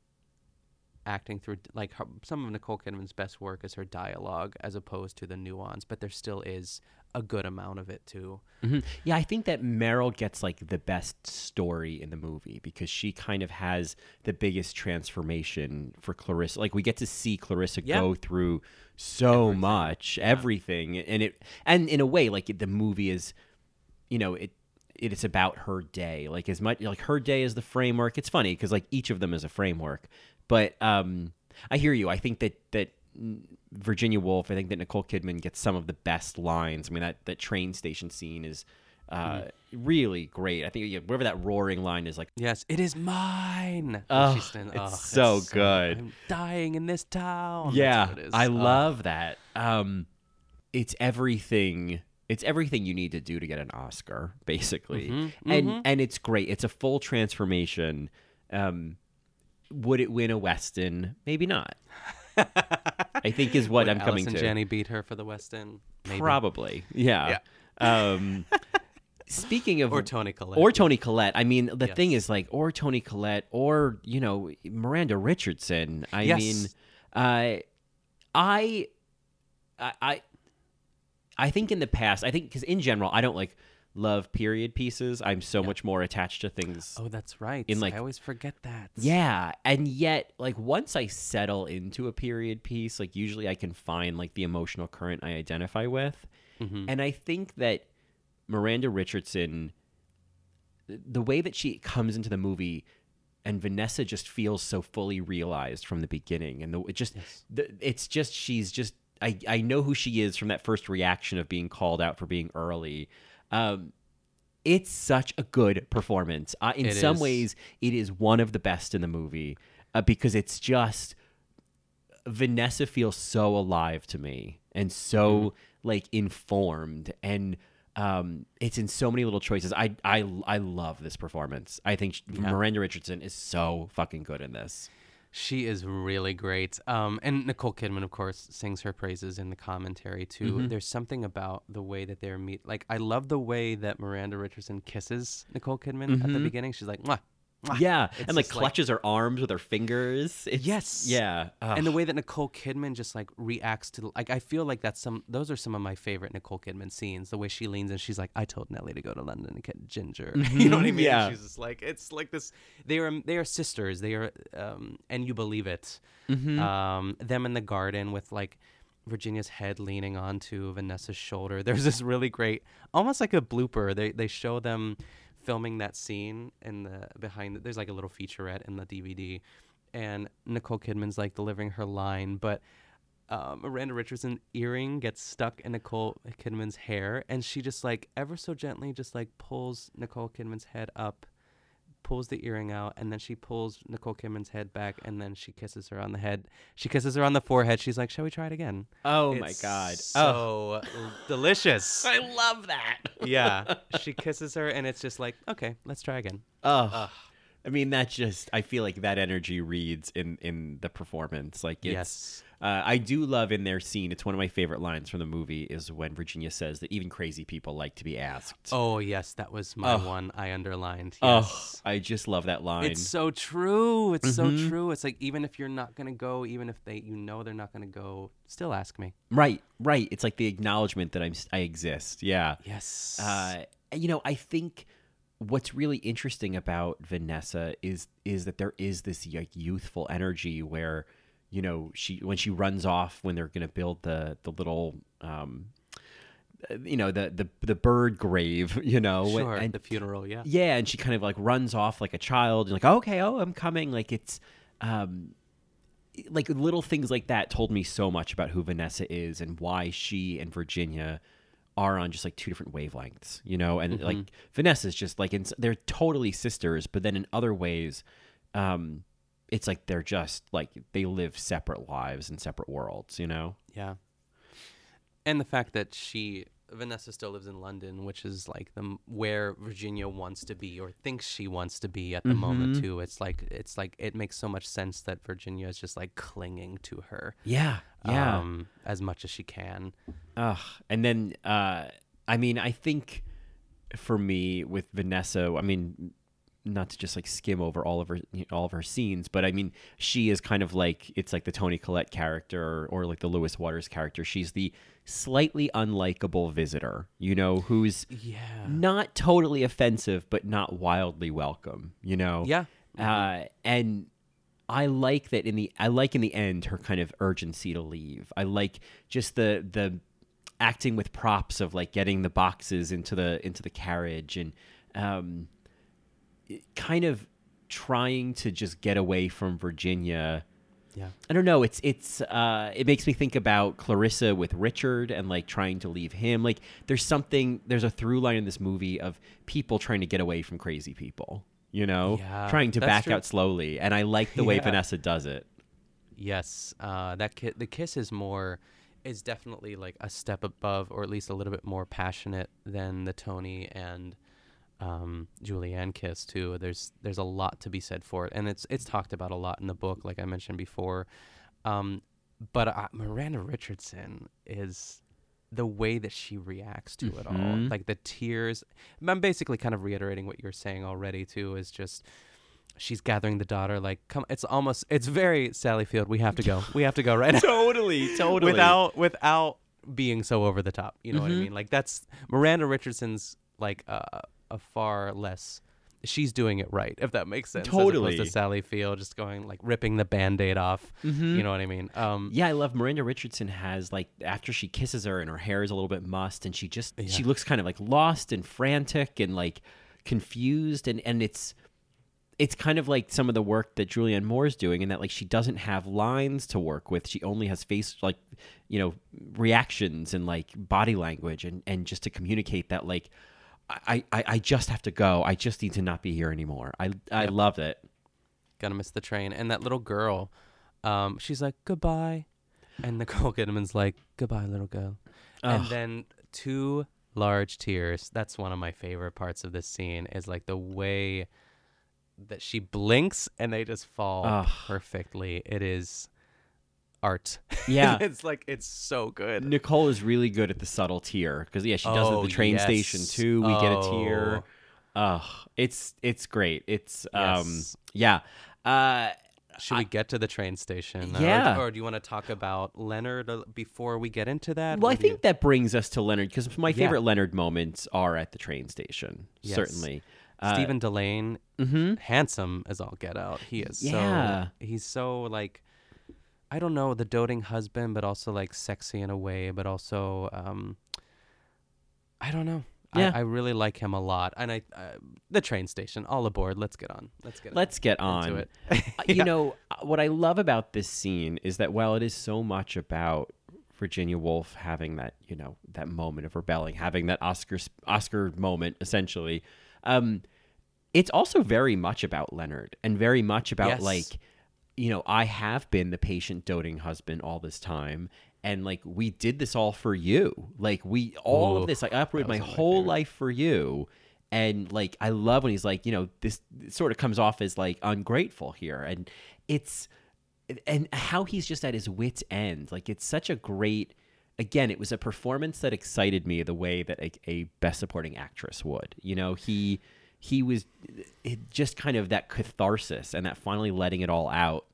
acting through like her, some of Nicole Kidman's best work is her dialogue as opposed to the nuance, but there still is a good amount of it too. Mhm. Yeah, I think that Meryl gets like the best story in the movie because she kind of has the biggest transformation for Clarissa. Like we get to see Clarissa Yeah. go through so much, everything, and it and in a way, like the movie is, you know, it it is about her day. Like as much like her day is the framework. It's funny because like each of them is a framework, but um, I hear you. I think that that mm, Virginia Woolf. I think that Nicole Kidman gets some of the best lines. I mean that that train station scene is uh, really great. I think yeah, whatever that roaring line is like. Yes, it is mine. Oh, it's "Oh, so good." I'm dying in this town. Yeah, what it is. I Oh. love that. Um, it's everything. It's everything you need to do to get an Oscar, basically, Mhm, and mhm. and it's great. It's a full transformation. Um, would it win a Weston? Maybe not. I think is what Would I'm coming Allison to. Janney beat her for the Weston. Maybe. Probably, yeah. Um, speaking of Or Toni Collette. or Toni Collette. I mean, the thing is like, or Toni Collette, or you know, Miranda Richardson. I Yes. mean, uh, I, I, I, I think in the past, I think because in general, I don't like love period pieces. I'm so much more attached to things. Oh, that's right. In, like- I always forget that. Yeah, and yet, like once I settle into a period piece, like usually I can find like the emotional current I identify with, Mhm. and I think that Miranda Richardson, the way that she comes into the movie, and Vanessa just feels so fully realized from the beginning, and the, it just, the, it's just she's just I I know who she is from that first reaction of being called out for being early. Um, it's such a good performance. Uh, in It some is. ways, it is one of the best in the movie uh, because it's just Vanessa feels so alive to me and so Mm-hmm. like informed and um, it's in so many little choices. I I I love this performance. I think Yeah. Miranda Richardson is so fucking good in this. She is really great. Um, and Nicole Kidman, of course, sings her praises in the commentary too. Mhm. There's something about the way that they're meet. Like I love the way that Miranda Richardson kisses Nicole Kidman at the Mhm. beginning. She's like, mwah." Yeah, It's and like clutches her arms with her fingers. It's, Yes. Yeah. and the way that Nicole Kidman just like reacts to like I feel like that's some those are some of my favorite Nicole Kidman scenes. The way she leans and she's like, "I told Nellie to go to London and get ginger." you know what I Mhm, mean? yeah. She's just like it's like this. They are they are sisters. They are um and you believe it. Mhm. Um, them in the garden with like. Virginia's head leaning onto Vanessa's shoulder. There's this really great, almost like a blooper. They they show them filming that scene in the behind. The, there's like a little featurette in the DVD, and Nicole Kidman's like delivering her line, but um, Miranda Richardson earring gets stuck in Nicole Kidman's hair, and she just like ever so gently just like pulls Nicole Kidman's head up, pulls the earring out, and then she pulls Nicole Kidman's head back, and then she kisses her on the head. She kisses her on the forehead. She's like, "Shall we try it again?" Oh my God. So oh. delicious. I love that. yeah, she kisses her, and it's just like, okay, let's try again. Oh, I mean, that just I feel like that energy reads in in the performance. Like it's, Yes. Uh, I do love in their scene. It's one of my favorite lines from the movie is when Virginia says that even crazy people like to be asked. Oh yes, that was my Oh. one I underlined. Oh, I just love that line. It's so true. It's Mhm. so true. It's like even if you're not gonna go, even if they you know they're not gonna go, still ask me. right, right. It's like the acknowledgement that I'm I exist. Yeah. Yes. Uh, you know, I think what's really interesting about Vanessa is is that there is this like youthful energy where, you know, she when she runs off when they're gonna build the the little um you know the the the bird grave you know Sure, and the funeral, yeah. yeah and she kind of like runs off like a child and like okay oh i'm coming like it's um like little things like that told me so much about who Vanessa is and why she and Virginia are on just like two different wavelengths, you know, and Mhm. like Vanessa's just like in, they're totally sisters, but then in other ways, um, it's like they're just like they live separate lives in separate worlds, you know. Yeah. And the fact that she Vanessa still lives in London, which is like the where Virginia wants to be or thinks she wants to be at the moment Mhm. too. It's like it's like it makes so much sense that Virginia is just like clinging to her. Yeah, yeah. Um, as much as she can. Ugh. And then, uh, I mean, I think for me with Vanessa, I mean, not to just like skim over all of her you know, all of her scenes, but I mean, she is kind of like it's like the Toni Collette character or, or like the Louis Waters character. She's the slightly unlikable visitor, you know, who's Yeah. not totally offensive, but not wildly welcome, you know. Yeah. Uh, and I like that in the I like in the end her kind of urgency to leave. I like just the the acting with props of like getting the boxes into the into the carriage and um kind of trying to just get away from Virginia. Yeah. I don't know. It's it's uh, it makes me think about Clarissa with Richard and like trying to leave him. Like there's something there's a through line in this movie of people trying to get away from crazy people. You know, Yeah, trying to back true. out slowly, and I like the way Yeah. Vanessa does it. Yes, uh, that ki- the kiss is more is definitely like a step above, or at least a little bit more passionate than the Toni and um, Julianne kiss too. There's there's a lot to be said for it, and it's it's talked about a lot in the book, like I mentioned before. Um, but uh, Miranda Richardson is the way that she reacts to it all, Mhm. like the tears. I'm basically kind of reiterating what you're saying already too. Is just she's gathering the daughter like come it's almost it's very sally field we have to go we have to go right now Totally, totally. without without being so over the top you know what i Mhm. mean like that's miranda richardson's like uh, a far less she's doing it right if that makes sense as opposed Totally. to sally field just going like ripping the band-aid off Mhm. you know what i mean um Yeah, I love Miranda Richardson has like after she kisses her and her hair is a little bit mussed and she just she looks kind of like lost and frantic and like confused and and it's it's kind of like some of the work that Julianne Moore is doing in that like she doesn't have lines to work with. She only has face like you know reactions and like body language and and just to communicate that like I I, I just have to go. I just need to not be here anymore. I I Yep. loved it. gonna miss the train and that little girl um she's like goodbye and nicole kidman's like goodbye little girl and then two large tears that's one of my favorite parts of this scene is like the way that she blinks and they just fall Ugh. perfectly it is art Yeah. it's like it's so good Nicole is really good at the subtle tear because yeah, she does it at Oh, the train station too. We get a tear. Oh. It's it's great. It's um Yes. yeah. Uh should we get to the train station Or- Yeah. or, do you want to talk about leonard uh, before we get into that well, I do you- think that brings us to Leonard because my Yeah. favorite Leonard moments are at the train station. Yes. Certainly, Uh, Stephen Dillane, mhm. handsome as all get out. He is Yeah. so he's so like I don't know the doting husband, but also like sexy in a way, but also um I don't know. Yeah. I, I really like him a lot, and I uh, the train station. All aboard. Let's get on. Let's get. On. Let's get into on. it. Uh, Yeah. You know uh, what I love about this scene is that while it is so much about Virginia Woolf having that you know that moment of rebelling, having that Oscar Oscar moment essentially, um, it's also very much about Leonard and very much about Yes. like you know I have been the patient doting husband all this time. And like we did this all for you, like we all Ooh, of this. Like I uprooted my of my whole life for you, and like I love when he's like, you know, this sort of comes off as like ungrateful here, and it's and how he's just at his wits end. Like it's such a great. Again, it was a performance that excited me the way that a, a best supporting actress would. You know, he he was it just kind of that catharsis and that finally letting it all out.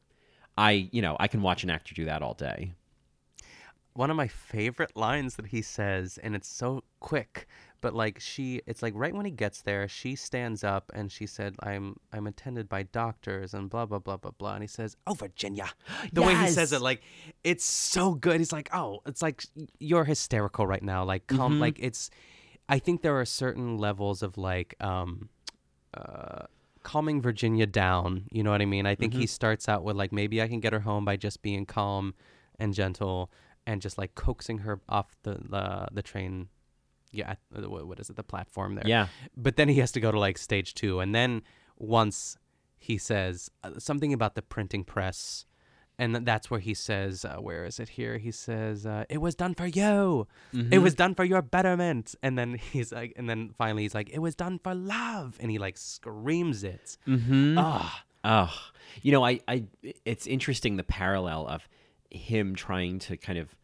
I you know I can watch an actor do that all day. one of my favorite lines that he says and it's so quick but like she it's like right when he gets there she stands up and she said i'm i'm attended by doctors and blah blah blah blah blah and he says oh virginia the way he says it like it's so good he's like oh it's like you're hysterical right now like calm Mhm. like it's i think there are certain levels of like um uh calming virginia down you know what i mean? I think he starts out with like maybe i can get her home by just being calm and gentle and just like coaxing her off the the, the train. Yeah uh, what, what is it? The platform there. Yeah. but then he has to go to like stage two. And then once he says uh, something about the printing press and th- that's where he says, uh, "Where is it here?" He says, uh, "It was done for you. It Mhm. was done for your betterment." And then he's like, and then finally he's like, "It was done for love," and he like screams it. Mm-hmm. Oh, you know, I, I, it's interesting the parallel of him trying to kind of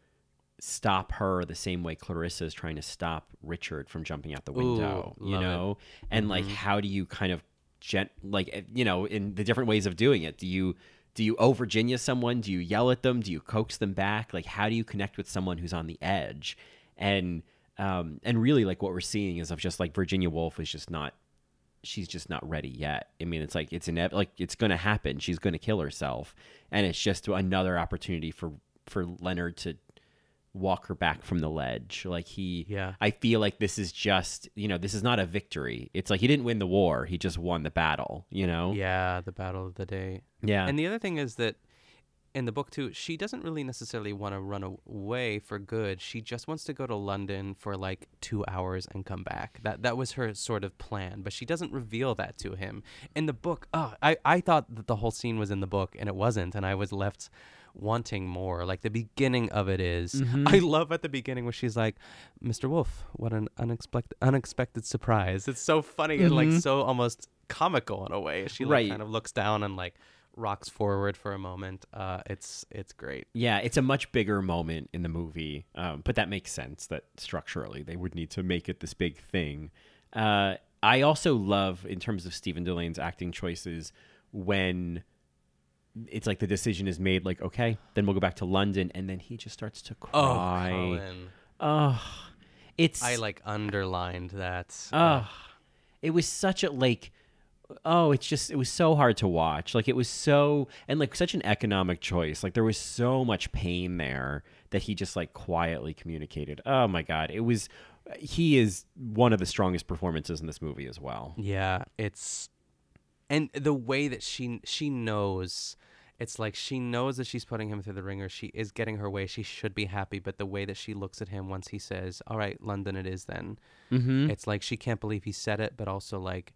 stop her the same way Clarissa is trying to stop Richard from jumping out the window. Ooh, you love it. know, and like, Mhm. how do you kind of gent like eh, you know in the different ways of doing it? Do you do you over Virginia someone? Do you yell at them? Do you coax them back? Like, how do you connect with someone who's on the edge? And um, and really, like what we're seeing is of just like Virginia Woolf is just not she's just not ready yet. I mean, it's like it's inev- like it's going to happen. She's going to kill herself, and it's just another opportunity for for Leonard to walk her back from the ledge. Like he, Yeah. I feel like this is just you know this is not a victory. It's like he didn't win the war. He just won the battle. You know. yeah, the battle of the day. Yeah. And the other thing is that in the book too, she doesn't really necessarily want to run away for good. She just wants to go to London for like two hours and come back. That that was her sort of plan, but she doesn't reveal that to him in the book. Oh, I I thought that the whole scene was in the book and it wasn't, and I was left wanting more. Like the beginning of it is- Mhm. I love at the beginning where she's like, "Mr. Woolf, what an unexpected unexpected surprise." It's so funny and like Mhm. so almost comical in a way. She like Right. kind of looks down and like rocks forward for a moment. Uh, it's it's great. Yeah, it's a much bigger moment in the movie, um, but that makes sense that structurally they would need to make it this big thing. Uh, I also love, in terms of Stephen Dillane's acting choices, when it's like the decision is made, like, okay, then we'll go back to London, and then he just starts to oh, cry. Oh, Colin. Oh, it's I like underlined that. Oh, it was such a like. Oh, it's just it was so hard to watch. Like it was so and like such an economic choice. Like there was so much pain there that he just like quietly communicated. Oh my god, it was. He is one of the strongest performances in this movie as well. Yeah, it's and the way that she she knows it's like she knows that she's putting him through the ringer. She is getting her way. She should be happy, but the way that she looks at him once he says, "All right, London it is then." Mhm. It's like she can't believe he said it, but also like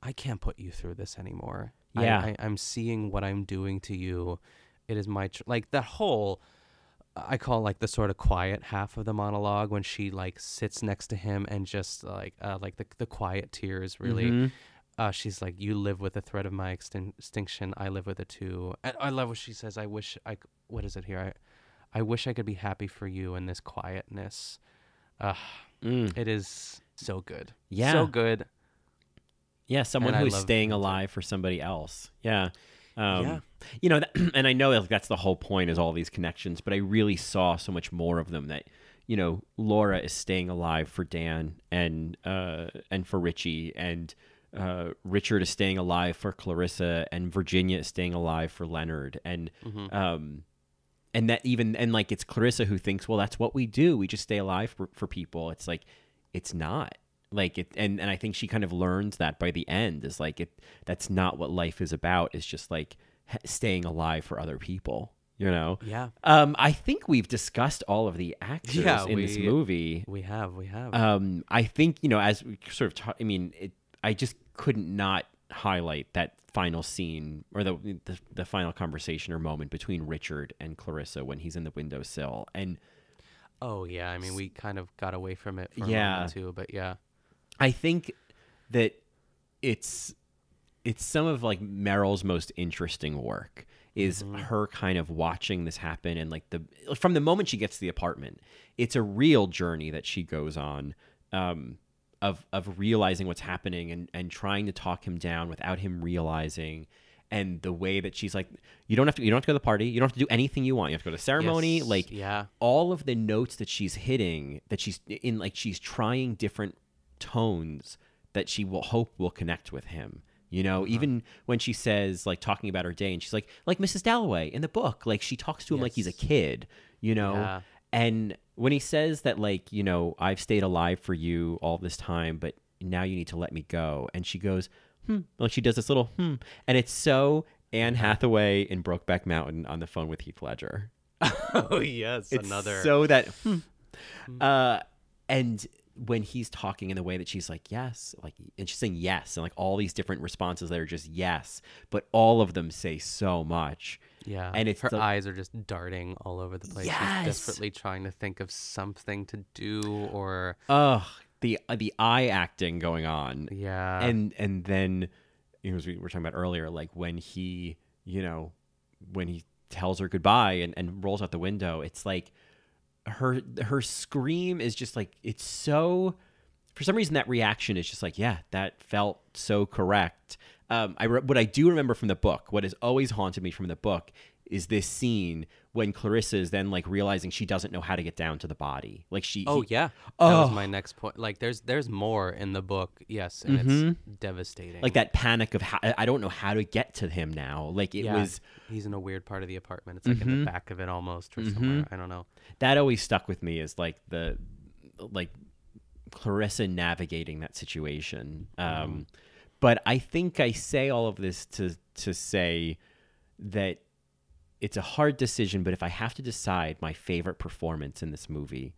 I can't put you through this anymore. Yeah. I, I'm seeing what I'm doing to you. It is my tr- like that whole I call like the sort of quiet half of the monologue when she like sits next to him and just like uh, like the the quiet tears really. Mhm. Uh, she's like, "You live with the threat of my extin- extinction. I live with it too." And I love what she says. I wish I. What is it here? I, I wish I could be happy for you in this quietness. Uh, Mm. It is so good. Yeah. so good. Yeah, someone And who's staying alive for somebody else. Yeah. Um, Yeah. You know, that, and I know like, that's the whole point is all these connections, but I really saw so much more of them that, you know, Laura is staying alive for Dan and, uh, and for Richie and, uh, Richard is staying alive for Clarissa and Virginia is staying alive for Leonard. And, Mhm. um, and that even and like it's Clarissa who thinks, well, that's what we do. We just stay alive for, for people. It's like it's not like it, and and I think she kind of learns that by the end is like it. That's not what life is about. It's just like staying alive for other people. You know. Yeah. Um, I think we've discussed all of the actors Yeah, in this movie. We have, we have. Um, I think you know, as we sort of, ta- I mean, it, I just couldn't not highlight that final scene or the, the the final conversation or moment between Richard and Clarissa when he's in the windowsill, and oh yeah, I mean, we kind of got away from it for Yeah. too, but yeah. I think that it's it's some of like Meryl's most interesting work is her kind of watching this happen and like the from the moment she gets to the apartment, it's a real journey that she goes on um, of of realizing what's happening and and trying to talk him down without him realizing. And the way that she's like, you don't have to, you don't have to go to the party. You don't have to do anything you want. You have to go to the ceremony. Yes, Like, yeah. all of the notes that she's hitting, that she's in, like she's trying different tones that she will hope will connect with him. You know, Uh-huh. even when she says like talking about her day, and she's like, like Mrs. Dalloway in the book, like she talks to him like he's a kid. You know, Yeah. And when he says that, like, you know, I've stayed alive for you all this time, but now you need to let me go, and she goes, hmm, like she does this little hmm, and it's so Anne Uh-huh. Hathaway in Brokeback Mountain on the phone with Heath Ledger. oh yes, It's another. so that hmm. uh and when he's talking in the way that she's like yes like and she's saying yes and like all these different responses that are just yes but all of them say so much Yeah, and it's her the- eyes are just darting all over the place. Yes! She's desperately trying to think of something to do, or Ugh, the uh, the eye acting going on. yeah, and and then you know as we were talking about earlier like when he you know when he tells her goodbye and, and rolls out the window it's like her her scream is just like it's so for some reason that reaction is just like yeah that felt so correct um i re- what i do remember from the book what has always haunted me from the book is this scene when Clarissa is then like realizing she doesn't know how to get down to the body. Like she Oh he- yeah, that Oh. was my next point. Like, there's there's more in the book, yes, and Mhm. it's devastating. like that panic of how, I don't know how to get to him now. Like it yeah, was he's in a weird part of the apartment. It's like in Mhm. the back of it almost, or Mhm. somewhere. I don't know. that always stuck with me is like the like Clarissa navigating that situation. Um, but I think I say all of this to to say that it's a hard decision. But if I have to decide my favorite performance in this movie,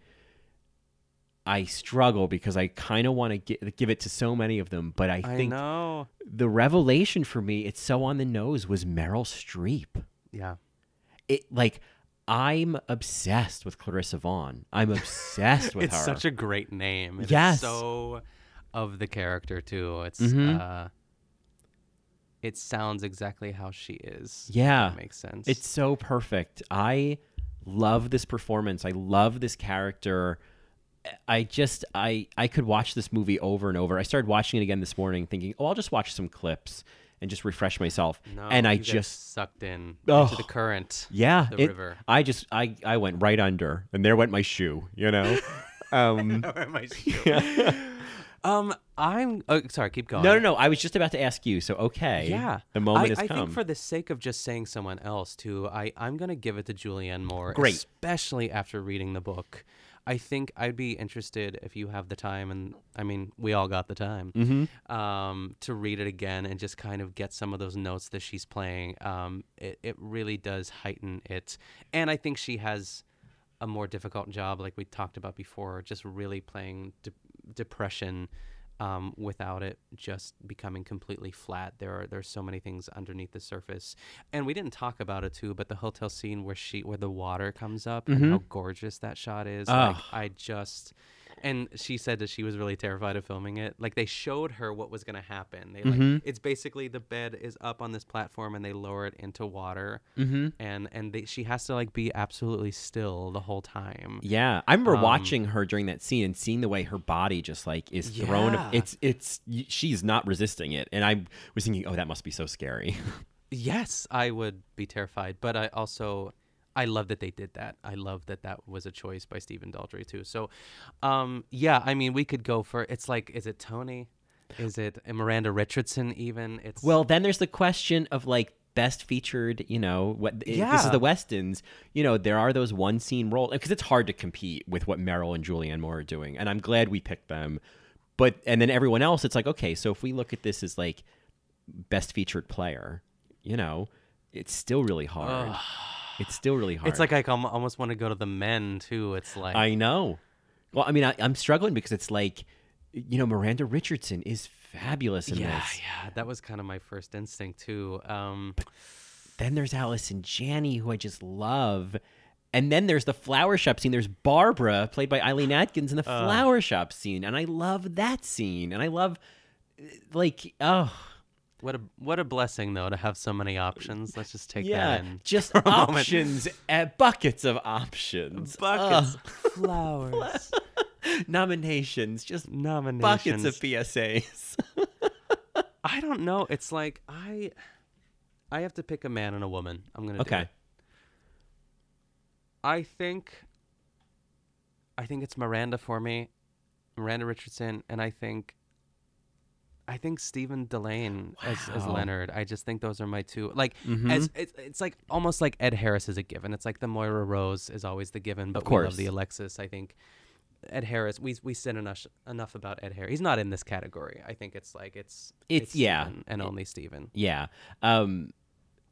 I struggle because I kind of want to give it to so many of them. But I I think know. the revelation for me, it's so on the nose, was Meryl Streep Yeah. it like I'm obsessed with Clarissa Vaughn. I'm obsessed with it's her. It's such a great name. It Yes. so of the character too. It's Mhm. uh it sounds exactly how she is. yeah, makes sense. It's so perfect. I love this performance. I love this character. I just I I could watch this movie over and over. I started watching it again this morning, thinking, oh, I'll just watch some clips and just refresh myself. no, and I just sucked in Oh. into the current. yeah, the it- river. I just I I went right under, and there went my shoe. You know. Um, am I still? um, I'm oh, sorry. Keep going. no, no, no. I was just about to ask you. So okay, Yeah, the moment I, has I come. think for the sake of just saying someone else too, I I'm gonna give it to Julianne Moore. Great. especially after reading the book. I think I'd be interested if you have the time, and I mean, we all got the time, Mhm. um, to read it again and just kind of get some of those notes that she's playing. Um, it it really does heighten it, and I think she has a more difficult job, like we talked about before, just really playing de- depression um, without it just becoming completely flat. There are there's so many things underneath the surface, and we didn't talk about it too. But the hotel scene where she where the water comes up and how gorgeous that shot is, like. I just. And she said that she was really terrified of filming it. Like they showed her what was gonna happen. They like Mhm. it's basically the bed is up on this platform and they lower it into water, Mhm. and and they, she has to like be absolutely still the whole time. Yeah, I remember Um, watching her during that scene and seeing the way her body just like is thrown. Yeah. It's it's she's not resisting it, and I was thinking, oh, that must be so scary. Yes, I would be terrified, but I also I love that they did that. I love that that was a choice by Stephen Daldry too. So, um, yeah, I mean, we could go for it's like, is it Toni? Is it Miranda Richardson? Even it's well, then there's the question of like best featured. You know, what this is the Westons. You know, there are those one scene roles because it's hard to compete with what Meryl and Julianne Moore are doing, and I'm glad we picked them. But and then everyone else, it's like okay, so if we look at this as like best featured player, you know, it's still really hard. It's still really hard. it's like I almost want to go to the men too. It's like I know. Well, I mean, I, I'm struggling because it's like, you know, Miranda Richardson is fabulous in yeah, this. yeah, that was kind of my first instinct too. Um, Then there's Allison Janney, who I just love. And then there's the flower shop scene. There's Barbara, played by Eileen Atkins, in the Uh. flower shop scene. And I love that scene. And I love, like, oh, what a what a blessing though to have so many options. Let's just take yeah, that in just for a options, uh, buckets of options. buckets, Ugh. flowers, nominations, just nominations, buckets of PSAs. I don't know. It's like I I have to pick a man and a woman. I'm gonna do Okay. it. I think I think it's Miranda for me, Miranda Richardson, and I think I think Stephen Dillane as, as Leonard. I just think those are my two. Like Mhm. as it's, it's like almost like Ed Harris is a given. It's like the Moira Rose is always the given, but we love course. the Alexis. I think Ed Harris. We we said enough enough about Ed Harris. He's not in this category. I think it's like it's It's- yeah. Stephen and only Stephen. Yeah. Um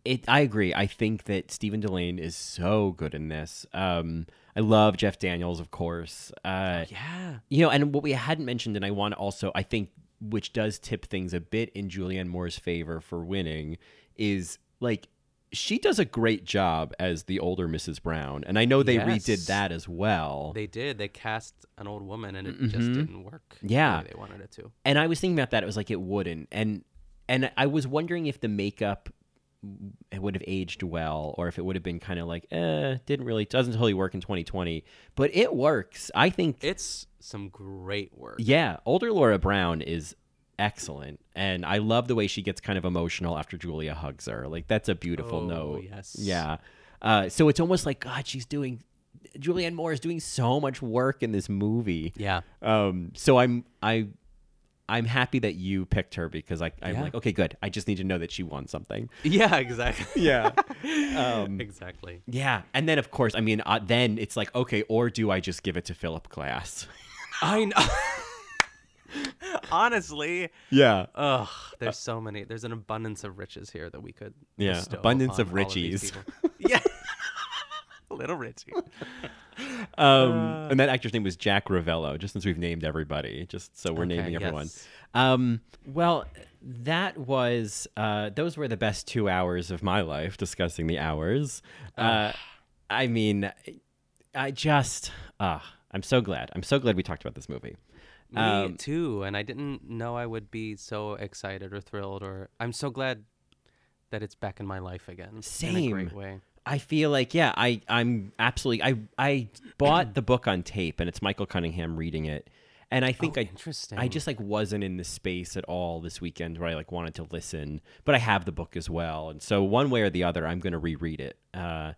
it I agree. I think that Stephen Dillane is so good in this. Um I love Jeff Daniels, of course. Uh Yeah. you know, and what we hadn't mentioned and I want to also I think which does tip things a bit in Julianne Moore's favor for winning is like she does a great job as the older Mrs. Brown, and I know they redid that as well. They did. They cast an old woman, and it Mhm. just didn't work. the Yeah. way they wanted it to. and I was thinking about that. It was like it wouldn't, and and I was wondering if the makeup it would have aged well, or if it would have been kind of like, eh, didn't really doesn't totally work in 2020. But it works. I think It's some great work. Yeah, older Laura Brown is excellent, and I love the way she gets kind of emotional after Julia hugs her. Like that's a beautiful Oh, note. yes. Yeah. Uh, so it's almost like God, she's doing. Julianne Moore is doing so much work in this movie. Yeah. Um. So I'm I. I'm happy that you picked her because I, I'm Yeah. like, okay, good. I just need to know that she won something. Yeah, exactly. Yeah. Um, exactly. Yeah, and then of course, I mean, uh, then it's like, okay, or do I just give it to Philip Glass? I know. Honestly. Yeah. Ugh. There's so many. There's an abundance of riches here that we could. Yeah, abundance of upon all these richies. people. yeah. Little Richie. Um, Uh, and that actor's name was Jack Rovello. Just since we've named everybody, just so we're Okay, naming everyone. yes. Um, well, that was uh, those were the best two hours of my life discussing the hours. Uh, I mean, I just, uh, I'm so glad. I'm so glad we talked about this movie. Me Um, too, and I didn't know I would be so excited or thrilled, or I'm so glad that it's back in my life again. In a Same. great way. I feel like yeah, I I'm absolutely I I bought the book on tape and it's Michael Cunningham reading it. And I think Oh, I interesting. I just like wasn't in the space at all this weekend where I like wanted to listen, but I have the book as well. And so one way or the other I'm going to reread it. Uh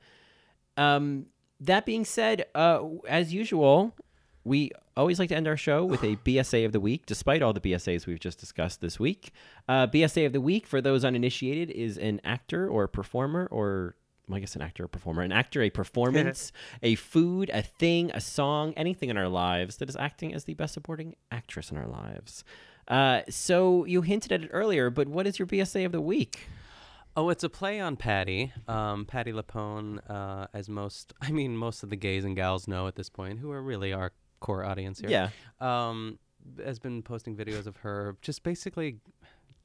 um that being said, uh as usual, we always like to end our show with a BSA of the week, despite all the BSAs we've just discussed this week. Uh, BSA of the week, for those uninitiated, is an actor or a performer or I guess an actor or performer, an actor, a performance, a food, a thing, a song, anything in our lives that is acting as the best supporting actress in our lives. Uh, so you hinted at it earlier, but what is your BSA of the week? Oh, it's a play on Patti. Um, Patti LuPone, uh, as most, I mean, most of the gays and gals know at this point, who are really our core audience here. Yeah. Um, has been posting videos of her just basically,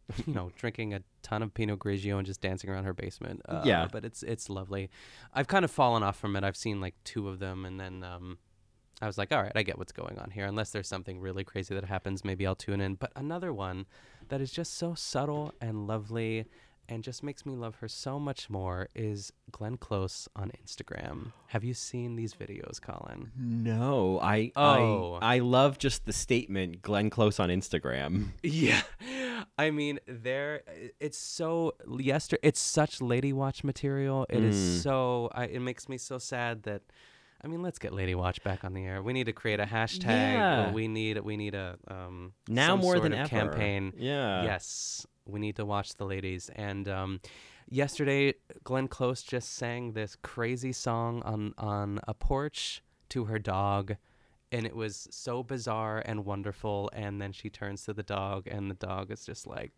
you know, drinking a ton of Pinot Grigio and just dancing around her basement. Uh, Yeah. But it's it's lovely. I've kind of fallen off from it. I've seen like two of them, and then um, I was like, all right, I get what's going on here. Unless there's something really crazy that happens, maybe I'll tune in. But another one that is just so subtle and lovely and just makes me love her so much more is Glenn Close on Instagram. Have you seen these videos, Colin? No, I Oh. I I love just the statement Glenn Close on Instagram. Yeah. I mean, there it's so yesterday it's such lady watch material. It is Mm. so I, it makes me so sad that I mean, let's get Lady Watch back on the air. We need to create a hashtag. Yeah. We need we need a um Now more than ever. campaign. Yeah. Yes. We need to watch the ladies. And um yesterday Glenn Close just sang this crazy song on on a porch to her dog and it was so bizarre and wonderful and then she turns to the dog and the dog is just like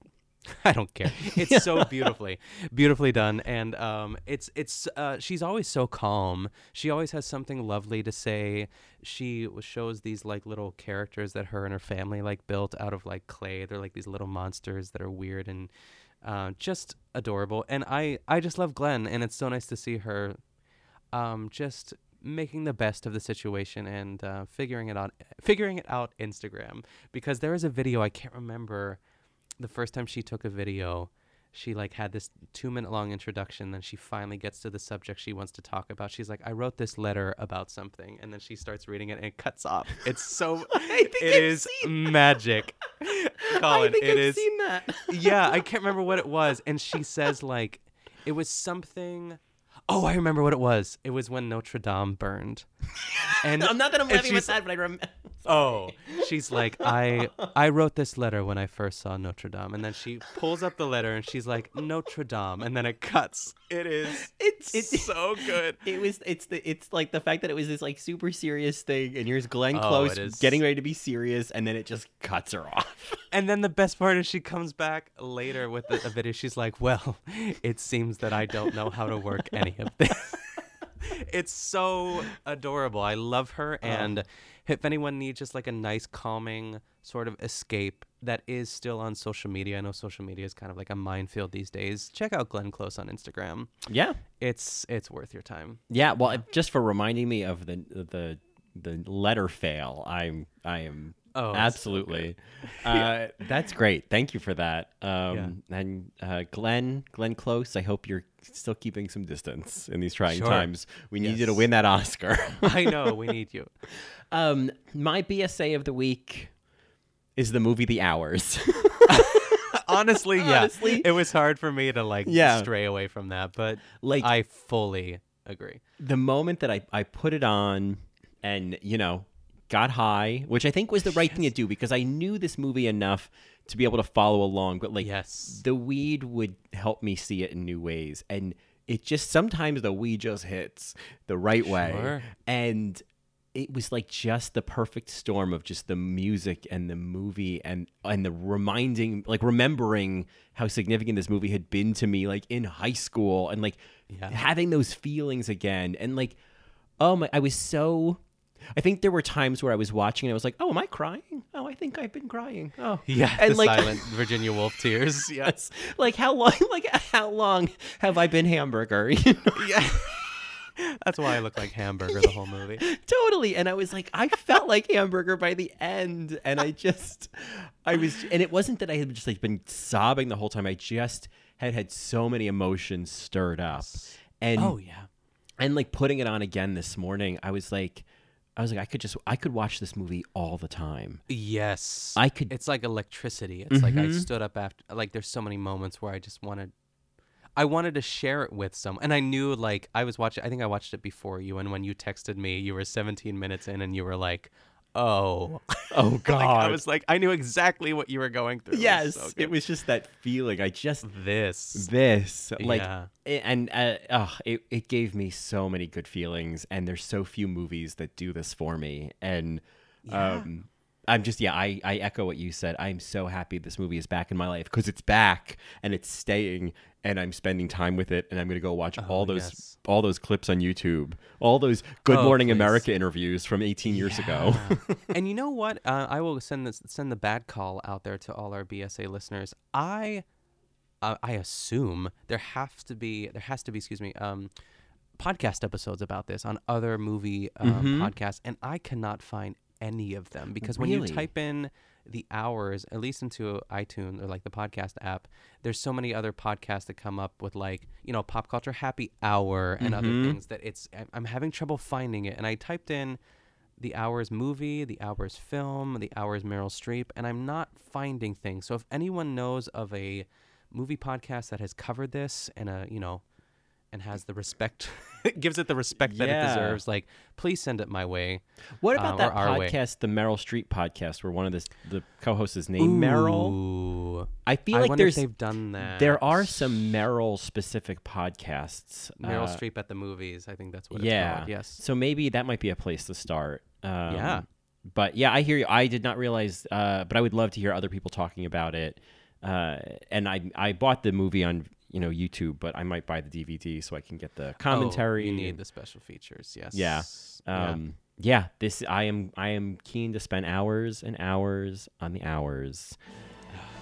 I don't care. It's so beautifully, beautifully done, and um, it's it's uh, she's always so calm. She always has something lovely to say. She shows these like little characters that her and her family like built out of like clay. They're like these little monsters that are weird and uh, just adorable. And I I just love Glenn, and it's so nice to see her um, just making the best of the situation and uh, figuring it out figuring it out Instagram. Because there is a video I can't remember the first time she took a video she like had this two minute long introduction then she finally gets to the subject she wants to talk about. She's like i wrote this letter about something and then she starts reading it and it cuts off. It's so it is magic. Colin, think it I've is- seen that. yeah, I can't remember what it was. And she says like it was something Oh, I remember what it was. It was when Notre Dame burned. And I'm not that I'm laughing with that, but I remember. Oh, she's like, I I wrote this letter when I first saw Notre Dame, and then she pulls up the letter and she's like Notre Dame, and then it cuts. It is It's it's so good. It was. It's the. It's like the fact that it was this like super serious thing, and here's Glenn Oh, Close getting ready to be serious, and then it just cuts her off. And then the best part is she comes back later with the, a video. She's like, "Well, it seems that I don't know how to work any of this." it's so adorable. I love her, oh. and if anyone needs just like a nice, calming sort of escape that is still on social media, I know social media is kind of like a minefield these days. Check out Glenn Close on Instagram. Yeah. It's it's worth your time. Yeah, well, just for reminding me of the the the letter fail, I'm I am Oh, it's so absolutely. uh, that's great. Thank you for that. Um, And uh, Glenn Glenn Close, I hope you're still keeping some distance in these trying Sure. times. We need you to win that Oscar. I know we need you. Um, my BSA of the week is the movie The Hours. Honestly, yeah. Honestly. It was hard for me to like Yeah. stray away from that, but Like- I fully agree. the moment that I, I put it on and, you know, got high, which I think was the right thing to do because I knew this movie enough to be able to follow along. But like, Yes. the weed would help me see it in new ways. And it just sometimes the weed just hits the right way. Sure. And it was like just the perfect storm of just the music and the movie and and the reminding like remembering how significant this movie had been to me like in high school and like Yeah. having those feelings again and like oh my I was so I think there were times where I was watching and I was like, "Oh, am I crying? Oh, I think I've been crying." Oh, Yeah, and the like silent Virginia Woolf tears. Yes, like how long? Like how long have I been hamburger? You know? yeah. That's why I look like hamburger the whole movie. totally and i was like i felt like hamburger by the end and i just i was and it wasn't that i had just like been sobbing the whole time i just had had so many emotions stirred up and Oh yeah. and like putting it on again this morning i was like i was like i could just i could watch this movie all the time Yes. I could- It's like electricity. It's like I Mhm. stood up after like there's so many moments where I just wanted I wanted to share it with someone. And I knew like I was watching I think I watched it before you and when you texted me, you were 17 minutes in and you were like, "Oh." oh Like, god I was like I knew exactly what you were going through. It was yes so it was just that feeling i just this. this like Yeah. it- and uh, oh, it, it gave me so many good feelings and there's so few movies that do this for me and um i'm just yeah i i echo what you said i'm so happy this movie is back in my life because it's back and it's staying and i'm spending time with it and i'm gonna go watch all those Oh, yes. all those clips on youtube all those good Oh, morning please. america interviews from 18 years ago and you know what? Uh, I will send this send the bad call out there to all our BSA listeners. I uh, I assume there has to be there has to be excuse me um podcast episodes about this on other movie um, Mhm. podcasts, and I cannot find any of them because when you type in the hours, at least into iTunes or like the podcast app, there's so many other podcasts that come up with like you know pop culture happy hour and other Mhm. things that it's I'm having trouble finding it, and I typed in the hours movie, the hours film, the hours Meryl Streep, and I'm not finding things. So if anyone knows of a movie podcast that has covered this and a you know and has the respect gives it the respect that it deserves like please send it my way what about or that podcast the meryl streep podcast where one of the, the co-hosts is named meryl I feel I like there's if they've done that There are some Meryl specific podcasts. Meryl uh, Streep at the movies I think that's what yeah. it's called yes So maybe that might be a place to start. Um, Yeah. But yeah, I hear you. I did not realize, uh, but I would love to hear other people talking about it. Uh, and I I bought the movie on you know YouTube, but I might buy the DVD so I can get the commentary. oh, you need and- the special features yes yeah. Yeah. Um, yeah. This I am I am keen to spend hours and hours on the hours.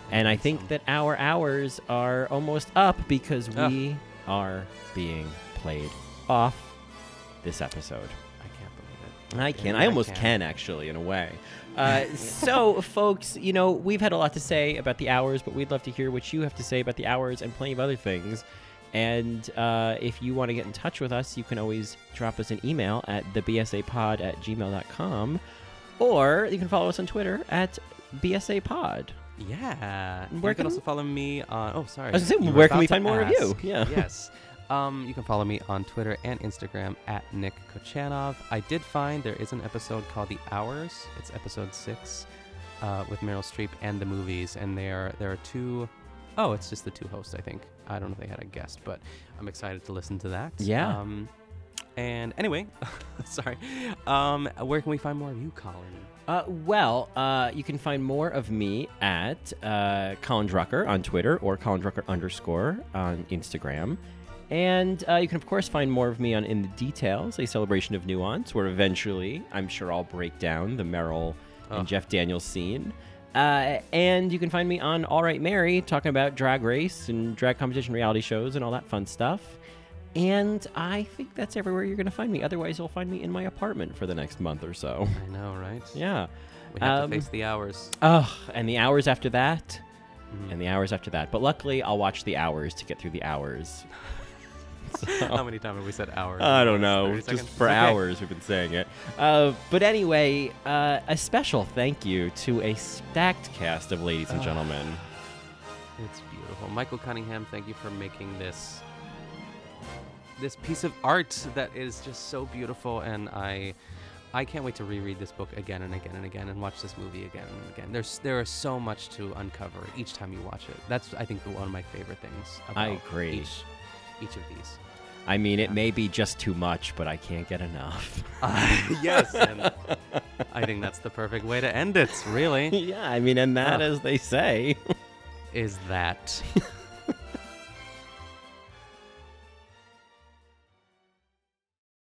And I think that our hours are almost up because we are being played off this episode. I can't believe it I can. Yeah, I almost can. can actually, in a way. Uh, so, folks, you know, we've had a lot to say about the hours, but we'd love to hear what you have to say about the hours and plenty of other things. And uh, if you want to get in touch with us, you can always drop us an email at thebsapod at gmail.com, or you can follow us on Twitter at bsapod. Yeah. Where you can can- also follow me on. Oh, sorry. I was gonna say, where can we to find more of you? Yeah. Yes. Um, you can follow me on Twitter and Instagram at Nick Kochanov. I did find there is an episode called The Hours. It's episode six uh, with Meryl Streep and the movies, and there there are two oh it's just the two hosts. I think I don't know if they had a guest, but I'm excited to listen to that. Yeah. Um, and anyway, sorry. Um, where can we find more of you, Colin? Uh, well, uh, you can find more of me at uh, Colin Drucker on Twitter or Colin Drucker underscore on Instagram. And uh, you can, of course, find more of me on In the Details, a celebration of nuance, where eventually I'm sure I'll break down the Meryl Ugh. and Jeff Daniels scene. Uh, and you can find me on All Right Mary talking about drag race and drag competition reality shows and all that fun stuff. And I think that's everywhere you're going to find me. Otherwise, you'll find me in my apartment for the next month or so. I know, right? Yeah. We have Um, to face the hours. Oh, and the hours after that, Mm-hmm. and the hours after that. But luckily, I'll watch the hours to get through the hours. How many times have we said hours? I don't know. Just seconds? for Okay. hours, we've been saying it. Uh, but anyway, uh, a special thank you to a stacked cast of ladies and gentlemen. It's beautiful. Michael Cunningham, thank you for making this this piece of art that is just so beautiful and I I can't wait to reread this book again and again and again and watch this movie again and again. There's there is so much to uncover each time you watch it. That's I think one of my favorite things about I agree. each each of these. I mean, it may be just too much, but I can't get enough. Uh, yes, and I think that's the perfect way to end it, really. yeah, I mean, and that, Oh. as they say, is that